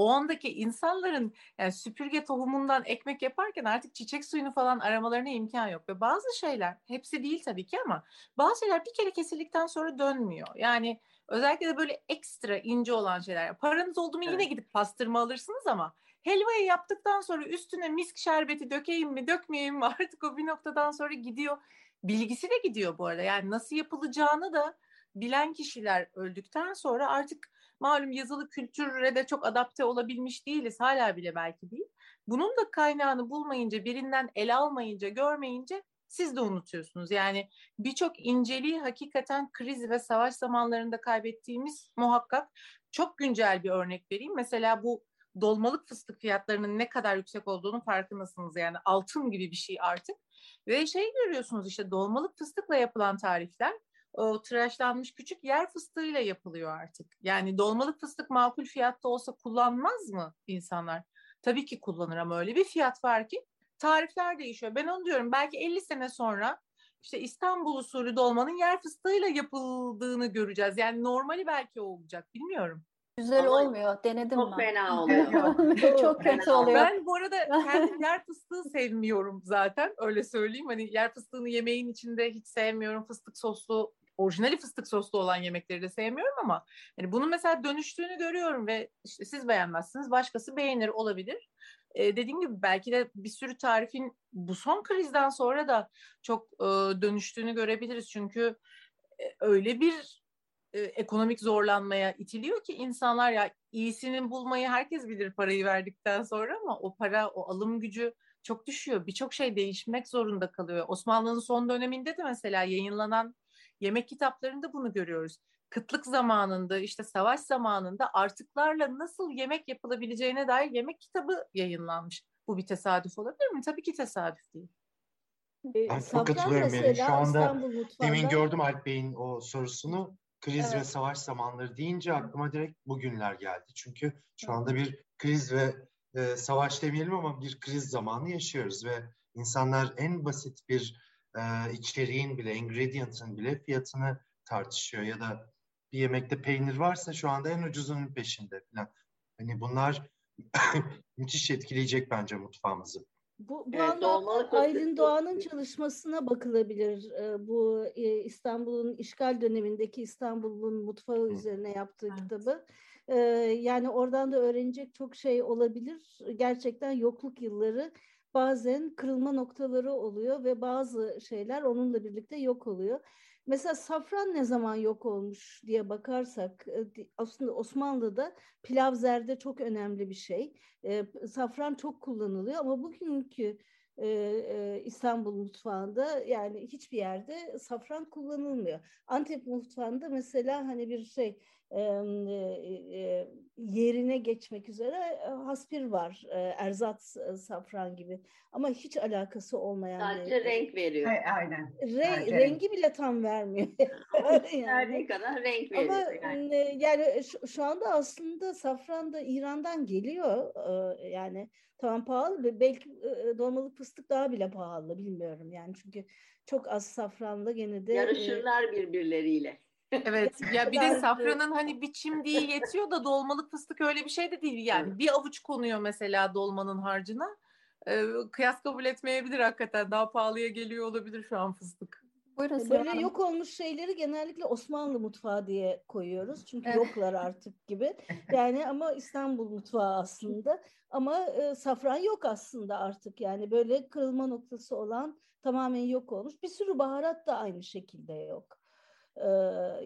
o andaki insanların yani süpürge tohumundan ekmek yaparken artık çiçek suyunu falan aramalarına imkan yok. Ve bazı şeyler hepsi değil tabii ki ama bazı şeyler bir kere kesildikten sonra dönmüyor. Yani özellikle de böyle ekstra ince olan şeyler. Paranız oldu mu evet. yine gidip pastırma alırsınız ama helvayı yaptıktan sonra üstüne misk şerbeti dökeyim mi dökmeyeyim mi artık o bir noktadan sonra gidiyor. Bilgisi de gidiyor bu arada. Yani nasıl yapılacağını da bilen kişiler öldükten sonra artık malum yazılı kültüre de çok adapte olabilmiş değiliz. Hala bile belki değil. Bunun da kaynağını bulmayınca, birinden ele almayınca, görmeyince siz de unutuyorsunuz. Yani birçok inceliği hakikaten kriz ve savaş zamanlarında kaybettiğimiz muhakkak. Çok güncel bir örnek vereyim. Mesela bu dolmalık fıstık fiyatlarının ne kadar yüksek olduğunu farkındasınız. Yani altın gibi bir şey artık. Ve şey görüyorsunuz işte dolmalık fıstıkla yapılan tarifler o tıraşlanmış küçük yer fıstığıyla yapılıyor artık. Yani dolmalık fıstık makul fiyatta olsa kullanmaz mı insanlar? Tabii ki kullanır ama öyle bir fiyat var ki tarifler değişiyor. Ben onu diyorum belki 50 sene sonra işte İstanbul usulü dolmanın yer fıstığıyla yapıldığını göreceğiz. Yani normali belki olacak bilmiyorum. Güzel Ama olmuyor. Denedim çok ben. fena oluyor. çok kötü oluyor. Ben bu arada kendim yer fıstığı sevmiyorum zaten. Öyle söyleyeyim. Hani yer fıstığını yemeğin içinde hiç sevmiyorum. Fıstık soslu, orijinali fıstık soslu olan yemekleri de sevmiyorum ama hani bunun mesela dönüştüğünü görüyorum ve işte siz beğenmezsiniz, başkası beğenir olabilir. Ee, dediğim gibi belki de bir sürü tarifin bu son krizden sonra da çok e, dönüştüğünü görebiliriz. Çünkü e, öyle bir e, ekonomik zorlanmaya itiliyor ki insanlar ya iyisini bulmayı herkes bilir parayı verdikten sonra ama o para o alım gücü çok düşüyor. Birçok şey değişmek zorunda kalıyor. Osmanlı'nın son döneminde de mesela yayınlanan yemek kitaplarında bunu görüyoruz. Kıtlık zamanında işte savaş zamanında artıklarla nasıl yemek yapılabileceğine dair yemek kitabı yayınlanmış. Bu bir tesadüf olabilir mi? Tabii ki tesadüf değil. Ben çok katılıyorum yani. Şu anda demin gördüm Alp Bey'in o sorusunu kriz evet. ve savaş zamanları deyince aklıma direkt bugünler geldi. Çünkü şu anda bir kriz ve e, savaş demeyelim ama bir kriz zamanı yaşıyoruz ve insanlar en basit bir e, içeriğin bile, ingredient'ın bile fiyatını tartışıyor ya da bir yemekte peynir varsa şu anda en ucuzunun peşinde falan. Hani bunlar müthiş etkileyecek bence mutfağımızı. Bu, bu evet, anlamda Aylin Doğan'ın çalışmasına bakılabilir. Bu İstanbul'un işgal dönemindeki İstanbul'un mutfağı Hı. üzerine yaptığı evet. kitabı. Yani oradan da öğrenecek çok şey olabilir. Gerçekten yokluk yılları bazen kırılma noktaları oluyor ve bazı şeyler onunla birlikte yok oluyor. Mesela safran ne zaman yok olmuş diye bakarsak aslında Osmanlı'da pilav zerde çok önemli bir şey. safran çok kullanılıyor ama bugünkü İstanbul mutfağında yani hiçbir yerde safran kullanılmıyor. Antep mutfağında mesela hani bir şey yerine geçmek üzere haspir var. erzat safran gibi. Ama hiç alakası olmayan. Sadece bir, renk veriyor. Aynen. Re, rengi bile tam vermiyor. yani. Ne kadar renk veriyor. Ama yani, yani şu, şu anda aslında safran da İran'dan geliyor. Yani tamam pahalı. Belki dolmalık fıstık daha bile pahalı bilmiyorum. Yani çünkü çok az safranla gene de. Yarışırlar e, birbirleriyle. Evet ya bir de safranın hani biçim diye yetiyor da dolmalık fıstık öyle bir şey de değil yani. Bir avuç konuyor mesela dolmanın harcına. Ee, kıyas kabul etmeyebilir hakikaten. Daha pahalıya geliyor olabilir şu an fıstık. Buyurun, Böyle yok olmuş şeyleri genellikle Osmanlı mutfağı diye koyuyoruz. Çünkü yoklar artık gibi. Yani ama İstanbul mutfağı aslında. Ama e, safran yok aslında artık. Yani böyle kırılma noktası olan tamamen yok olmuş. Bir sürü baharat da aynı şekilde yok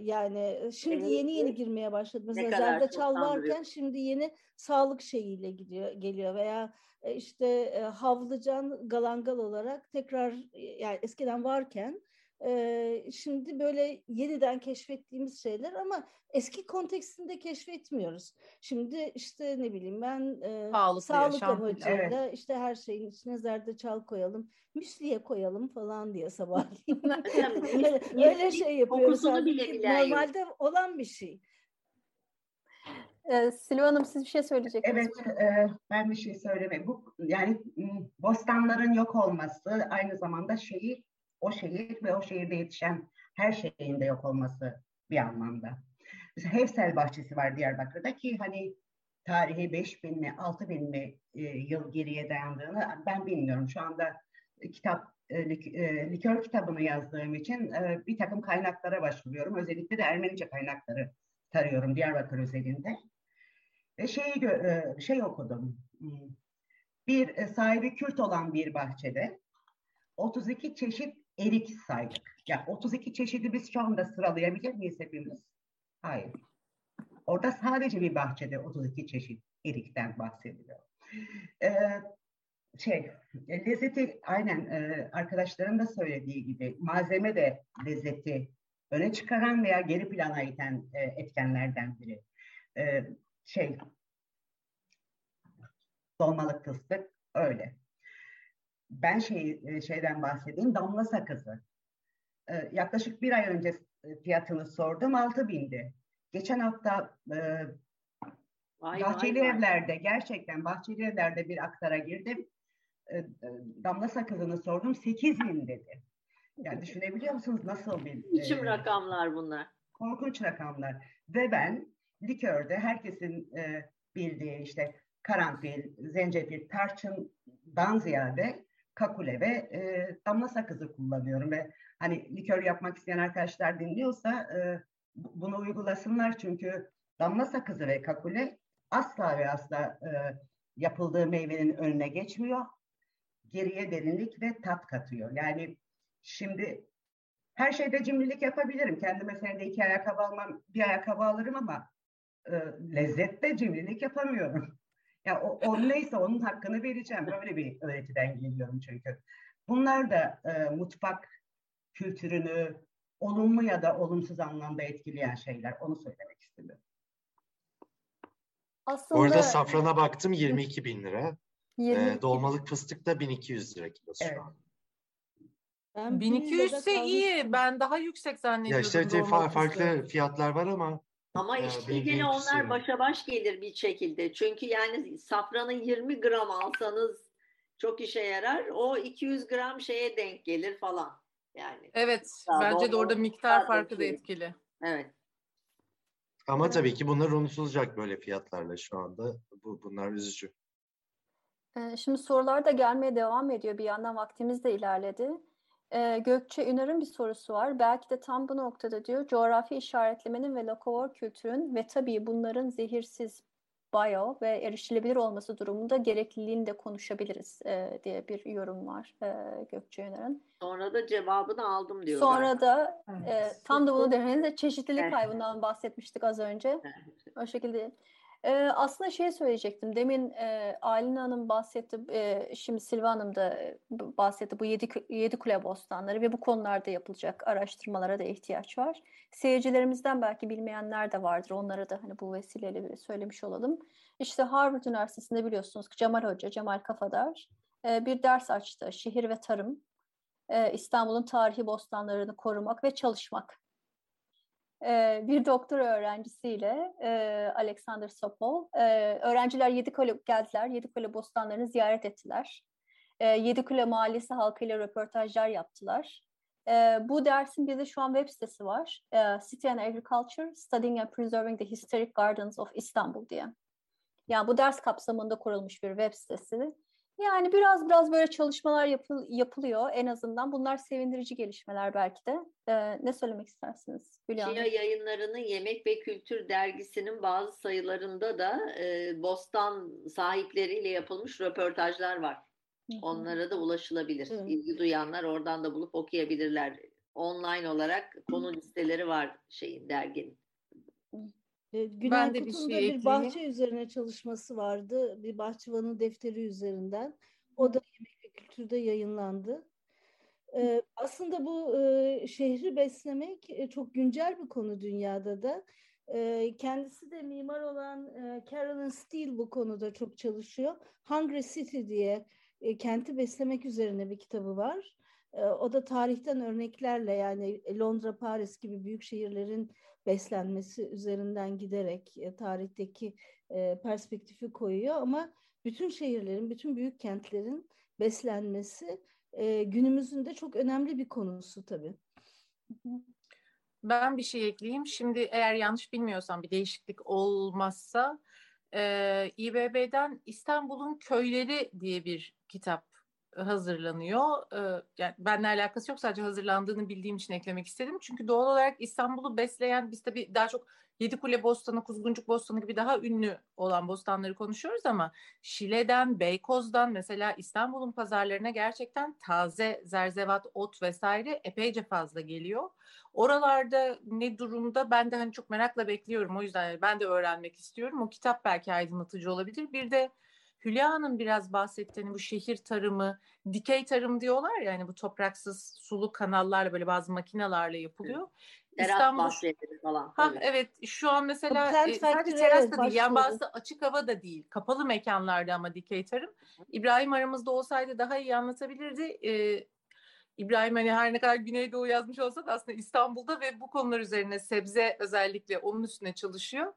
yani şimdi yeni yeni girmeye başladı. Mesela zerdeçal varken şimdi yeni sağlık şeyiyle gidiyor geliyor veya işte havlıcan galangal olarak tekrar yani eskiden varken e, şimdi böyle yeniden keşfettiğimiz şeyler ama eski kontekstinde keşfetmiyoruz. Şimdi işte ne bileyim ben e, sağlık amacıyla evet. işte her şeyin içine zerdeçal koyalım, müsliye koyalım falan diye sabahleyin. öyle, öyle şey yapıyoruz. Bile bile Normalde yok. olan bir şey. Ee, Silva Hanım siz bir şey söyleyeceksiniz. Evet, e, ben bir şey söylemeyeyim. Bu yani bostanların yok olması aynı zamanda şehir o şehir ve o şehirde yetişen her şeyin de yok olması bir anlamda. Mesela Hevsel Bahçesi var Diyarbakır'da ki hani tarihi 5 bin mi 6 bin mi e, yıl geriye dayandığını ben bilmiyorum. Şu anda kitap e, e, likör kitabını yazdığım için e, bir takım kaynaklara başvuruyorum. Özellikle de Ermenice kaynakları tarıyorum Diyarbakır özelinde. Ve şeyi e, şey okudum. Hmm, bir e, sahibi Kürt olan bir bahçede 32 çeşit erik saydık. Ya yani 32 çeşidi biz şu anda sıralayabilir miyiz hepimiz? Hayır. Orada sadece bir bahçede 32 çeşit erikten bahsediliyor. Ee, şey, lezzeti aynen e, arkadaşların da söylediği gibi malzeme de lezzeti öne çıkaran veya geri plana iten e, etkenlerden biri. E, şey, Dolmalık fıstık öyle. Ben şey, e, şeyden bahsedeyim. Damla sakızı. Ee, yaklaşık bir ay önce e, fiyatını sordum. 6 bindi. Geçen hafta e, Vay bahçeli vay evlerde vay. gerçekten bahçeli evlerde bir aktara girdim. E, e, damla sakızını sordum 8 bin dedi. Yani düşünebiliyor musunuz nasıl bir... Biçim e, rakamlar bunlar. Korkunç rakamlar. Ve ben likörde herkesin e, bildiği işte karanfil, zencefil, tarçından ziyade kakule ve e, damla sakızı kullanıyorum ve hani likör yapmak isteyen arkadaşlar dinliyorsa e, bunu uygulasınlar çünkü damla sakızı ve kakule asla ve asla e, yapıldığı meyvenin önüne geçmiyor. Geriye derinlik ve tat katıyor. Yani şimdi her şeyde cimrilik yapabilirim. Kendime senede iki ayakkabı almam, bir ayakkabı alırım ama e, lezzette cimrilik yapamıyorum. Ya o, o neyse onun hakkını vereceğim. Böyle bir öğretiden geliyorum çünkü. Bunlar da e, mutfak kültürünü olumlu ya da olumsuz anlamda etkileyen şeyler. Onu söylemek istedim. Aslında... Orada safrana baktım 22 bin lira. 22. Ee, dolmalık fıstık da 1200 lira kilosu evet. şu an. Ben 1200 ise iyi. Ben daha yüksek zannediyordum. Ya işte farklı fiyatlar var ama ama ya işte gene onlar başa baş gelir bir şekilde. Çünkü yani safranı 20 gram alsanız çok işe yarar. O 200 gram şeye denk gelir falan. Yani. Evet. Bence de orada miktar farkı da etkili. Evet. Ama tabii ki bunlar unutulacak böyle fiyatlarla şu anda. Bu, bunlar üzücü. Ee, şimdi sorular da gelmeye devam ediyor. Bir yandan vaktimiz de ilerledi. Ee, Gökçe Ünar'ın bir sorusu var. Belki de tam bu noktada diyor coğrafi işaretlemenin ve lokavor kültürün ve tabii bunların zehirsiz bio ve erişilebilir olması durumunda gerekliliğini de konuşabiliriz e, diye bir yorum var e, Gökçe Ünar'ın. Sonra da cevabını aldım diyor. Sonra da evet. e, tam da bunu demeniz çeşitlilik evet. kaybından bahsetmiştik az önce. Evet. O şekilde e, aslında şey söyleyecektim. Demin e, Aylin Hanım bahsetti, e, şimdi Silva Hanım da bahsetti bu yedi, yedi kule bostanları ve bu konularda yapılacak araştırmalara da ihtiyaç var. Seyircilerimizden belki bilmeyenler de vardır. Onlara da hani bu vesileyle söylemiş olalım. İşte Harvard Üniversitesi'nde biliyorsunuz ki Cemal Hoca, Cemal Kafadar e, bir ders açtı. Şehir ve tarım, e, İstanbul'un tarihi bostanlarını korumak ve çalışmak bir doktor öğrencisiyle Alexander Sopol. Öğrenciler Yedikule geldiler. Yedikule bostanlarını ziyaret ettiler. Yedikule mahallesi halkıyla röportajlar yaptılar. Bu dersin bir de şu an web sitesi var. City and Agriculture, Studying and Preserving the Historic Gardens of Istanbul diye. Yani bu ders kapsamında kurulmuş bir web sitesi. Yani biraz biraz böyle çalışmalar yapıl, yapılıyor en azından. Bunlar sevindirici gelişmeler belki de. Ee, ne söylemek istersiniz Hülya Hanım? yayınlarının Yemek ve Kültür dergisinin bazı sayılarında da e, bostan sahipleriyle yapılmış röportajlar var. Hı-hı. Onlara da ulaşılabilir. Hı-hı. İlgi duyanlar oradan da bulup okuyabilirler. Online olarak konu listeleri var şeyin derginin. E, Günay ben de bir, şey bir bahçe üzerine çalışması vardı. Bir bahçıvanın defteri üzerinden. O da yemek ve kültürde yayınlandı. Ee, aslında bu e, şehri beslemek e, çok güncel bir konu dünyada da. E, kendisi de mimar olan e, Carolyn Steele bu konuda çok çalışıyor. Hungry City diye e, kenti beslemek üzerine bir kitabı var. E, o da tarihten örneklerle yani Londra, Paris gibi büyük şehirlerin beslenmesi üzerinden giderek e, tarihteki e, perspektifi koyuyor ama bütün şehirlerin, bütün büyük kentlerin beslenmesi e, günümüzün de çok önemli bir konusu tabii. Ben bir şey ekleyeyim. Şimdi eğer yanlış bilmiyorsam bir değişiklik olmazsa e, İBB'den İstanbul'un Köyleri diye bir kitap hazırlanıyor. Yani benimle alakası yok sadece hazırlandığını bildiğim için eklemek istedim. Çünkü doğal olarak İstanbul'u besleyen biz tabii daha çok Yedikule Bostanı, Kuzguncuk Bostanı gibi daha ünlü olan bostanları konuşuyoruz ama Şile'den, Beykoz'dan mesela İstanbul'un pazarlarına gerçekten taze zerzevat, ot vesaire epeyce fazla geliyor. Oralarda ne durumda ben de hani çok merakla bekliyorum. O yüzden ben de öğrenmek istiyorum. O kitap belki aydınlatıcı olabilir. Bir de Hülya Hanım biraz bahsettiğini bu şehir tarımı, dikey tarım diyorlar ya hani bu topraksız sulu kanallarla böyle bazı makinalarla yapılıyor. İstanbul falan. Ha evet şu an mesela e, sadece teras da değil yani bazı açık hava da değil. Kapalı mekanlarda ama dikey tarım. İbrahim aramızda olsaydı daha iyi anlatabilirdi. Ee, İbrahim hani her ne kadar Güneydoğu yazmış olsa da aslında İstanbul'da ve bu konular üzerine sebze özellikle onun üstüne çalışıyor.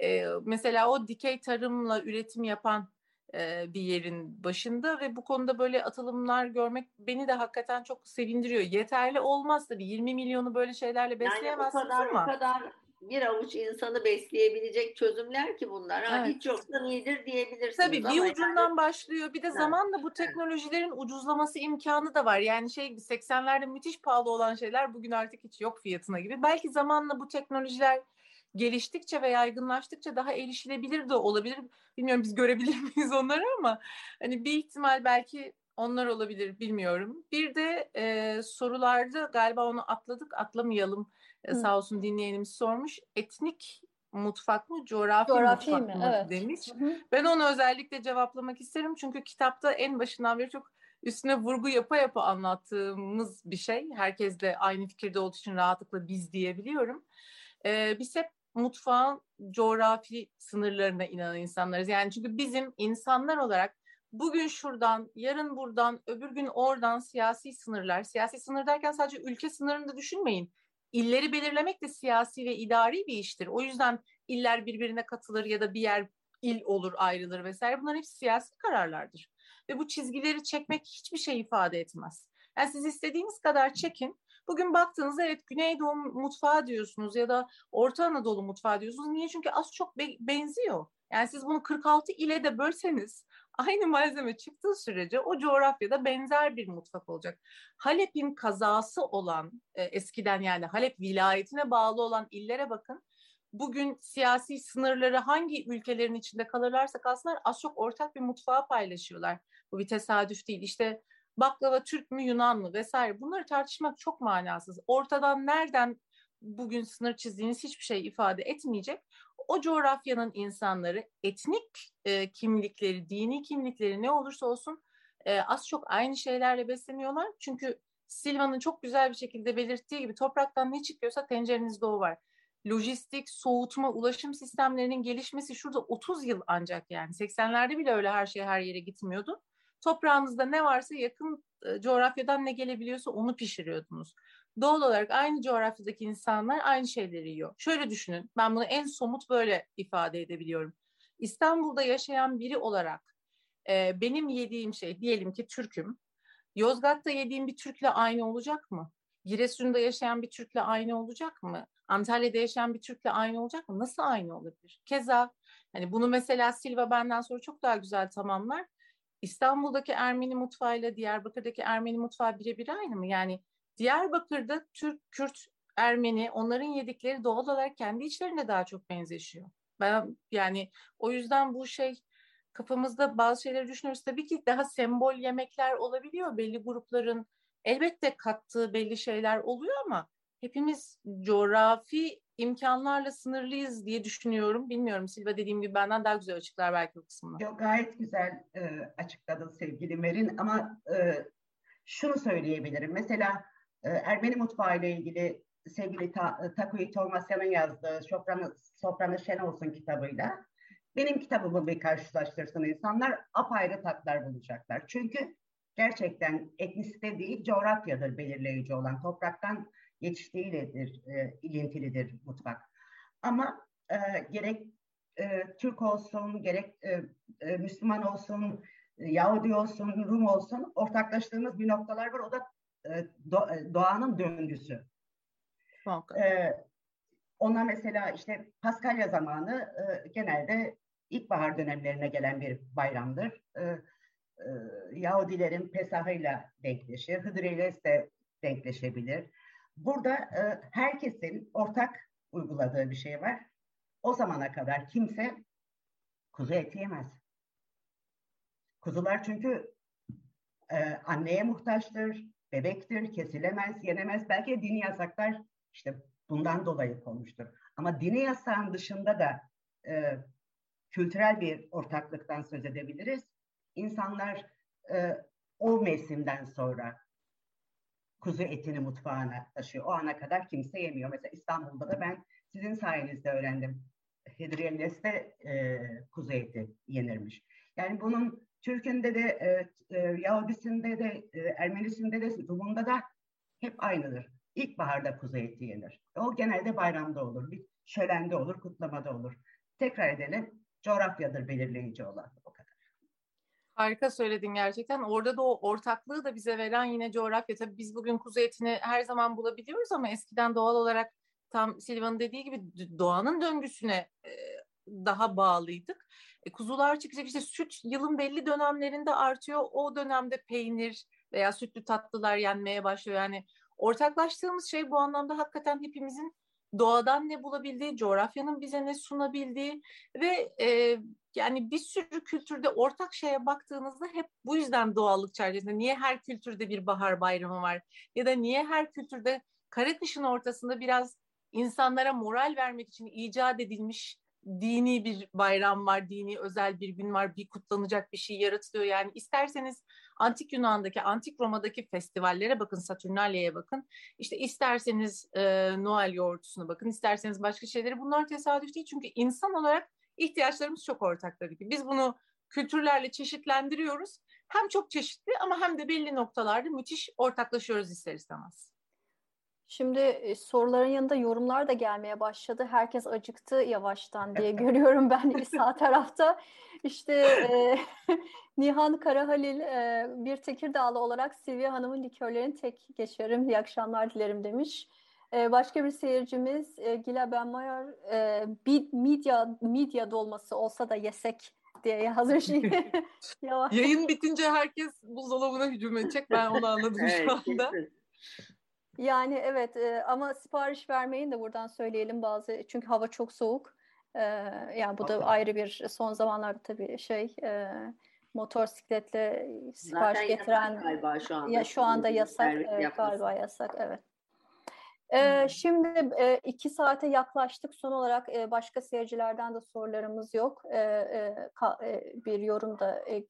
Ee, mesela o dikey tarımla üretim yapan e, bir yerin başında ve bu konuda böyle atılımlar görmek beni de hakikaten çok sevindiriyor. Yeterli olmaz tabii 20 milyonu böyle şeylerle besleyemezsiniz yani kadar, ama. Kadar bir avuç insanı besleyebilecek çözümler ki bunlar. Evet. Ha, hiç yoktan iyidir diyebilirsiniz. Tabii bir ucundan yani... başlıyor. Bir de zamanla bu teknolojilerin ucuzlaması imkanı da var. Yani şey 80'lerde müthiş pahalı olan şeyler bugün artık hiç yok fiyatına gibi. Belki zamanla bu teknolojiler geliştikçe ve yaygınlaştıkça daha erişilebilir de olabilir. Bilmiyorum biz görebilir miyiz onları ama hani bir ihtimal belki onlar olabilir bilmiyorum. Bir de e, sorularda galiba onu atladık atlamayalım e, sağ olsun dinleyenimiz sormuş. Etnik mutfak mı, coğrafi, coğrafi mutfak mi? mı evet. demiş. Hı hı. Ben onu özellikle cevaplamak isterim. Çünkü kitapta en başından beri çok üstüne vurgu yapa yapa anlattığımız bir şey. Herkes de aynı fikirde olduğu için rahatlıkla biz diyebiliyorum. Ee, biz hep mutfağın coğrafi sınırlarına inanan insanlarız. Yani çünkü bizim insanlar olarak bugün şuradan, yarın buradan, öbür gün oradan siyasi sınırlar. Siyasi sınır derken sadece ülke sınırını da düşünmeyin. İlleri belirlemek de siyasi ve idari bir iştir. O yüzden iller birbirine katılır ya da bir yer il olur, ayrılır vesaire. Bunlar hepsi siyasi kararlardır. Ve bu çizgileri çekmek hiçbir şey ifade etmez. Yani siz istediğiniz kadar çekin. Bugün baktığınızda evet Güneydoğu mutfağı diyorsunuz ya da Orta Anadolu mutfağı diyorsunuz. Niye? Çünkü az çok be- benziyor. Yani siz bunu 46 ile de bölseniz aynı malzeme çıktığı sürece o coğrafyada benzer bir mutfak olacak. Halep'in kazası olan e, eskiden yani Halep vilayetine bağlı olan illere bakın. Bugün siyasi sınırları hangi ülkelerin içinde kalırlarsa kalsınlar az çok ortak bir mutfağı paylaşıyorlar. Bu bir tesadüf değil. İşte baklava Türk mü Yunan mı vesaire bunları tartışmak çok manasız. Ortadan nereden bugün sınır çizdiğiniz hiçbir şey ifade etmeyecek. O coğrafyanın insanları etnik e, kimlikleri, dini kimlikleri ne olursa olsun e, az çok aynı şeylerle besleniyorlar. Çünkü Silva'nın çok güzel bir şekilde belirttiği gibi topraktan ne çıkıyorsa tencerenizde o var. Lojistik, soğutma, ulaşım sistemlerinin gelişmesi şurada 30 yıl ancak yani. 80'lerde bile öyle her şey her yere gitmiyordu. Toprağınızda ne varsa yakın coğrafyadan ne gelebiliyorsa onu pişiriyordunuz. Doğal olarak aynı coğrafyadaki insanlar aynı şeyleri yiyor. Şöyle düşünün, ben bunu en somut böyle ifade edebiliyorum. İstanbul'da yaşayan biri olarak e, benim yediğim şey, diyelim ki Türk'üm. Yozgat'ta yediğim bir Türk'le aynı olacak mı? Giresun'da yaşayan bir Türk'le aynı olacak mı? Antalya'da yaşayan bir Türk'le aynı olacak mı? Nasıl aynı olabilir? Keza hani bunu mesela Silva benden sonra çok daha güzel tamamlar. İstanbul'daki Ermeni mutfağıyla Diyarbakır'daki Ermeni mutfağı birebir aynı mı? Yani Diyarbakır'da Türk, Kürt, Ermeni onların yedikleri doğal olarak kendi içlerinde daha çok benzeşiyor. Ben yani o yüzden bu şey kafamızda bazı şeyleri düşünüyoruz. Tabii ki daha sembol yemekler olabiliyor. Belli grupların elbette kattığı belli şeyler oluyor ama hepimiz coğrafi imkanlarla sınırlıyız diye düşünüyorum. Bilmiyorum Silva dediğim gibi benden daha güzel açıklar belki bu kısmını. Yok gayet güzel e, açıkladın sevgili Merin ama e, şunu söyleyebilirim. Mesela e, Ermeni mutfağı ile ilgili sevgili Ta, Takuyi Tolmasyan'ın yazdığı Sofranı, Sofranı Şen Olsun kitabıyla benim kitabımı bir karşılaştırsın insanlar apayrı tatlar bulacaklar. Çünkü gerçekten etnisite değil coğrafyadır belirleyici olan. Topraktan yetiştiğiyledir, e, ilintilidir mutfak. Ama e, gerek e, Türk olsun, gerek e, e, Müslüman olsun, Yahudi olsun, Rum olsun ortaklaştığımız bir noktalar var. O da e, do, e, doğanın döngüsü. E, ona mesela işte Paskalya zamanı e, genelde ilkbahar dönemlerine gelen bir bayramdır. E, e, Yahudilerin Pesah'ıyla denkleşir, Hıdrellez de denkleşebilir. Burada e, herkesin ortak uyguladığı bir şey var. O zamana kadar kimse kuzu eti yemez. Kuzular çünkü e, anneye muhtaçtır, bebektir, kesilemez, yenemez. Belki dini yasaklar işte bundan dolayı konmuştur. Ama dini yasağın dışında da e, kültürel bir ortaklıktan söz edebiliriz. İnsanlar e, o mevsimden sonra kuzu etini mutfağına taşıyor. O ana kadar kimse yemiyor. Mesela İstanbul'da da ben sizin sayenizde öğrendim. Hedriyelles'te e, kuzu eti yenirmiş. Yani bunun Türk'ünde de, e, e, Yahudisinde de, e, Ermenisinde de, Rum'unda da hep aynıdır. İlkbaharda kuzu eti yenir. O genelde bayramda olur, bir şölende olur, kutlamada olur. Tekrar edelim, coğrafyadır belirleyici olan. O. Harika söyledin gerçekten. Orada da o ortaklığı da bize veren yine coğrafya. Tabii biz bugün kuzu etini her zaman bulabiliyoruz ama eskiden doğal olarak tam Silvan'ın dediği gibi doğanın döngüsüne e, daha bağlıydık. E, kuzular çıkacak işte süt yılın belli dönemlerinde artıyor. O dönemde peynir veya sütlü tatlılar yenmeye başlıyor. Yani ortaklaştığımız şey bu anlamda hakikaten hepimizin doğadan ne bulabildiği, coğrafyanın bize ne sunabildiği ve e, yani bir sürü kültürde ortak şeye baktığınızda hep bu yüzden doğallık çerçevesinde niye her kültürde bir bahar bayramı var ya da niye her kültürde kara kışın ortasında biraz insanlara moral vermek için icat edilmiş dini bir bayram var, dini özel bir gün var, bir kutlanacak bir şey yaratılıyor. Yani isterseniz Antik Yunan'daki, Antik Roma'daki festivallere bakın, Saturnalia'ya bakın. İşte isterseniz e, Noel yoğurtusuna bakın, isterseniz başka şeyleri. Bunlar tesadüf değil çünkü insan olarak ihtiyaçlarımız çok ortak tabii ki. Biz bunu kültürlerle çeşitlendiriyoruz. Hem çok çeşitli ama hem de belli noktalarda müthiş ortaklaşıyoruz ister istemez. Şimdi e, soruların yanında yorumlar da gelmeye başladı. Herkes acıktı yavaştan diye görüyorum ben sağ tarafta. İşte e, Nihan Karahalil e, bir Tekirdağlı olarak Silvia Hanım'ın likörlerini tek geçerim. İyi akşamlar dilerim demiş. E, başka bir seyircimiz e, Gila Benmayer e, bir midya, midya dolması olsa da yesek diye yazmış. Yayın bitince herkes buzdolabına hücum edecek. Ben onu anladım evet, şu anda. Kesin. Yani evet e, ama sipariş vermeyin de buradan söyleyelim bazı çünkü hava çok soğuk. E, yani bu da ayrı bir son zamanlarda tabii şey e, motosikletle sipariş Zaten getiren galiba şu anda. Ya şu anda yasak e, galiba yasak evet. Ee, şimdi e, iki saate yaklaştık. Son olarak e, başka seyircilerden de sorularımız yok. E, e, ka, e, bir yorum da e,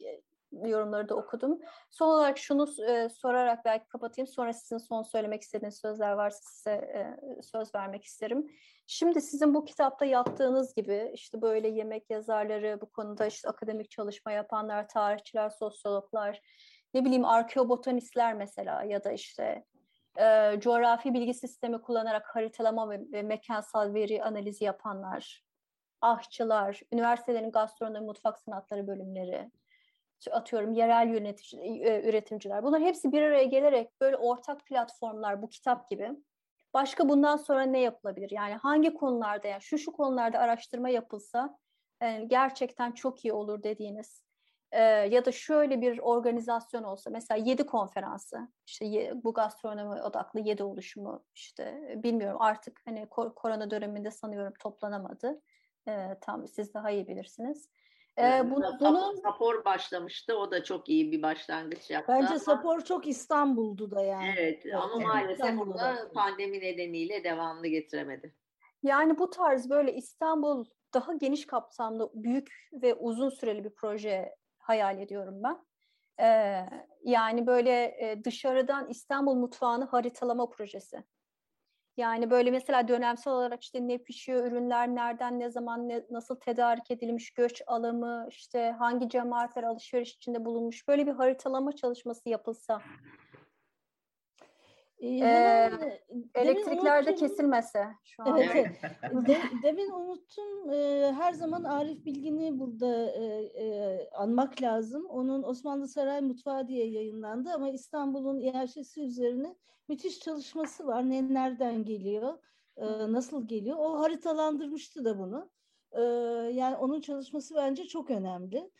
yorumları da okudum. Son olarak şunu e, sorarak belki kapatayım. Sonra sizin son söylemek istediğiniz sözler varsa size e, söz vermek isterim. Şimdi sizin bu kitapta yaptığınız gibi işte böyle yemek yazarları, bu konuda işte akademik çalışma yapanlar, tarihçiler, sosyologlar, ne bileyim arkeobotanistler mesela ya da işte e, coğrafi bilgi sistemi kullanarak haritalama ve, ve mekansal veri analizi yapanlar, ahçılar, üniversitelerin gastronomi mutfak sanatları bölümleri, atıyorum yerel yönetici, e, üretimciler. Bunlar hepsi bir araya gelerek böyle ortak platformlar bu kitap gibi. Başka bundan sonra ne yapılabilir? Yani hangi konularda yani şu şu konularda araştırma yapılsa yani gerçekten çok iyi olur dediğiniz e, ya da şöyle bir organizasyon olsa mesela yedi konferansı işte bu gastronomi odaklı yedi oluşumu işte bilmiyorum artık hani korona döneminde sanıyorum toplanamadı. E, tam siz daha iyi bilirsiniz. Ee, bu, bunu Sapor başlamıştı. O da çok iyi bir başlangıç yaptı. Bence ama, Sapor çok İstanbul'du da yani. Evet ama evet, maalesef onu pandemi nedeniyle devamlı getiremedi. Yani bu tarz böyle İstanbul daha geniş kapsamlı, büyük ve uzun süreli bir proje hayal ediyorum ben. Ee, yani böyle dışarıdan İstanbul mutfağını haritalama projesi. Yani böyle mesela dönemsel olarak işte ne pişiyor, ürünler nereden, ne zaman, ne, nasıl tedarik edilmiş, göç alımı, işte hangi cemaatler alışveriş içinde bulunmuş. Böyle bir haritalama çalışması yapılsa ee, elektriklerde kesilmese şu an. Evet, evet. De, demin unuttum. Her zaman Arif Bilgin'i burada e, e, anmak lazım. Onun Osmanlı Saray Mutfağı diye yayınlandı ama İstanbul'un iaşesi üzerine müthiş çalışması var. Ne nereden geliyor, e, nasıl geliyor. O haritalandırmıştı da bunu. E, yani onun çalışması bence çok önemli.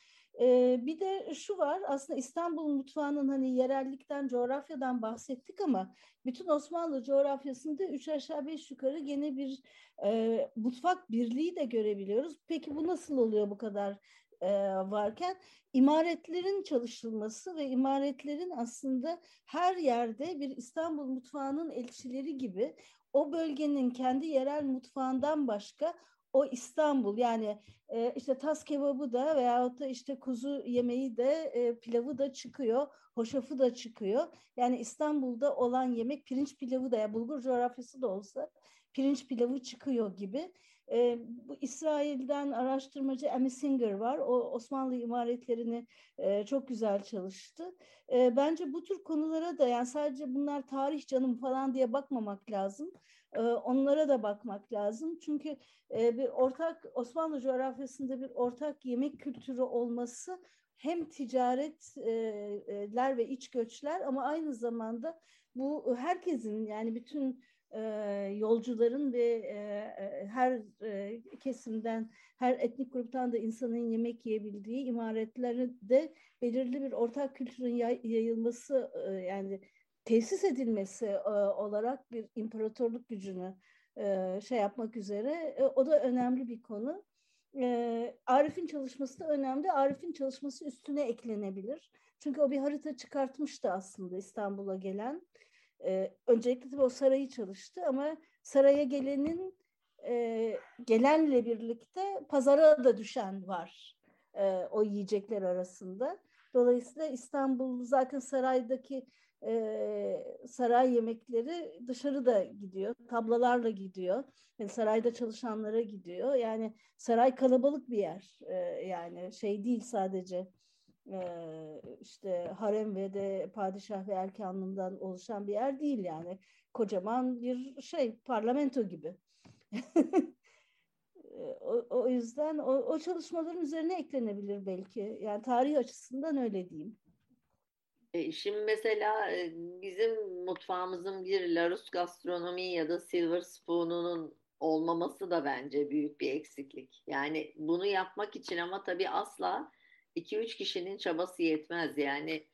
Bir de şu var aslında İstanbul mutfağının hani yerellikten, coğrafyadan bahsettik ama bütün Osmanlı coğrafyasında üç aşağı beş yukarı gene bir e, mutfak birliği de görebiliyoruz. Peki bu nasıl oluyor bu kadar e, varken? imaretlerin çalışılması ve imaretlerin aslında her yerde bir İstanbul mutfağının elçileri gibi o bölgenin kendi yerel mutfağından başka o İstanbul yani e, işte tas kebabı da veyahut da işte kuzu yemeği de e, pilavı da çıkıyor, hoşafı da çıkıyor. Yani İstanbul'da olan yemek pirinç pilavı da ya bulgur coğrafyası da olsa pirinç pilavı çıkıyor gibi. E, bu İsrail'den araştırmacı Amy Singer var. O Osmanlı imaretlerini e, çok güzel çalıştı. E, bence bu tür konulara da yani sadece bunlar tarih canım falan diye bakmamak lazım. E, onlara da bakmak lazım. Çünkü e, bir ortak Osmanlı coğrafyasında bir ortak yemek kültürü olması hem ticaretler ve iç göçler ama aynı zamanda bu herkesin yani bütün e, yolcuların ve e, e, her e, kesimden, her etnik gruptan da insanın yemek yiyebildiği imaretlerde belirli bir ortak kültürün yay, yayılması e, yani tesis edilmesi e, olarak bir imparatorluk gücünü e, şey yapmak üzere e, o da önemli bir konu. E, Arif'in çalışması da önemli. Arif'in çalışması üstüne eklenebilir. Çünkü o bir harita çıkartmıştı aslında İstanbul'a gelen. E, öncelikle tabii o sarayı çalıştı ama saraya gelenin e, gelenle birlikte pazara da düşen var e, o yiyecekler arasında. Dolayısıyla İstanbul zaten saraydaki e, saray yemekleri dışarıda gidiyor, tablalarla gidiyor. Yani sarayda çalışanlara gidiyor. Yani saray kalabalık bir yer. E, yani şey değil sadece işte harem ve de padişah ve erkanlığından oluşan bir yer değil yani. Kocaman bir şey parlamento gibi. o, o yüzden o, o çalışmaların üzerine eklenebilir belki. Yani tarih açısından öyle diyeyim. E, şimdi mesela bizim mutfağımızın bir Larus gastronomi ya da Silver Spoon'unun olmaması da bence büyük bir eksiklik. Yani bunu yapmak için ama tabii asla 2-3 kişinin çabası yetmez. Yani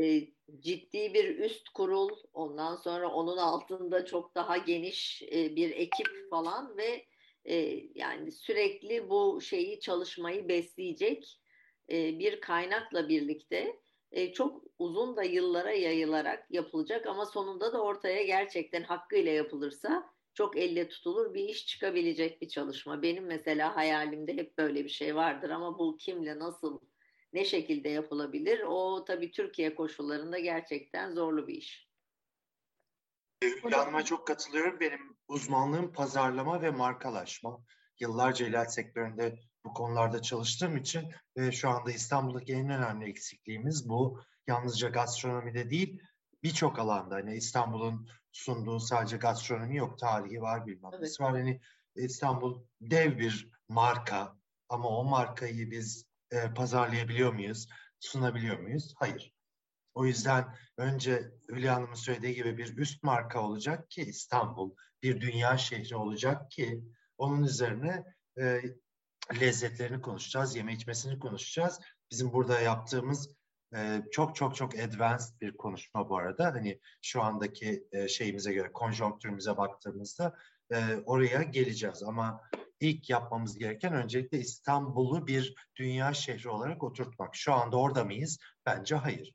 e, ciddi bir üst kurul, ondan sonra onun altında çok daha geniş e, bir ekip falan ve e, yani sürekli bu şeyi çalışmayı besleyecek e, bir kaynakla birlikte e, çok uzun da yıllara yayılarak yapılacak ama sonunda da ortaya gerçekten hakkıyla yapılırsa çok elle tutulur bir iş çıkabilecek bir çalışma. Benim mesela hayalimde hep böyle bir şey vardır ama bu kimle nasıl ne şekilde yapılabilir? O tabii Türkiye koşullarında gerçekten zorlu bir iş. Hülya Hanım'a çok katılıyorum. Benim uzmanlığım pazarlama ve markalaşma. Yıllarca ilaç sektöründe bu konularda çalıştığım için ve şu anda İstanbul'daki en önemli eksikliğimiz bu. Yalnızca gastronomide değil, birçok alanda. Hani İstanbul'un sunduğu sadece gastronomi yok, tarihi var, bilmem evet. var. Hani İstanbul dev bir marka ama o markayı biz e, pazarlayabiliyor muyuz? Sunabiliyor muyuz? Hayır. O yüzden önce Hülya Hanım'ın söylediği gibi bir üst marka olacak ki İstanbul bir dünya şehri olacak ki onun üzerine e, lezzetlerini konuşacağız, yeme içmesini konuşacağız. Bizim burada yaptığımız e, çok çok çok advanced bir konuşma bu arada. Hani şu andaki e, şeyimize göre, konjonktürümüze baktığımızda e, oraya geleceğiz. Ama ilk yapmamız gereken öncelikle İstanbul'u bir dünya şehri olarak oturtmak. Şu anda orada mıyız? Bence hayır.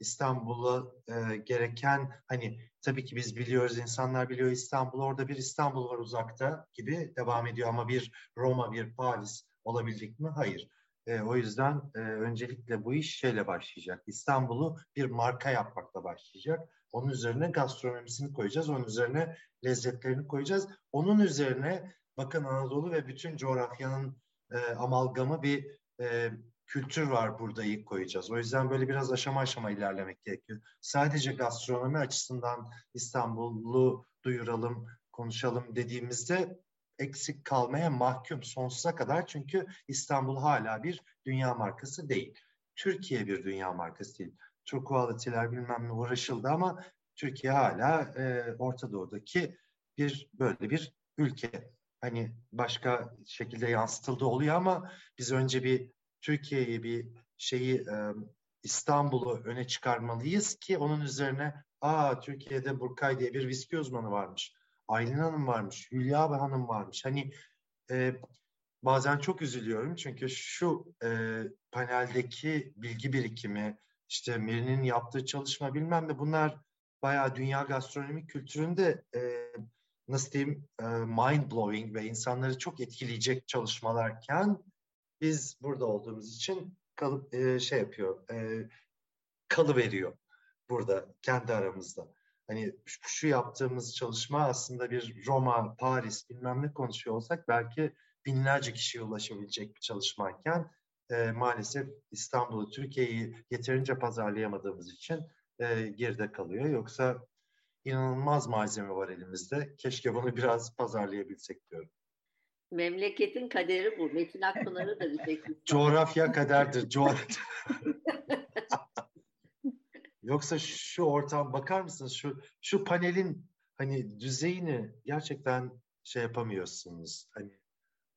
İstanbul'a e, gereken hani tabii ki biz biliyoruz insanlar biliyor İstanbul orada bir İstanbul var uzakta gibi devam ediyor ama bir Roma bir Paris olabildik mi? Hayır. E, o yüzden e, öncelikle bu iş şeyle başlayacak. İstanbul'u bir marka yapmakla başlayacak. Onun üzerine gastronomisini koyacağız. Onun üzerine lezzetlerini koyacağız. Onun üzerine bakın Anadolu ve bütün coğrafyanın e, amalgamı bir e, kültür var burada ilk koyacağız. O yüzden böyle biraz aşama aşama ilerlemek gerekiyor. Sadece gastronomi açısından İstanbul'u duyuralım, konuşalım dediğimizde eksik kalmaya mahkum sonsuza kadar. Çünkü İstanbul hala bir dünya markası değil. Türkiye bir dünya markası değil. True quality'ler bilmem ne uğraşıldı ama Türkiye hala e, Orta Doğu'daki bir böyle bir ülke hani başka şekilde yansıtıldığı oluyor ama biz önce bir Türkiye'yi bir şeyi e, İstanbul'u öne çıkarmalıyız ki onun üzerine aa Türkiye'de Burkay diye bir viski uzmanı varmış. Aylin Hanım varmış, Hülya Hanım varmış. Hani e, bazen çok üzülüyorum çünkü şu e, paneldeki bilgi birikimi, işte Meri'nin yaptığı çalışma bilmem ne bunlar bayağı dünya gastronomik kültüründe e, nasıl diyeyim e, mind blowing ve insanları çok etkileyecek çalışmalarken biz burada olduğumuz için kalıp e, şey yapıyor e, kalı veriyor burada kendi aramızda. Hani şu yaptığımız çalışma aslında bir Roma, Paris bilmem ne konuşuyor olsak belki binlerce kişiye ulaşabilecek bir çalışmayken e, maalesef İstanbul'u, Türkiye'yi yeterince pazarlayamadığımız için e, geride kalıyor. Yoksa inanılmaz malzeme var elimizde. Keşke bunu biraz pazarlayabilsek diyorum. Memleketin kaderi bu. Metin Akpınar'ı da bir tek. Coğrafya kaderdir. Coğrafya. Yoksa şu ortam bakar mısınız? Şu şu panelin hani düzeyini gerçekten şey yapamıyorsunuz. Hani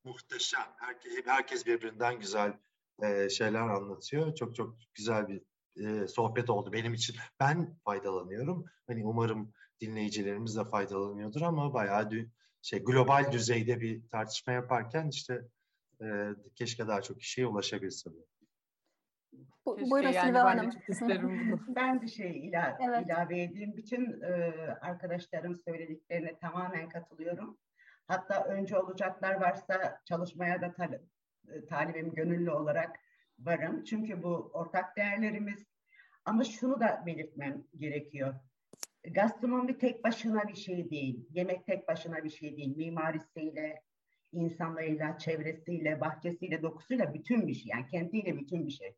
muhteşem. Herkes, herkes birbirinden güzel e, şeyler anlatıyor. Çok çok güzel bir e, sohbet oldu benim için. Ben faydalanıyorum. Hani umarım dinleyicilerimiz de faydalanıyordur ama bayağı dü- şey global düzeyde bir tartışma yaparken işte e, keşke daha çok kişiye ulaşabilse bu. Bu, buyurun yani Silva Hanım. ben bir şey ila, evet. ilave edeyim. Bütün e, arkadaşlarım söylediklerine tamamen katılıyorum. Hatta önce olacaklar varsa çalışmaya da tal e, talibim gönüllü olarak varım. Çünkü bu ortak değerlerimiz. Ama şunu da belirtmem gerekiyor. Gastronomi tek başına bir şey değil. Yemek tek başına bir şey değil. Mimarisiyle, insanlarıyla, çevresiyle, bahçesiyle, dokusuyla bütün bir şey. Yani kentiyle bütün bir şey.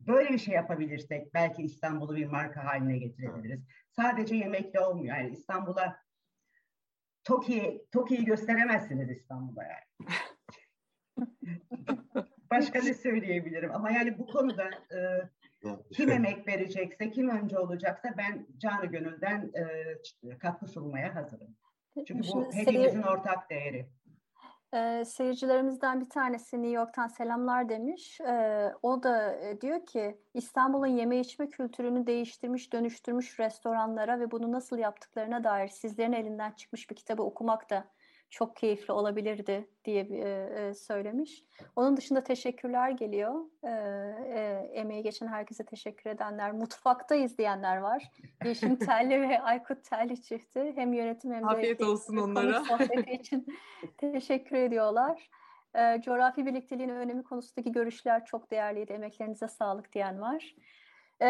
Böyle bir şey yapabilirsek belki İstanbul'u bir marka haline getirebiliriz. Sadece yemekle olmuyor. Yani İstanbul'a Toki, Toki'yi gösteremezsiniz İstanbul'da yani. Başka ne söyleyebilirim ama yani bu konuda e, kim emek verecekse, kim önce olacaksa ben canı gönülden e, katkı sunmaya hazırım. Çünkü bu hepimizin ortak değeri. E, seyircilerimizden bir tanesi New York'tan selamlar demiş. E, o da e, diyor ki İstanbul'un yeme içme kültürünü değiştirmiş, dönüştürmüş restoranlara ve bunu nasıl yaptıklarına dair sizlerin elinden çıkmış bir kitabı okumak da çok keyifli olabilirdi diye e, söylemiş. Onun dışında teşekkürler geliyor. E, e, emeği geçen herkese teşekkür edenler, mutfakta izleyenler var. Yeşim Telli ve Aykut Telli çifti hem yönetim hem de Afiyet olsun onlara. sohbeti için teşekkür ediyorlar. E, coğrafi birlikteliğin önemi konusundaki görüşler çok değerliydi. Emeklerinize sağlık diyen var. Ee,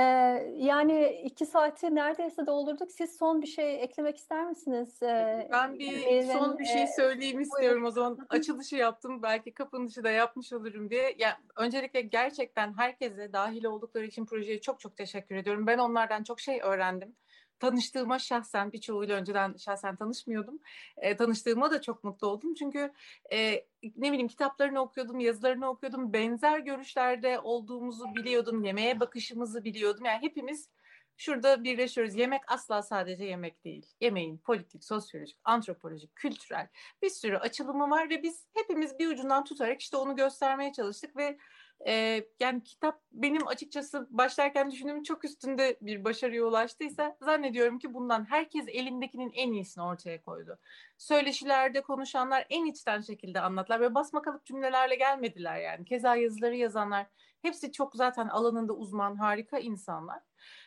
yani iki saati neredeyse doldurduk. Siz son bir şey eklemek ister misiniz? Ee, ben bir Meyven, son bir şey söyleyeyim e, istiyorum buyurun. o zaman. Açılışı yaptım. Belki kapanışı da yapmış olurum diye. Yani öncelikle gerçekten herkese dahil oldukları için projeye çok çok teşekkür ediyorum. Ben onlardan çok şey öğrendim tanıştığıma şahsen birçoğuyla önceden şahsen tanışmıyordum. E, tanıştığıma da çok mutlu oldum. Çünkü e, ne bileyim kitaplarını okuyordum, yazılarını okuyordum. Benzer görüşlerde olduğumuzu biliyordum. Yemeğe bakışımızı biliyordum. Yani hepimiz şurada birleşiyoruz. Yemek asla sadece yemek değil. Yemeğin politik, sosyolojik, antropolojik, kültürel bir sürü açılımı var ve biz hepimiz bir ucundan tutarak işte onu göstermeye çalıştık ve e, yani kitap benim açıkçası başlarken düşündüğüm çok üstünde bir başarıya ulaştıysa zannediyorum ki bundan herkes elindekinin en iyisini ortaya koydu. Söyleşilerde konuşanlar en içten şekilde anlattılar ve basma kalıp cümlelerle gelmediler yani. Keza yazıları yazanlar hepsi çok zaten alanında uzman harika insanlar.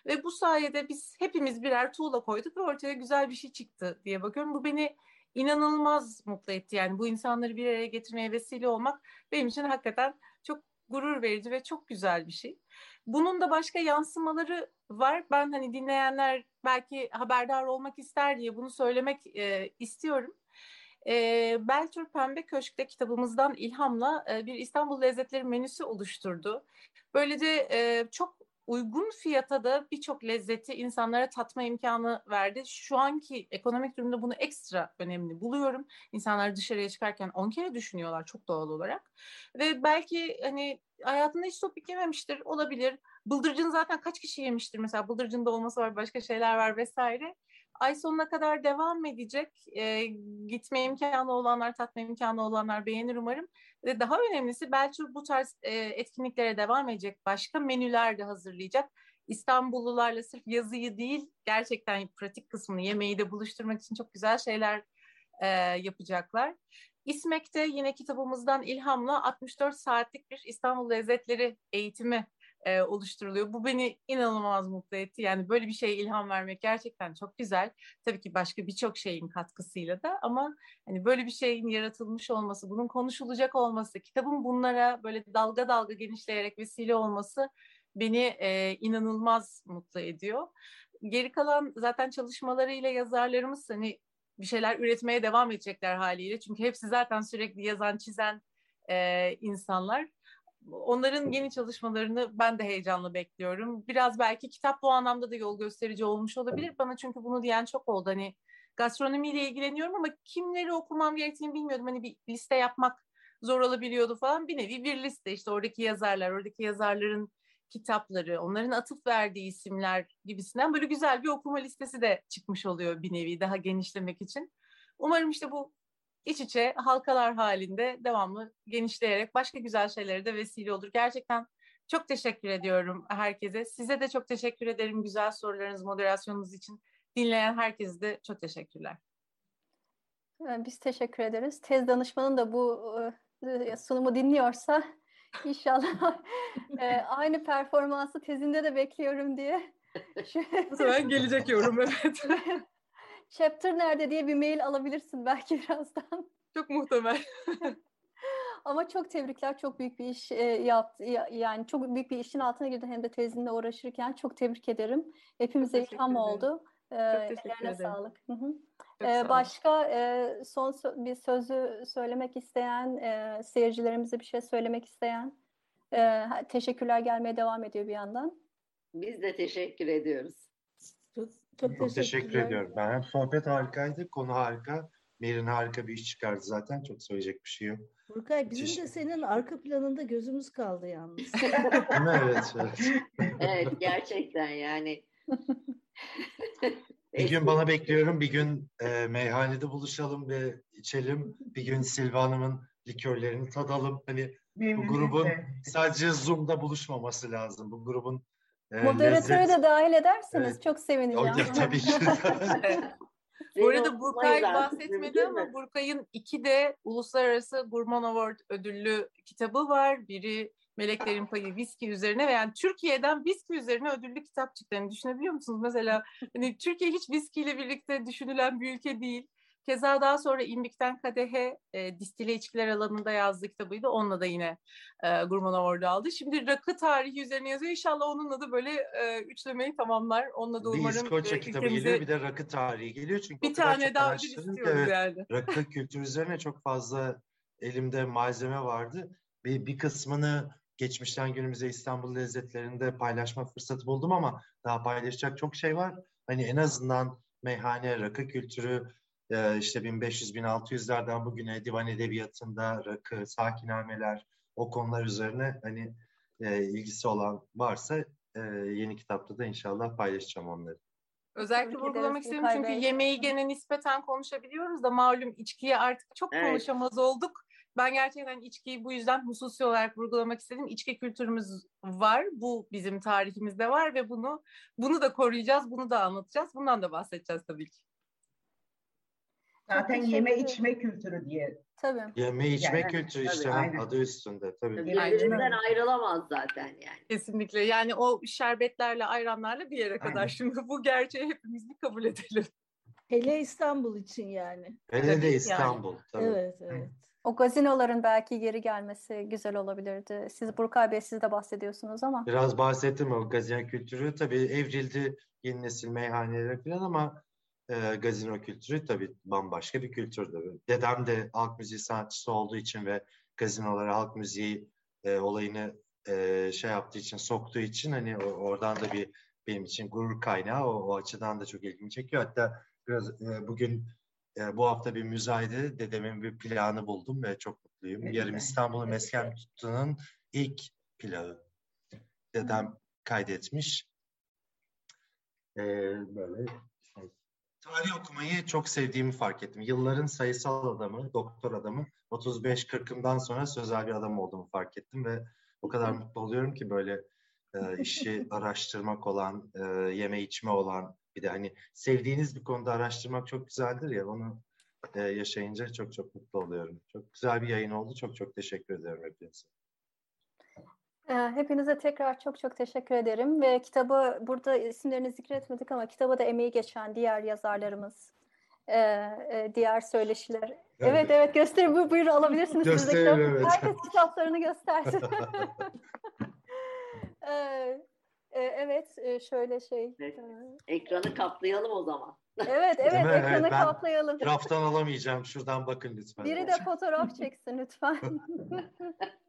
Ve bu sayede biz hepimiz birer tuğla koyduk ve ortaya güzel bir şey çıktı diye bakıyorum. Bu beni inanılmaz mutlu etti. Yani bu insanları bir araya getirmeye vesile olmak benim için hakikaten gurur verici ve çok güzel bir şey. Bunun da başka yansımaları var. Ben hani dinleyenler belki haberdar olmak ister diye bunu söylemek e, istiyorum. E, Beltür Pembe Köşk'te kitabımızdan ilhamla e, bir İstanbul Lezzetleri menüsü oluşturdu. Böylece e, çok uygun fiyata da birçok lezzeti insanlara tatma imkanı verdi. Şu anki ekonomik durumda bunu ekstra önemli buluyorum. İnsanlar dışarıya çıkarken 10 kere düşünüyorlar çok doğal olarak. Ve belki hani hayatında hiç topik yememiştir olabilir. Bıldırcın zaten kaç kişi yemiştir mesela bıldırcın da olması var başka şeyler var vesaire ay sonuna kadar devam edecek. E, gitme imkanı olanlar, tatma imkanı olanlar beğenir umarım. Ve daha önemlisi belki bu tarz e, etkinliklere devam edecek. Başka menüler de hazırlayacak. İstanbullularla sırf yazıyı değil, gerçekten pratik kısmını, yemeği de buluşturmak için çok güzel şeyler e, yapacaklar. İSMEK'te yine kitabımızdan ilhamla 64 saatlik bir İstanbul Lezzetleri eğitimi e, oluşturuluyor. Bu beni inanılmaz mutlu etti. Yani böyle bir şeye ilham vermek gerçekten çok güzel. Tabii ki başka birçok şeyin katkısıyla da ama hani böyle bir şeyin yaratılmış olması, bunun konuşulacak olması, kitabın bunlara böyle dalga dalga genişleyerek vesile olması beni e, inanılmaz mutlu ediyor. Geri kalan zaten çalışmalarıyla yazarlarımız hani bir şeyler üretmeye devam edecekler haliyle. Çünkü hepsi zaten sürekli yazan, çizen e, insanlar onların yeni çalışmalarını ben de heyecanla bekliyorum. Biraz belki kitap bu anlamda da yol gösterici olmuş olabilir bana çünkü bunu diyen çok oldu. Hani gastronomiyle ilgileniyorum ama kimleri okumam gerektiğini bilmiyordum. Hani bir liste yapmak zor olabiliyordu falan. Bir nevi bir liste işte oradaki yazarlar, oradaki yazarların kitapları, onların atıf verdiği isimler gibisinden böyle güzel bir okuma listesi de çıkmış oluyor bir nevi daha genişlemek için. Umarım işte bu iç içe halkalar halinde devamlı genişleyerek başka güzel şeylere de vesile olur. Gerçekten çok teşekkür ediyorum herkese. Size de çok teşekkür ederim güzel sorularınız, moderasyonunuz için. Dinleyen herkese de çok teşekkürler. Biz teşekkür ederiz. Tez danışmanın da bu e, sunumu dinliyorsa inşallah e, aynı performansı tezinde de bekliyorum diye. Bu sefer gelecek yorum evet. chapter nerede diye bir mail alabilirsin belki birazdan. Çok muhtemel. Ama çok tebrikler. Çok büyük bir iş e, yaptı. Yani çok büyük bir işin altına girdin hem de tezinle uğraşırken. Çok tebrik ederim. Hepimize ilham oldu. Çok teşekkür ederim. sağlık. Hı -hı. Ee, başka e, son sö- bir sözü söylemek isteyen, e, seyircilerimize bir şey söylemek isteyen, e, teşekkürler gelmeye devam ediyor bir yandan. Biz de teşekkür ediyoruz. Çok, çok, çok teşekkür ediyorum. Ben sohbet harikaydı, konu harika. Merin harika bir iş çıkardı zaten. Çok söyleyecek bir şey yok. Burkay bizim Teşekkür. de senin arka planında gözümüz kaldı yalnız. evet, evet. evet gerçekten yani. bir gün bana bekliyorum, bir gün e, meyhanede buluşalım ve içelim. Bir gün Silva Hanım'ın likörlerini tadalım. Hani bu grubun sadece Zoom'da buluşmaması lazım. Bu grubun Moderatörü lezzet... de dahil ederseniz evet. çok sevineceğim. O, tabii ki. Bu arada Burkay bahsetmedi ama Burkay'ın iki de Uluslararası Gurman Award ödüllü kitabı var. Biri Meleklerin Payı viski üzerine ve yani Türkiye'den viski üzerine ödüllü kitap çıktığını yani düşünebiliyor musunuz? Mesela hani Türkiye hiç viskiyle birlikte düşünülen bir ülke değil. Keza daha sonra İmbik'ten Kadehe e, distile içkiler alanında yazdığı kitabıydı. Onunla da yine e, Gurman Award'u aldı. Şimdi rakı tarihi üzerine yazıyor. İnşallah onunla da böyle e, üçlemeyi tamamlar. Onunla da bir umarım... Bir İskoçya e, kitabı ülkemize... geliyor bir de rakı tarihi geliyor. Çünkü bir tane daha ödül istiyoruz evet, yani. Rakı kültürü üzerine çok fazla elimde malzeme vardı. Bir, bir kısmını geçmişten günümüze İstanbul lezzetlerinde paylaşma fırsatı buldum ama daha paylaşacak çok şey var. Hani en azından meyhane, rakı kültürü, e, işte 1500-1600'lerden bugüne divan edebiyatında rakı, sakinameler, o konular üzerine hani e, ilgisi olan varsa e, yeni kitapta da inşallah paylaşacağım onları. Özellikle vurgulamak istiyorum çünkü yemeği gene nispeten konuşabiliyoruz da malum içkiye artık çok evet. konuşamaz olduk. Ben gerçekten içkiyi bu yüzden hususi olarak vurgulamak istedim. İçki kültürümüz var. Bu bizim tarihimizde var ve bunu bunu da koruyacağız, bunu da anlatacağız. Bundan da bahsedeceğiz tabii ki. Zaten yeme içme kültürü diye. Tabii. Yeme içme yani, kültürü işte tabii, adı üstünde tabii. Birbirinden ayrılamaz zaten yani. Kesinlikle. Yani o şerbetlerle, ayranlarla bir yere kadar. Aynen. Şimdi bu gerçeği hepimiz bir kabul edelim. Hele İstanbul için yani. Hele de İstanbul. Yani. Tabii. Evet, evet. O gazinoların belki geri gelmesi güzel olabilirdi. Siz Burkay Bey siz de bahsediyorsunuz ama. Biraz bahsettim o gazino kültürü. Tabii evrildi yeni nesil meyhanelere falan ama e, gazino kültürü tabii bambaşka bir kültürdü. Dedem de halk müziği sanatçısı olduğu için ve gazinolara halk müziği e, olayını e, şey yaptığı için, soktuğu için hani oradan da bir benim için gurur kaynağı. O, o açıdan da çok ilgimi çekiyor. Hatta biraz e, bugün e, bu hafta bir müzayede dedemin bir planı buldum ve çok mutluyum. Yarım İstanbul'u mesken tuttuğunun ilk plağı. Dedem kaydetmiş. E, böyle Tarih okumayı çok sevdiğimi fark ettim. Yılların sayısal adamı, doktor adamı, 35-40'ımdan sonra sözel bir adam olduğumu fark ettim ve o kadar mutlu oluyorum ki böyle e, işi araştırmak olan, e, yeme içme olan, bir de hani sevdiğiniz bir konuda araştırmak çok güzeldir ya, onu e, yaşayınca çok çok mutlu oluyorum. Çok güzel bir yayın oldu. Çok çok teşekkür ederim hepinize. Hepinize tekrar çok çok teşekkür ederim ve kitabı burada isimlerini zikretmedik ama kitaba da emeği geçen diğer yazarlarımız, diğer söyleşiler. Evet evet, evet gösterin bu buyurun alabilirsiniz. Gösterelim evet. Herkes kitaplarını göstersin. evet şöyle şey. Evet. Ekranı kaplayalım o zaman. Evet evet ekranı evet, kaplayalım. Raftan alamayacağım şuradan bakın lütfen. Biri de fotoğraf çeksin lütfen.